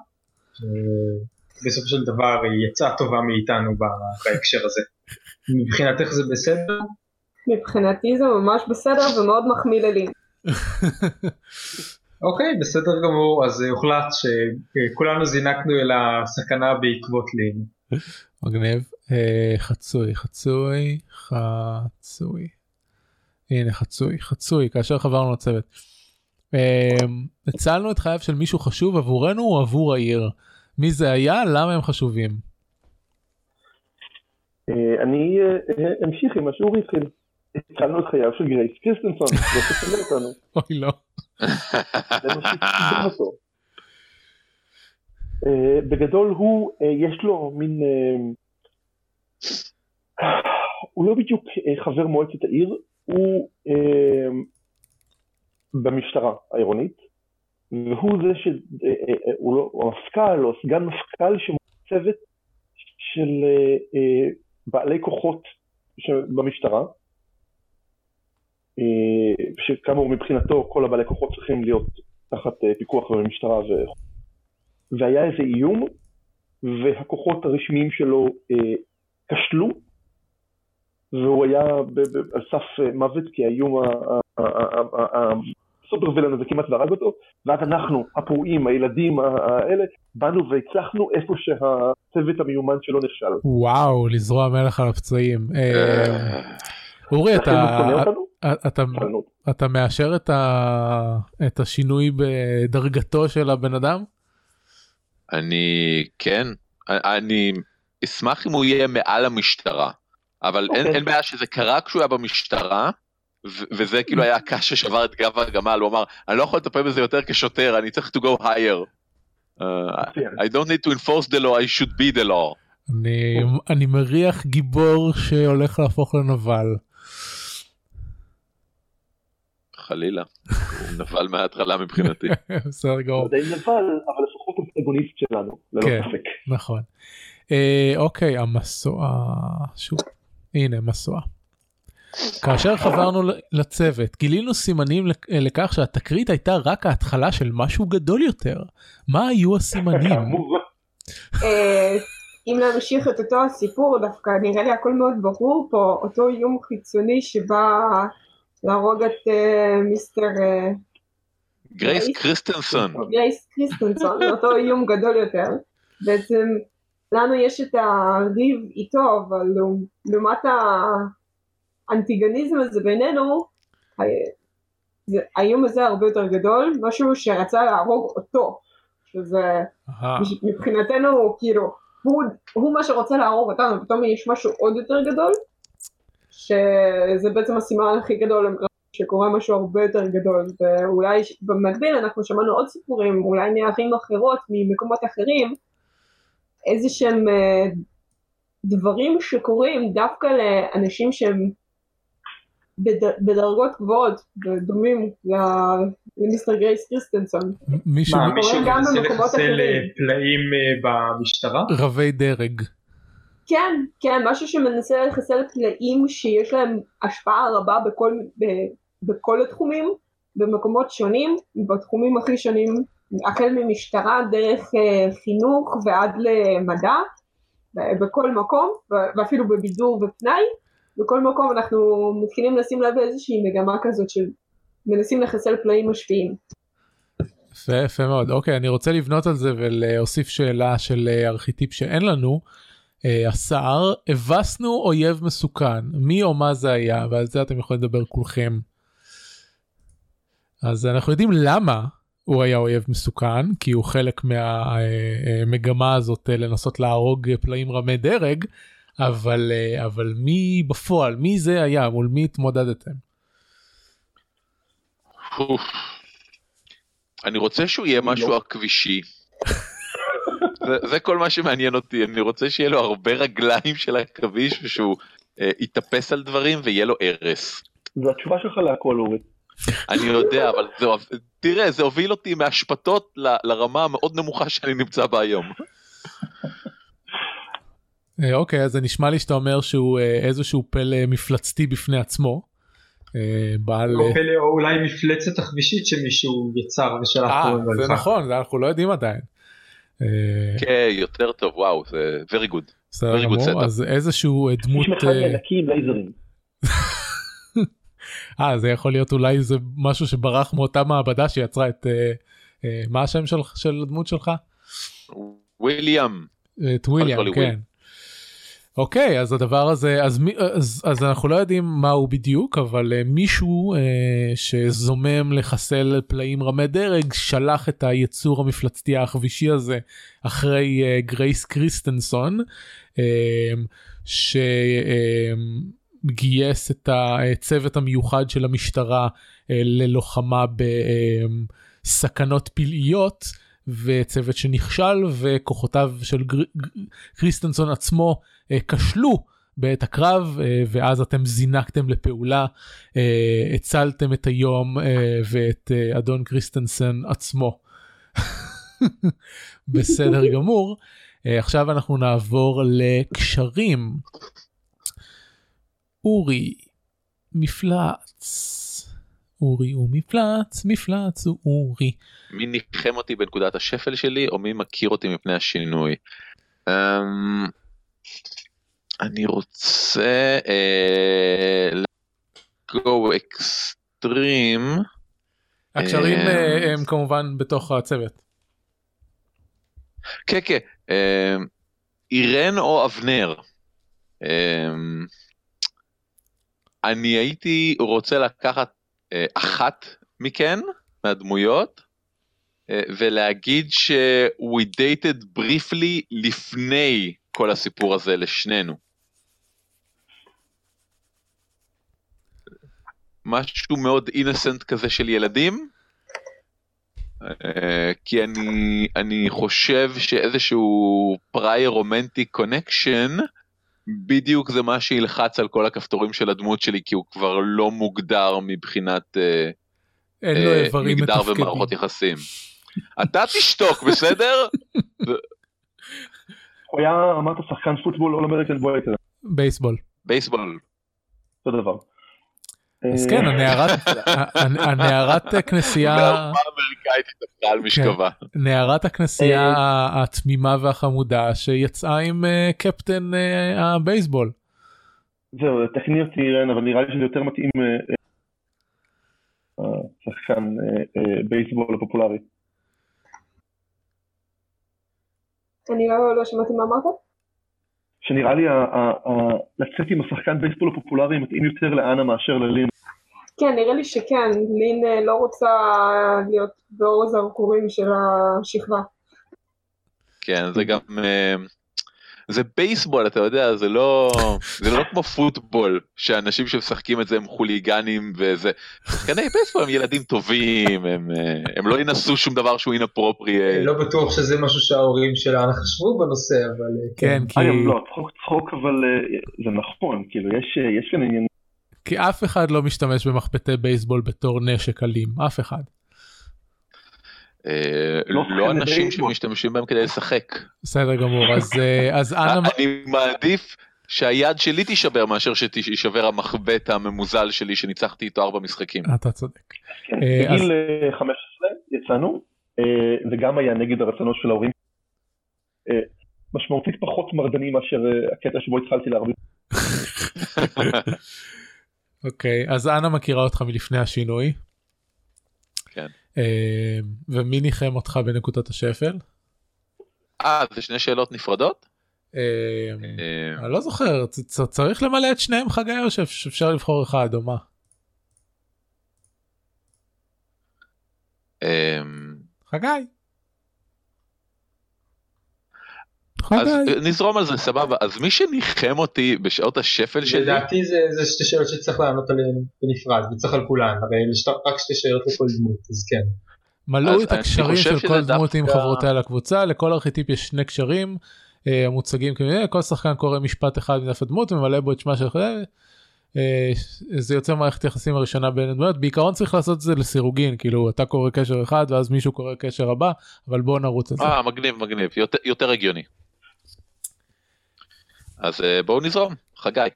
בסופו של דבר היא יצאה טובה מאיתנו בהקשר הזה. מבחינתך זה בסדר? מבחינתי זה ממש בסדר ומאוד מחמיא ללין. אוקיי, בסדר גמור, אז הוחלט שכולנו זינקנו אל הסכנה בעקבות לין. מגניב. אה, חצוי, חצוי, חצוי. הנה חצוי, חצוי, כאשר חברנו לצוות. אה, הצלנו את חייו של מישהו חשוב עבורנו או עבור העיר. מי זה היה? למה הם חשובים? אה, אני אה, אה, אמשיך עם מה שאורי התחיל. הצלנו את חייו של גרייס קריסטנסון, לא תצלם אותנו. אוי לא. זה מה שקידם אותו. אה, בגדול הוא, אה, יש לו מין, אה, הוא לא בדיוק חבר מועצת העיר, הוא במשטרה העירונית, והוא זה ש... הוא לא, הוא המפכ"ל או סגן מפכ"ל שמוצבת של בעלי כוחות במשטרה. שכאמור מבחינתו כל הבעלי כוחות צריכים להיות תחת פיקוח ומשטרה ו... והיה איזה איום והכוחות הרשמיים שלו אה, כשלו והוא היה על סף אה, מוות כי האיום הסופר וילן הזה כמעט והרג אותו ואז אנחנו הפרועים הילדים האלה באנו והצלחנו איפה שהצוות המיומן שלו נכשל. וואו לזרוע מלך על הפצעים. אה, אורי אתה. אתה מאשר את השינוי בדרגתו של הבן אדם? אני כן אני אשמח אם הוא יהיה מעל המשטרה אבל אין, אוקיי. אין בעיה שזה קרה כשהוא היה במשטרה ו- וזה כאילו היה הקש ששבר את גב הגמל הוא אמר אני לא יכול לטפל בזה יותר כשוטר אני צריך to go higher. Uh. I don't need to enforce the law I should be the law. אני אני מריח גיבור שהולך להפוך לנבל. חלילה. הוא נבל מההתחלה מבחינתי. בסדר גמור. די נבל אבל פרוטגוניסט שלנו ללא כן. ספק. נכון. אה, אוקיי המסוע שוב הנה מסוע. כאשר חברנו לצוות גילינו סימנים לכ- לכך שהתקרית הייתה רק ההתחלה של משהו גדול יותר. מה היו הסימנים? אה, אם להמשיך את אותו הסיפור דווקא נראה לי הכל מאוד ברור פה אותו איום חיצוני שבא להרוג את אה, mister אה, גרייס קריסטנסון. גרייס קריסטנסון זה אותו איום גדול יותר. בעצם לנו יש את הריב איתו אבל לעומת האנטגוניזם הזה בינינו האיום הזה הרבה יותר גדול משהו שרצה להרוג אותו. שזה מבחינתנו כאילו הוא, הוא מה שרוצה להרוג אותנו פתאום יש משהו עוד יותר גדול שזה בעצם הסימן הכי גדול שקורה משהו הרבה יותר גדול ואולי במקביל אנחנו שמענו עוד סיפורים אולי מערים אחרות ממקומות אחרים איזה שהם אה, דברים שקורים דווקא לאנשים שהם בד- בדרגות גבוהות ודומים ל- למיסטר גרייס קריסטנסון מישהו מנסה לחסל אחרים. אה, פלאים אה, במשטרה? רבי דרג. כן, כן, משהו שמנסה לחסל פלאים שיש להם השפעה רבה בכל, ב, בכל התחומים, במקומות שונים, בתחומים הכי שונים, החל ממשטרה דרך אה, חינוך ועד למדע, בכל מקום, ואפילו בבידור ופנאי, בכל מקום אנחנו מתחילים לשים לב איזושהי מגמה כזאת של מנסים לחסל פלאים משפיעים. יפה, יפה מאוד. אוקיי, אני רוצה לבנות על זה ולהוסיף שאלה של אה, ארכיטיפ שאין לנו. אה, השר, הבסנו אויב מסוכן, מי או מה זה היה, ועל זה אתם יכולים לדבר כולכם. אז אנחנו יודעים למה הוא היה אויב מסוכן, כי הוא חלק מהמגמה הזאת אה, לנסות להרוג אה, פלאים רמי דרג, אבל, אה, אבל מי בפועל, מי זה היה, מול מי התמודדתם? אני רוצה שהוא יהיה משהו עכבישי. זה, זה כל מה שמעניין אותי, אני רוצה שיהיה לו הרבה רגליים של עכביש ושהוא אה, יתאפס על דברים ויהיה לו הרס. זו התשובה שלך להכל אורי. אני יודע, אבל זה, תראה, זה הוביל אותי מאשפתות ל- לרמה המאוד נמוכה שאני נמצא בה היום. אה, אוקיי אז זה נשמע לי שאתה אומר שהוא אה, איזשהו פלא מפלצתי בפני עצמו. אה, בעל... או פלא או אולי מפלצת תחבישית שמישהו יצר ושלח אה אותו זה. נכון זה אנחנו לא יודעים עדיין. כן, יותר טוב, וואו, זה very good. בסדר very good גמור. אז איזשהו דמות אה, ענקי עם לייזרים. אה זה יכול להיות אולי זה משהו שברח מאותה מעבדה שיצרה את אה, אה, מה השם של, של הדמות שלך? וויליאם, את וויליאם לי כן. אוקיי אז הדבר הזה אז, מי- אז, אז אנחנו לא יודעים מה הוא בדיוק אבל uh, מישהו uh, שזומם לחסל פלאים רמי דרג שלח את היצור המפלצתי העכבישי הזה אחרי uh, גרייס קריסטנסון uh, שגייס את הצוות המיוחד של המשטרה uh, ללוחמה בסכנות פלאיות. וצוות שנכשל וכוחותיו של גר... קריסטנסון עצמו אה, כשלו בעת הקרב אה, ואז אתם זינקתם לפעולה אה, הצלתם את היום אה, ואת אה, אדון קריסטנסון עצמו. בסדר גמור אה, עכשיו אנחנו נעבור לקשרים. אורי מפלץ. אורי הוא מפלץ, מפלץ הוא אורי. מי ניחם אותי בנקודת השפל שלי או מי מכיר אותי מפני השינוי. Um, אני רוצה uh, go extreme. הקשרים אמ, אה, הם כמובן בתוך הצוות. כן כן. um, אירן או אבנר. אני הייתי רוצה לקחת uh, אחת מכן מהדמויות uh, ולהגיד ש- we dated briefly לפני כל הסיפור הזה לשנינו. משהו מאוד innocent כזה של ילדים. אה, כי אני אני חושב שאיזשהו prior romantic connection בדיוק זה מה שילחץ על כל הכפתורים של הדמות שלי כי הוא כבר לא מוגדר מבחינת אה, אין לו אה, איברי מגדר מתפקדים. ומערכות יחסים. אתה תשתוק בסדר? הוא היה, אמרת שחקן פוטבול לא American boy יותר, בייסבול. בייסבול. אותו דבר. אז אה, כן, הנערת, ה- הנערת האמריקאית התהפכה על משכבה. נערת הכנסייה התמימה והחמודה שיצאה עם אה, קפטן אה, הבייסבול. זהו, תקני אותי רן, אבל נראה לי שזה יותר מתאים אה, אה, שחקן אה, אה, בייסבול הפופולרי. אני לא, לא שמעתי מה אמרת. שנראה לי לצאת עם השחקן בייסבול הפופולרי מתאים יותר לאנה מאשר ללין. כן, נראה לי שכן, לין אה, לא רוצה להיות באור הזרקורים של השכבה. כן זה גם אה, זה בייסבול אתה יודע זה לא זה לא כמו פוטבול שאנשים שמשחקים את זה הם חוליגנים וזה שחקני בייסבול הם ילדים טובים הם אה, הם לא ינסו שום דבר שהוא אינפרופרי לא בטוח שזה משהו שההורים שלנו חשבו בנושא, אבל אה, כן, כי, אגב, לא, צחוק צחוק, אבל זה נכון, כאילו, יש יש כאן עניין. כי אף אחד לא משתמש במחבטי בייסבול בתור נשק אלים, אף אחד. לא לא שחקני אנשים. שמשתמשים בהם כדי לשחק. בסדר גמור, אז, אה, אז אנה, אני מעדיף שהיד שלי תישבר מאשר שתישבר המחבט הממוזל שלי שניצחתי איתו ארבע משחקים. אתה צודק. כן, אה, בגיל אה, 15 יצאנו, אה, וגם היה נגד הרצונות של ההורים. אה, משמעותית פחות מרדני מאשר אה, הקטע שבו התחלתי להרביץ. אוקיי, אז אנה מכירה אותך מלפני השינוי. כן. אה, ומי ניחם אותך בנקודת השפל? אה, זה שני שאלות נפרדות? אה, אה, אני לא זוכר, צריך למלא את שניהם חגי או שאפשר לבחור אחד או מה? חגי. אז. אה, נזרום על זה סבבה אז מי שניחם אותי בשעות השפל שלי לדעתי זה זה שתי שאלות שצריך לענות עליהן בנפרד, וצריך על כולן, הרי יש רק שתי שאלות לכל דמות, אז כן. מלאו אז את הקשרים של כל דמות עם חברותיה לקבוצה, לכל ארכיטיפ יש שני קשרים אה, המוצגים כמובן, כל שחקן קורא משפט אחד מדף הדמות וממלא בו את שמה של. אה, זה יוצר מערכת יחסים הראשונה בין הדמויות, בעיקרון צריך לעשות את זה לסירוגין, כאילו אתה קורא קשר אחד ואז מישהו קורא קשר הבא, אבל בואו נרוץ על זה. אה מגניב מגניב יותר, יותר הגיוני. אז אה, בואו נזרום חגי.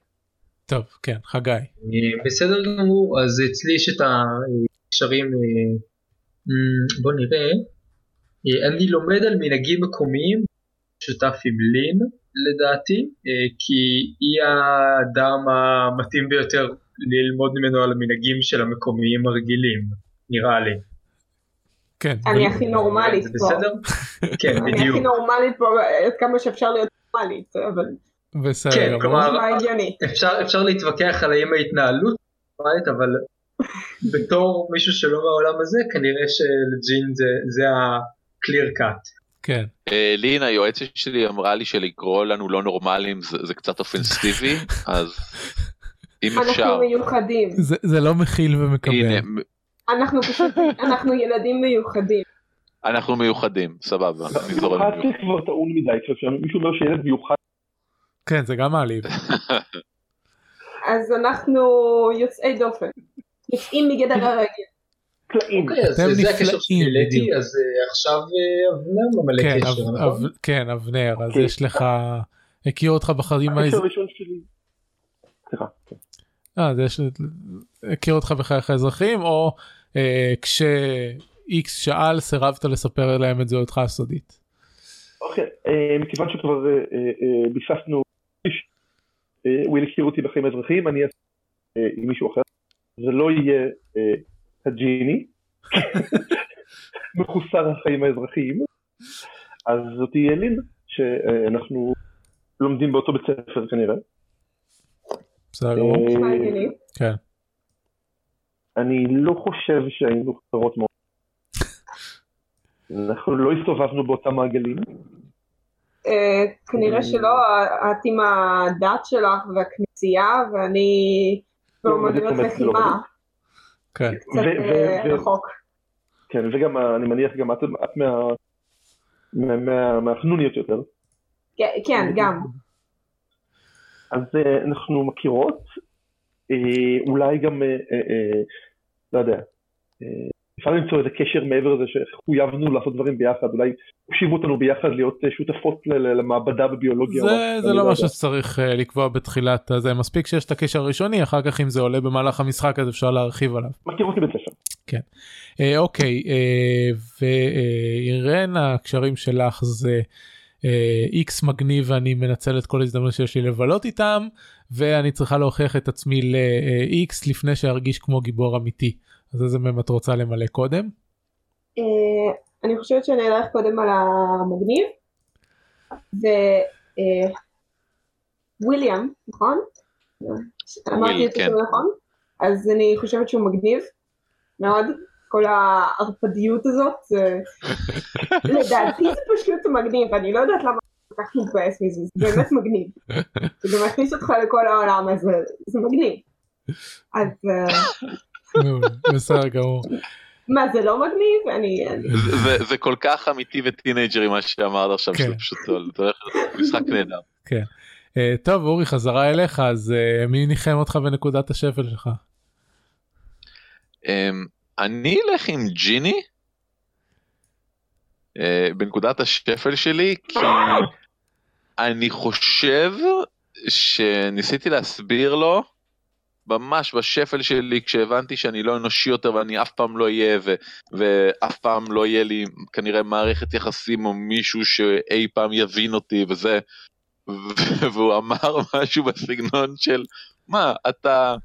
טוב, כן, חגי. אה, בסדר גמור, אז אצלי יש את הקשרים, אה, מ, בוא נראה, אה, אני לומד על מנהגים מקומיים, שותף עם לין לדעתי, כי היא האדם המתאים ביותר ללמוד ממנו על המנהגים של המקומיים הרגילים, נראה לי. כן, אני הכי נורמלית זה פה. בסדר? כן, אני בדיוק. הכי נורמלית פה, עד כמה שאפשר להיות נורמלית, אבל בסדר כן. כלומר-. אפשר, אפשר להתווכח על האם ההתנהלות נורמלית, אבל בתור מישהו שלא מהעולם הזה, כנראה שלג'ין זה, זה ה-clear cut. כן, אה, לין היועצת שלי אמרה לי שלקרוא לנו לא נורמלים זה, זה קצת אופנסיבי אז אם אפשר אנחנו מיוחדים. זה- זה לא מכיל ומקבל. הנה אנחנו פשוט, אנחנו ילדים מיוחדים. אנחנו מיוחדים סבבה. נזרום עם מיוחד מיוחד. זה כבר טעון מדי, כשמישהו אומר שילד מיוחד, כן, זה גם מעליב. אז אנחנו יוצאי דופן. יוצאים מגדר הרגיל. פלאים. אוקיי, אז אתם נפלאים, בדיוק. אז אה, עכשיו אה, אבנר ממלא כן, קשר, אב- נכון? אב- כן, אבנר, אז אוקיי. יש לך, הכיר אותך בחיים, הקשר ההז- הראשון שלי. סליחה. כן. אה, זה יש... הכיר אותך בחייך האזרחיים, או אה, כש-X שאל סירבת לספר להם את זהותך הסודית. אוקיי, מכיוון שכבר ביססנו, אה, וויל הכיר אותי בחיים האזרחיים, אני אעשה אה, עם מישהו אחר. זה לא יהיה אה, הג'יני, מחוסר החיים האזרחיים, אז זאת תהיה לין, שאנחנו לומדים באותו בית ספר כנראה. בסדר גמור. כן. אני לא חושב שהיינו חברות מאוד. אנחנו לא הסתובבנו באותם מעגלים. אה, כנראה שלא, את עם הדת שלך והכנסייה ואני לא, באומנויות לחימה, כן. קצת אה, ו- ו- רחוק. כן, וגם אני מניח גם את, את מה... מה- מה- מהחנוניות יותר. כן, כן, גם. אז אה, אנחנו מכירות, אה, אולי גם, אה, אה, אה, לא יודע, אה, אפשר למצוא איזה קשר מעבר לזה שחויבנו לעשות דברים ביחד, אולי הושיבו אותנו ביחד להיות אה, שותפות למעבדה בביולוגיה. זה, זה לא יודע. משהו שצריך uh, לקבוע בתחילת הזה מספיק שיש את הקשר הראשוני אחר כך אם זה עולה במהלך המשחק אז אפשר להרחיב עליו. מכירות מבית ספר. אה, אוקיי אה, ואירן הקשרים שלך זה איקס מגניב ואני מנצל את כל הזדמנות שיש לי לבלות איתם ואני צריכה להוכיח את עצמי לאיקס לפני שארגיש כמו גיבור אמיתי אז איזה מהם את רוצה למלא קודם? אה, אני חושבת שאני אלך קודם על המגניב. וויליאם, נכון? אמרתי את כן. השם נכון? אז אני חושבת שהוא מגניב מאוד. כל הערפדיות הזאת, זה- לדעתי זה פשוט מגניב, אני לא יודעת למה אני כל כך מתבאס מזה, זה באמת מגניב. זה גם מכניס אותך לכל העולם הזה, זה מגניב. אז אה, מעולה, בסדר גמור. מה זה לא מגניב? אני... זה- זה כל כך אמיתי וטינג'רי מה שאמרת עכשיו, כן. שזה פשוט משחק נהדר. אה, טוב אורי חזרה אליך אז אה, מי ניחם אותך בנקודת השפל שלך? אמ, אני אלך עם ג'יני אה, בנקודת השפל שלי כי אני חושב שניסיתי להסביר לו ממש בשפל שלי כשהבנתי שאני לא אנושי יותר ואני אף פעם לא אהיה ו- ואף פעם לא יהיה לי כנראה מערכת יחסים או מישהו שאי פעם יבין אותי וזה. והוא אמר משהו בסגנון של מה אתה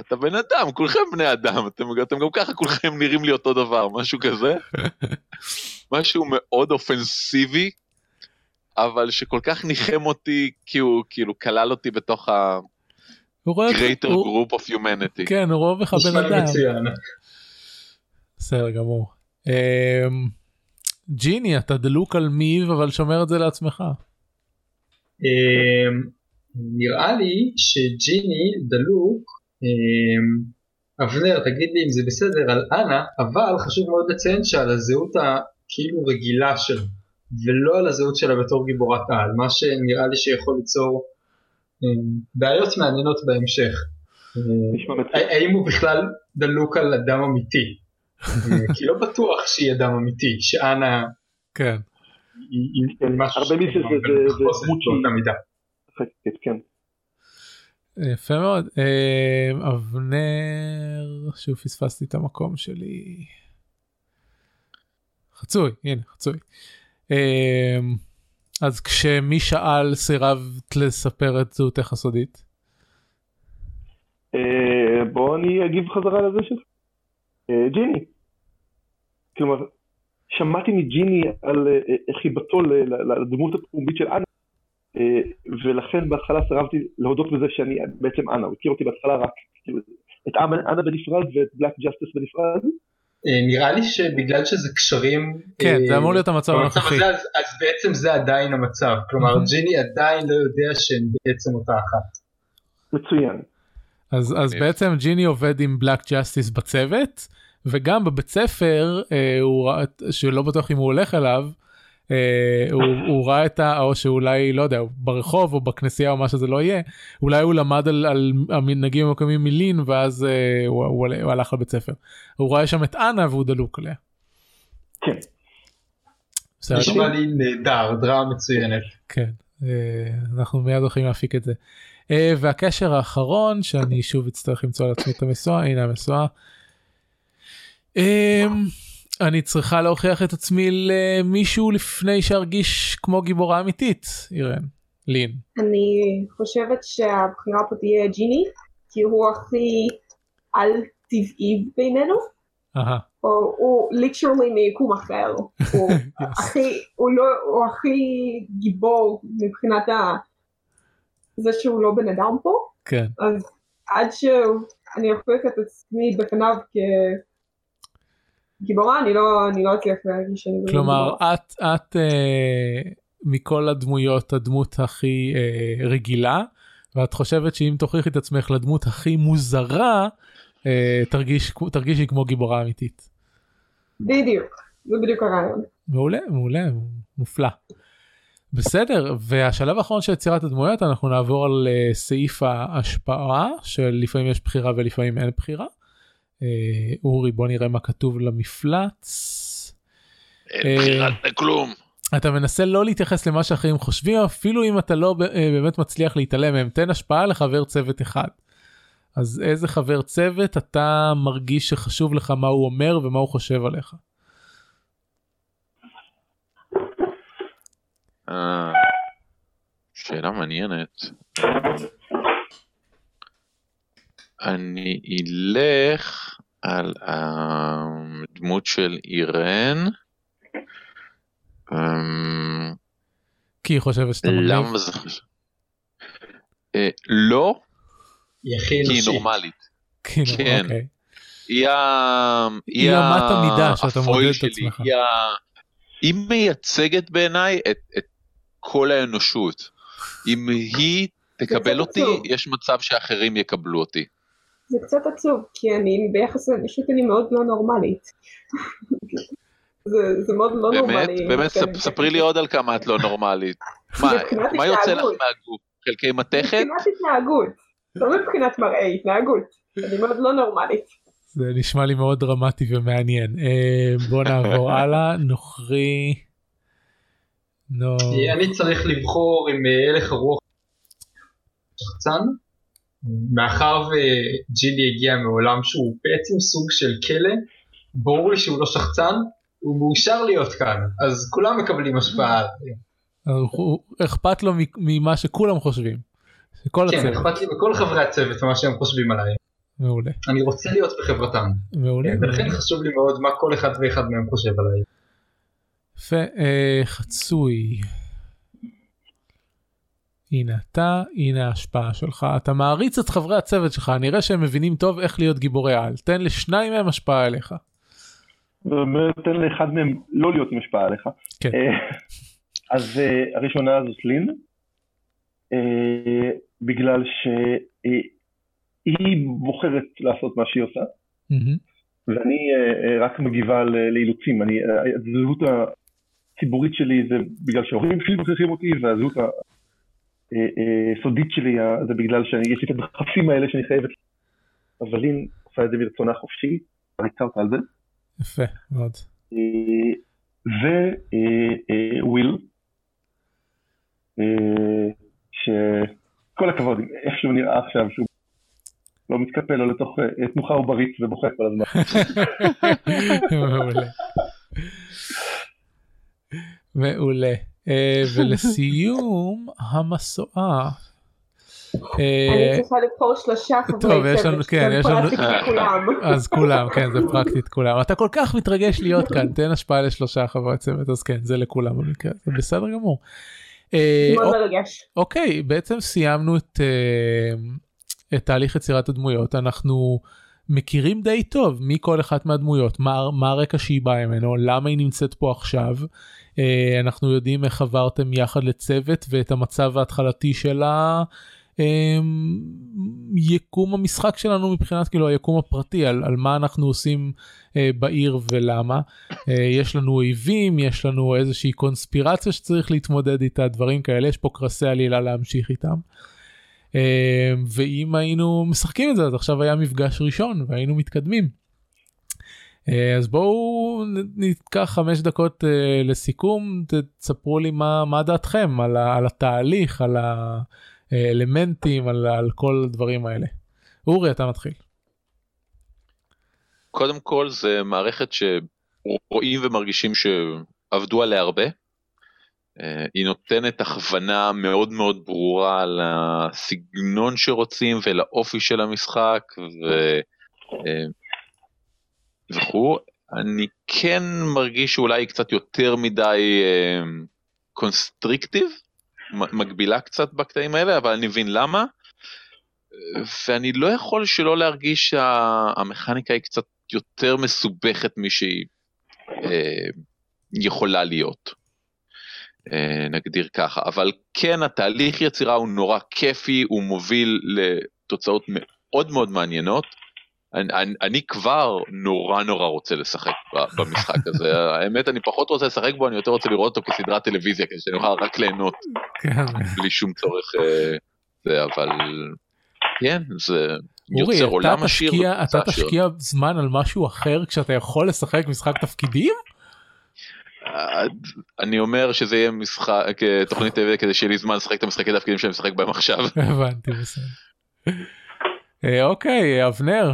אתה בן אדם כולכם בני אדם אתם, אתם גם ככה כולכם נראים לי אותו דבר משהו כזה. משהו מאוד אופנסיבי אבל שכל כך ניחם אותי כי הוא כאילו כלל אותי בתוך ה... הוא רואה אותך- greater הוא- group of humanity. כן הוא רואה בך בן אדם. בסדר גמור. אמ, ג'יני אתה דלוק על מיב אבל שומר את זה לעצמך. אמ, נראה לי שג'יני דלוק, אמ, אבנר תגיד לי אם זה בסדר על אנה, אבל חשוב מאוד לציין שעל הזהות הכאילו רגילה שלה, ולא על הזהות שלה בתור גיבורת על, מה שנראה לי שיכול ליצור בעיות מעניינות בהמשך. מצוין. האם הוא בכלל דלוק על אדם אמיתי? אה, כי לא בטוח שהיא אדם אמיתי, שאנה כן. כן, הרבה מזה זה- דמות כן. יפה מאוד. אבנר שוב פספסתי את המקום שלי. חצוי הנה חצוי. אז כשמי שאל סירבת לספר את זהותך הסודית. אה, בוא אני אגיב חזרה לזה שלך. אה, ג'יני. כלומר, שמעתי מג'יני על אה, חיבתו לדמות הפומבית של אנה, ולכן בהתחלה סירבתי להודות בזה שאני בעצם אנה, הוא הכיר אותי בהתחלה רק כאילו, את אנה בנפרד ואת Black Justice בנפרד, נראה לי שבגלל שזה קשרים כן אה, זה אמור להיות המצב הנוכחי. אז, אז בעצם זה עדיין המצב כלומר מהמם. ג'יני עדיין לא יודע שהן בעצם אותה אחת. מצוין. אז, אז מגניב. בעצם ג'יני עובד עם Black Justice בצוות וגם בבית ספר אה, הוא שלא בטוח אם הוא הולך אליו אה, הוא, הוא ראה את ה... או שאולי לא יודע ברחוב או בכנסייה או מה שזה לא יהיה אולי הוא למד על, על המנהגים המקומיים מלין ואז אה, הוא, הוא, הוא הלך לבית ספר. הוא רואה שם את אנה והוא דלוק עליה. כן. בסדר נשמע לי נהדר דרמה מצוינת. כן, אה, אנחנו מיד הולכים להפיק את זה. אה, והקשר האחרון שאני שוב אצטרך למצוא על עצמי את המשואה הנה המשואה. אני צריכה להוכיח את עצמי למישהו לפני שארגיש כמו גיבורה אמיתית אירן לין. אני חושבת שהבחירה פה תהיה ג'יני, כי הוא הכי על טבעי בינינו. אהה. הוא ליטרלי מיקום אחר. הוא הכי, הוא לא, הוא הכי גיבור מבחינת ה... זה שהוא לא בן אדם פה. כן. אז עד שאני אוכיח את עצמי בפניו כגיבורה, אני לא, אני לא אצליח להרגיש שאני באמת כלומר גיבורה. את את אה, מכל הדמויות הדמות הכי אה, רגילה ואת חושבת שאם תוכיחי את עצמך לדמות הכי מוזרה אה, תרגיש תרגישי כמו גיבורה אמיתית. בדיוק, זה בדיוק הרעיון. מעולה מעולה מופלא. בסדר והשלב האחרון של יצירת הדמויות אנחנו נעבור על אה, סעיף ההשפעה שלפעמים יש בחירה ולפעמים אין בחירה. אה, אורי בוא נראה מה כתוב למפלץ. אין בחירת לכלום. אתה מנסה לא להתייחס למה שאחרים חושבים אפילו אם אתה לא אה, באמת מצליח להתעלם מהם תן השפעה לחבר צוות אחד. אז איזה חבר צוות אתה מרגיש שחשוב לך מה הוא אומר ומה הוא חושב עליך. אה, שאלה מעניינת. אני אלך על הדמות של אירן. כי היא חושבת שאתה מגניב. למה זה חשוב? אה, לא, היא הכי כי היא. נורמלית. כן. אוקיי. היא אמת המידה שאתה מודד את עצמך. היא מייצגת בעיניי את, את כל האנושות. אם היא תקבל קצת אותי. יש מצב שאחרים יקבלו אותי. זה קצת עצוב, כי אני ביחס לאנושות אני מאוד לא נורמלית. זה, זה מאוד לא באמת? נורמלי. באמת, כן, ספ- ספרי לי עוד על כמה את לא נורמלית. מה, מה יוצא לך. מהגוף? חלקי מתכת? מבחינת התנהגות, לא מבחינת מראה, התנהגות. אני מאוד לא נורמלית. זה נשמע לי מאוד דרמטי ומעניין. אה, בוא נעבור הלאה נוכרי. נו. אני צריך לבחור עם אה, הלך הרוח שחצן, מאחר וג'ילי הגיע מעולם שהוא בעצם סוג של כלא, ברור לי שהוא לא שחצן, הוא מאושר להיות כאן, אז כולם מקבלים השפעה. הוא- אכפת לו ממה שכולם חושבים. כל כן, הצוות. אכפת לי מכל חברי הצוות מה שהם חושבים עליי. מעולה. אני רוצה להיות בחברתם. מעולה. כן, ולכן חשוב לי מאוד מה כל אחד ואחד מהם חושב עליי. יפה, אה, חצוי. הנה אתה, הנה ההשפעה שלך. אתה מעריץ את חברי הצוות שלך, נראה שהם מבינים טוב איך להיות גיבורי על. תן לשניים מהם השפעה עליך. ונותן לאחד מהם לא להיות עם השפעה עליך. כן. אה, אז אה, הראשונה זאת לין, אה, בגלל שהיא בוחרת לעשות מה שהיא עושה. ואני רק מגיבה לאילוצים. הזהות הציבורית שלי זה בגלל שההורים שלי מכריחים אותי, והזהות הסודית שלי אה, זה בגלל שיש לי את הדחפים האלה שאני חייבת. אבל לין עושה את זה מרצונה חופשי, ריצה אותה על זה. יפה מאוד. וויל, שכל הכבוד, איך שהוא נראה עכשיו, שהוא לא מתקפל לו לתוך אה, תנוחה עוברית ובוכה כל הזמן. מעולה. מעולה. אה, ולסיום המסועה. אה, אני צריכה לבחור שלושה חברי צוות. כן, יש לנו-. אז כולם כן זה פרקטית כולם אתה כל כך מתרגש להיות כאן תן השפעה לשלושה חברי צוות אז כן זה לכולם במקרה זה בסדר גמור. אה, מאוד אוק- מרגש. אוקיי בעצם סיימנו את תהליך יצירת הדמויות אנחנו מכירים די טוב מי כל אחת מהדמויות מה מה הרקע שהיא באה ממנו למה היא נמצאת פה עכשיו. אה, אנחנו יודעים איך עברתם יחד לצוות ואת המצב ההתחלתי של ה... אמ, המשחק שלנו מבחינת כאילו היקום הפרטי על, על מה אנחנו עושים אה, בעיר ולמה. אה, יש לנו אויבים יש לנו איזושהי קונספירציה שצריך להתמודד איתה דברים כאלה. יש פה קרסי עלילה להמשיך איתם. אה, ואם היינו משחקים את זה אז עכשיו היה מפגש ראשון והיינו מתקדמים. אה, אז בואו ניקח חמש דקות אה, לסיכום תספרו לי מה, מה דעתכם על, ה, על התהליך על ה... אלמנטים, על, על כל הדברים האלה. אורי, אתה מתחיל. קודם כל זה מערכת שרואים ומרגישים שעבדו עליה הרבה. אה, היא נותנת הכוונה מאוד מאוד ברורה על הסגנון שרוצים ולאופי של המשחק ו... אה, וכו'. אני כן מרגיש שאולי קצת יותר מדי קונסטריקטיב, אה, מגבילה קצת בקטעים האלה, אבל אני מבין למה. ואני לא יכול שלא להרגיש שהמכניקה היא קצת יותר מסובכת משהיא יכולה להיות. אה, נגדיר ככה, אבל כן התהליך יצירה הוא נורא כיפי, הוא מוביל לתוצאות מאוד מאוד מעניינות. אני, אני, אני כבר נורא נורא רוצה לשחק במשחק הזה, האמת אני פחות רוצה לשחק בו, אני יותר רוצה לראות אותו כסדרת טלוויזיה, כדי שאני אוכל רק ליהנות, כן. בלי שום צורך, אה, זה, אבל כן, זה יוצר עולם עשיר. אורי, אתה תשקיע זמן על משהו אחר כשאתה יכול לשחק משחק תפקידים? אני אומר שזה יהיה משחק תוכנית טבע כדי שיהיה לי זמן לשחק את המשחקי תפקידים שאני משחק בהם עכשיו. הבנתי בסדר. אה, אוקיי אבנר.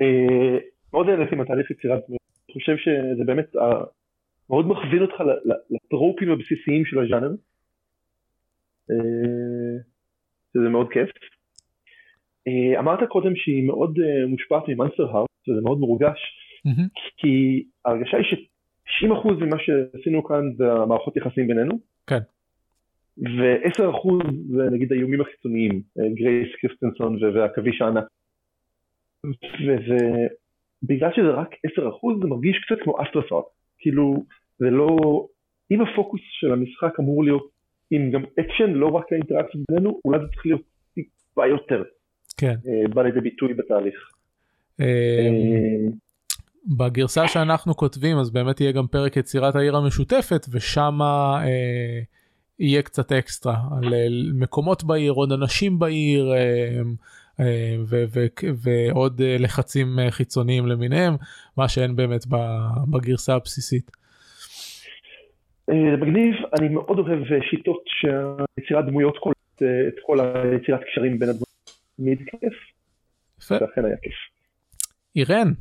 אה, מאוד נהניתי מהתהליך יצירת אני חושב שזה באמת מאוד מכווין אותך לטרופים הבסיסיים של הז'אנר. אה, שזה מאוד כיף. אמרת קודם שהיא מאוד מושפעת ממאנסטר האוס וזה מאוד מורגש כי ההרגשה היא ש-90% ממה שעשינו כאן זה המערכות יחסים בינינו. כן. ו-10% זה נגיד האיומים החיצוניים, גרייס קריסטנסון והעכביש הענק. ובגלל שזה רק 10% זה מרגיש קצת כמו afterthought. כאילו, זה לא... אם הפוקוס של המשחק אמור להיות עם גם אקשן, לא רק האינטראקציה בינינו, אולי זה צריך להיות טיפה יותר. כן. אה, בא לידי ביטוי בתהליך. אה, אה, בגרסה שאנחנו כותבים אז באמת יהיה גם פרק יצירת העיר המשותפת ושמה אה, יהיה קצת אקסטרה על מקומות בעיר עוד אנשים בעיר אה, אה, ו- ו- ועוד לחצים חיצוניים למיניהם מה שאין באמת בגרסה הבסיסית. מגניב אני מאוד אוהב שיטות שיצירת דמויות כוללת את כל היצירת קשרים בין הדמויות. תמיד כיף. יפה. ואכן היה כיף. אירן.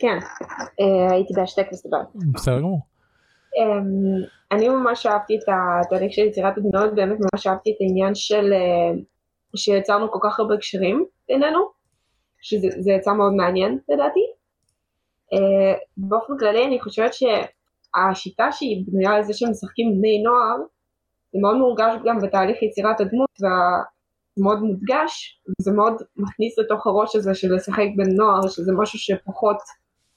כן, אה, הייתי בהשתק מסתבר. בסדר גמור. אמ, אני ממש אהבתי את התהליך של יצירת הדמויות, באמת ממש אהבתי את העניין של אה, שיצרנו כל כך הרבה קשרים בינינו, שזה יצא מאוד מעניין לדעתי. אה, באופן כללי אני חושבת שהשיטה שהיא בנויה על זה שמשחקים בני נוער, זה מאוד מורגש גם בתהליך יצירת הדמות וזה מאוד מודגש, וזה מאוד מכניס לתוך הראש הזה של לשחק בן נוער, שזה משהו שפחות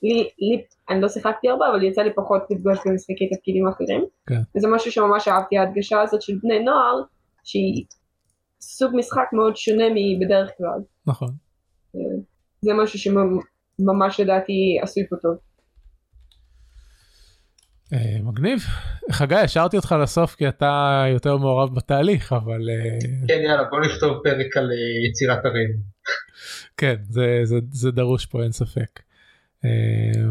לי, לי, אני לא שיחקתי הרבה, אבל יצא לי פחות לפגוש במשחקי תפקידים אחרים. כן. וזה משהו שממש אהבתי, ההדגשה הזאת של בני נוער, שהיא סוג משחק מאוד שונה מבדרך כלל. נכון. זה משהו שממש לדעתי עשוי פה טוב. אה, מגניב. חגי, השארתי אותך לסוף כי אתה יותר מעורב בתהליך, אבל... אה, כן, יאללה, בוא נכתוב פרק על אה, יצירת הרים. כן, זה, זה, זה דרוש פה, אין ספק. אה,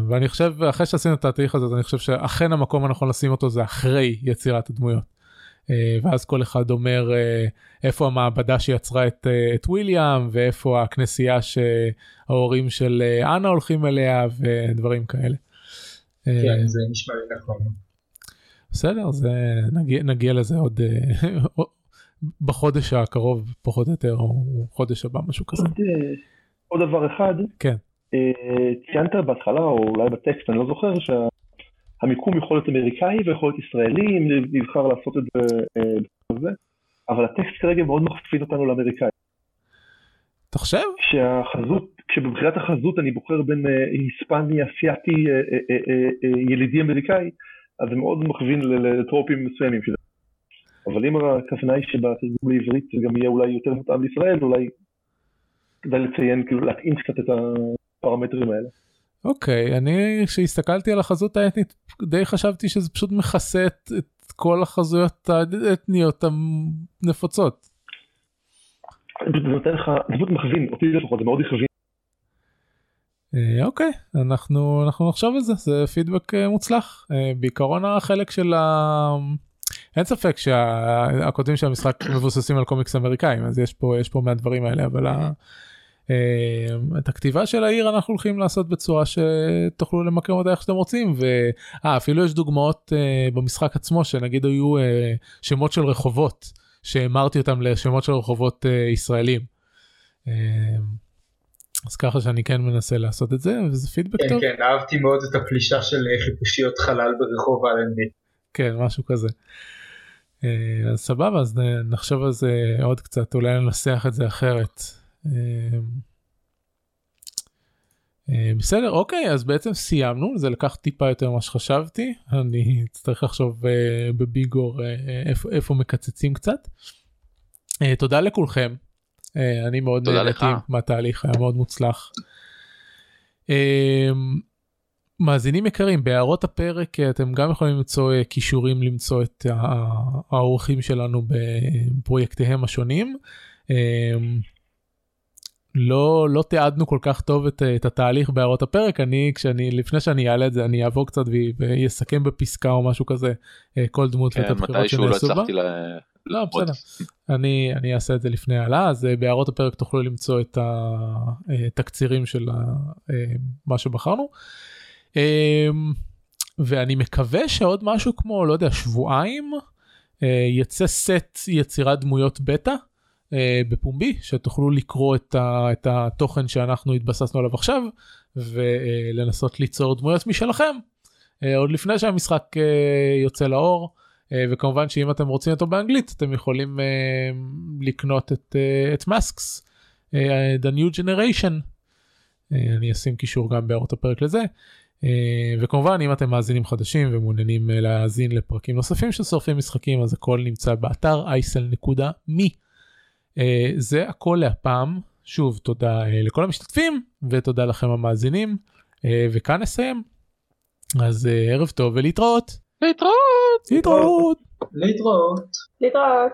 ואני חושב אחרי שעשינו את התהליך הזה אני חושב שאכן המקום הנכון לשים אותו זה אחרי יצירת הדמויות. אה, ואז כל אחד אומר אה, איפה המעבדה שיצרה את, את וויליאם ואיפה הכנסייה שההורים של אנה הולכים אליה ודברים כאלה. כן זה נשמע לי נכון. בסדר זה נגיע, נגיע לזה עוד בחודש הקרוב פחות או יותר או חודש הבא משהו כזה. עוד, עוד דבר אחד. כן. אה, ציינת בהתחלה או אולי בטקסט אני לא זוכר שהמיקום יכול להיות אמריקאי ויכול להיות ישראלי אם נבחר לעשות את זה, אה, אבל הטקסט כרגע מאוד מכפיד אותנו לאמריקאי. אתה חושב? כשהחזות, כשבבחירת החזות אני בוחר בין אה, היספני, אסיאתי, ילידי אמריקאי, אז זה מאוד מכווין לטרופים מסוימים של אבל אם הכוונה היא שבתרגום לעברית זה גם יהיה אולי יותר מותאם לישראל, אולי כדאי לציין, כאילו להתאים קצת את ה... הפרמטרים האלה. אוקיי, אני כשהסתכלתי על החזות האתנית די חשבתי שזה פשוט מכסה את, את כל החזויות האתניות הנפוצות. זה נותן לך, זה פשוט מכווין, אותי לפחות, זה מאוד יכווין. אה, אוקיי אנחנו אנחנו נחשוב על זה זה פידבק אה, מוצלח אה, בעיקרון החלק של ה... אין ספק שהכותבים של המשחק מבוססים על קומיקס אמריקאים אז יש פה יש פה מהדברים האלה אבל ה... אה, את הכתיבה של העיר אנחנו הולכים לעשות בצורה שתוכלו למקם אותה איך שאתם רוצים ואפילו יש דוגמאות אה, במשחק עצמו שנגיד היו אה, שמות של רחובות שהמרתי אותם לשמות של רחובות ישראלים. אז ככה שאני כן מנסה לעשות את זה וזה פידבק כן, טוב. כן, אהבתי מאוד את הפלישה של חיפושיות חלל ברחוב אלנבי. כן, משהו כזה. אז סבבה, אז נחשוב על זה עוד קצת, אולי ננסח את זה אחרת. בסדר, אוקיי, אז בעצם סיימנו, זה לקח טיפה יותר ממה שחשבתי, אני אצטרך לחשוב בביגור איפה, איפה מקצצים קצת. תודה לכולכם, אני מאוד נהניתי מהתהליך, היה מאוד מוצלח. מאזינים יקרים, בהערות הפרק אתם גם יכולים למצוא כישורים למצוא את האורחים שלנו בפרויקטיהם השונים. לא לא תיעדנו כל כך טוב את, את התהליך בהערות הפרק אני כשאני לפני שאני אעלה את זה אני אעבור קצת ויסכם בפסקה או משהו כזה אה, כל דמות כן, ואת הבחירות שנעשו בה. לא, לא בסדר אני אני אעשה את זה לפני העלה אז אה, בהערות הפרק תוכלו למצוא את התקצירים אה, של מה שבחרנו. ואני מקווה שעוד משהו כמו לא יודע שבועיים יצא סט יצירת דמויות בטא. Uh, בפומבי שתוכלו לקרוא את, ה, את התוכן שאנחנו התבססנו עליו עכשיו ולנסות ליצור דמויות משלכם uh, עוד לפני שהמשחק uh, יוצא לאור וכמובן שאם אתם רוצים אותו באנגלית אתם יכולים לקנות את, את uh, the new generation אני אשים קישור גם בהערות הפרק לזה. וכמובן אם אתם מאזינים חדשים ומעוניינים להאזין לפרקים נוספים של שורפים משחקים אז הכל נמצא באתר isl.me. אה, זה הכל להפעם. שוב תודה אה, לכל המשתתפים ותודה לכם המאזינים אה, וכאן נסיים. אז ערב טוב ולהתראות. להתראות. להתראות. להתראות. להתראות.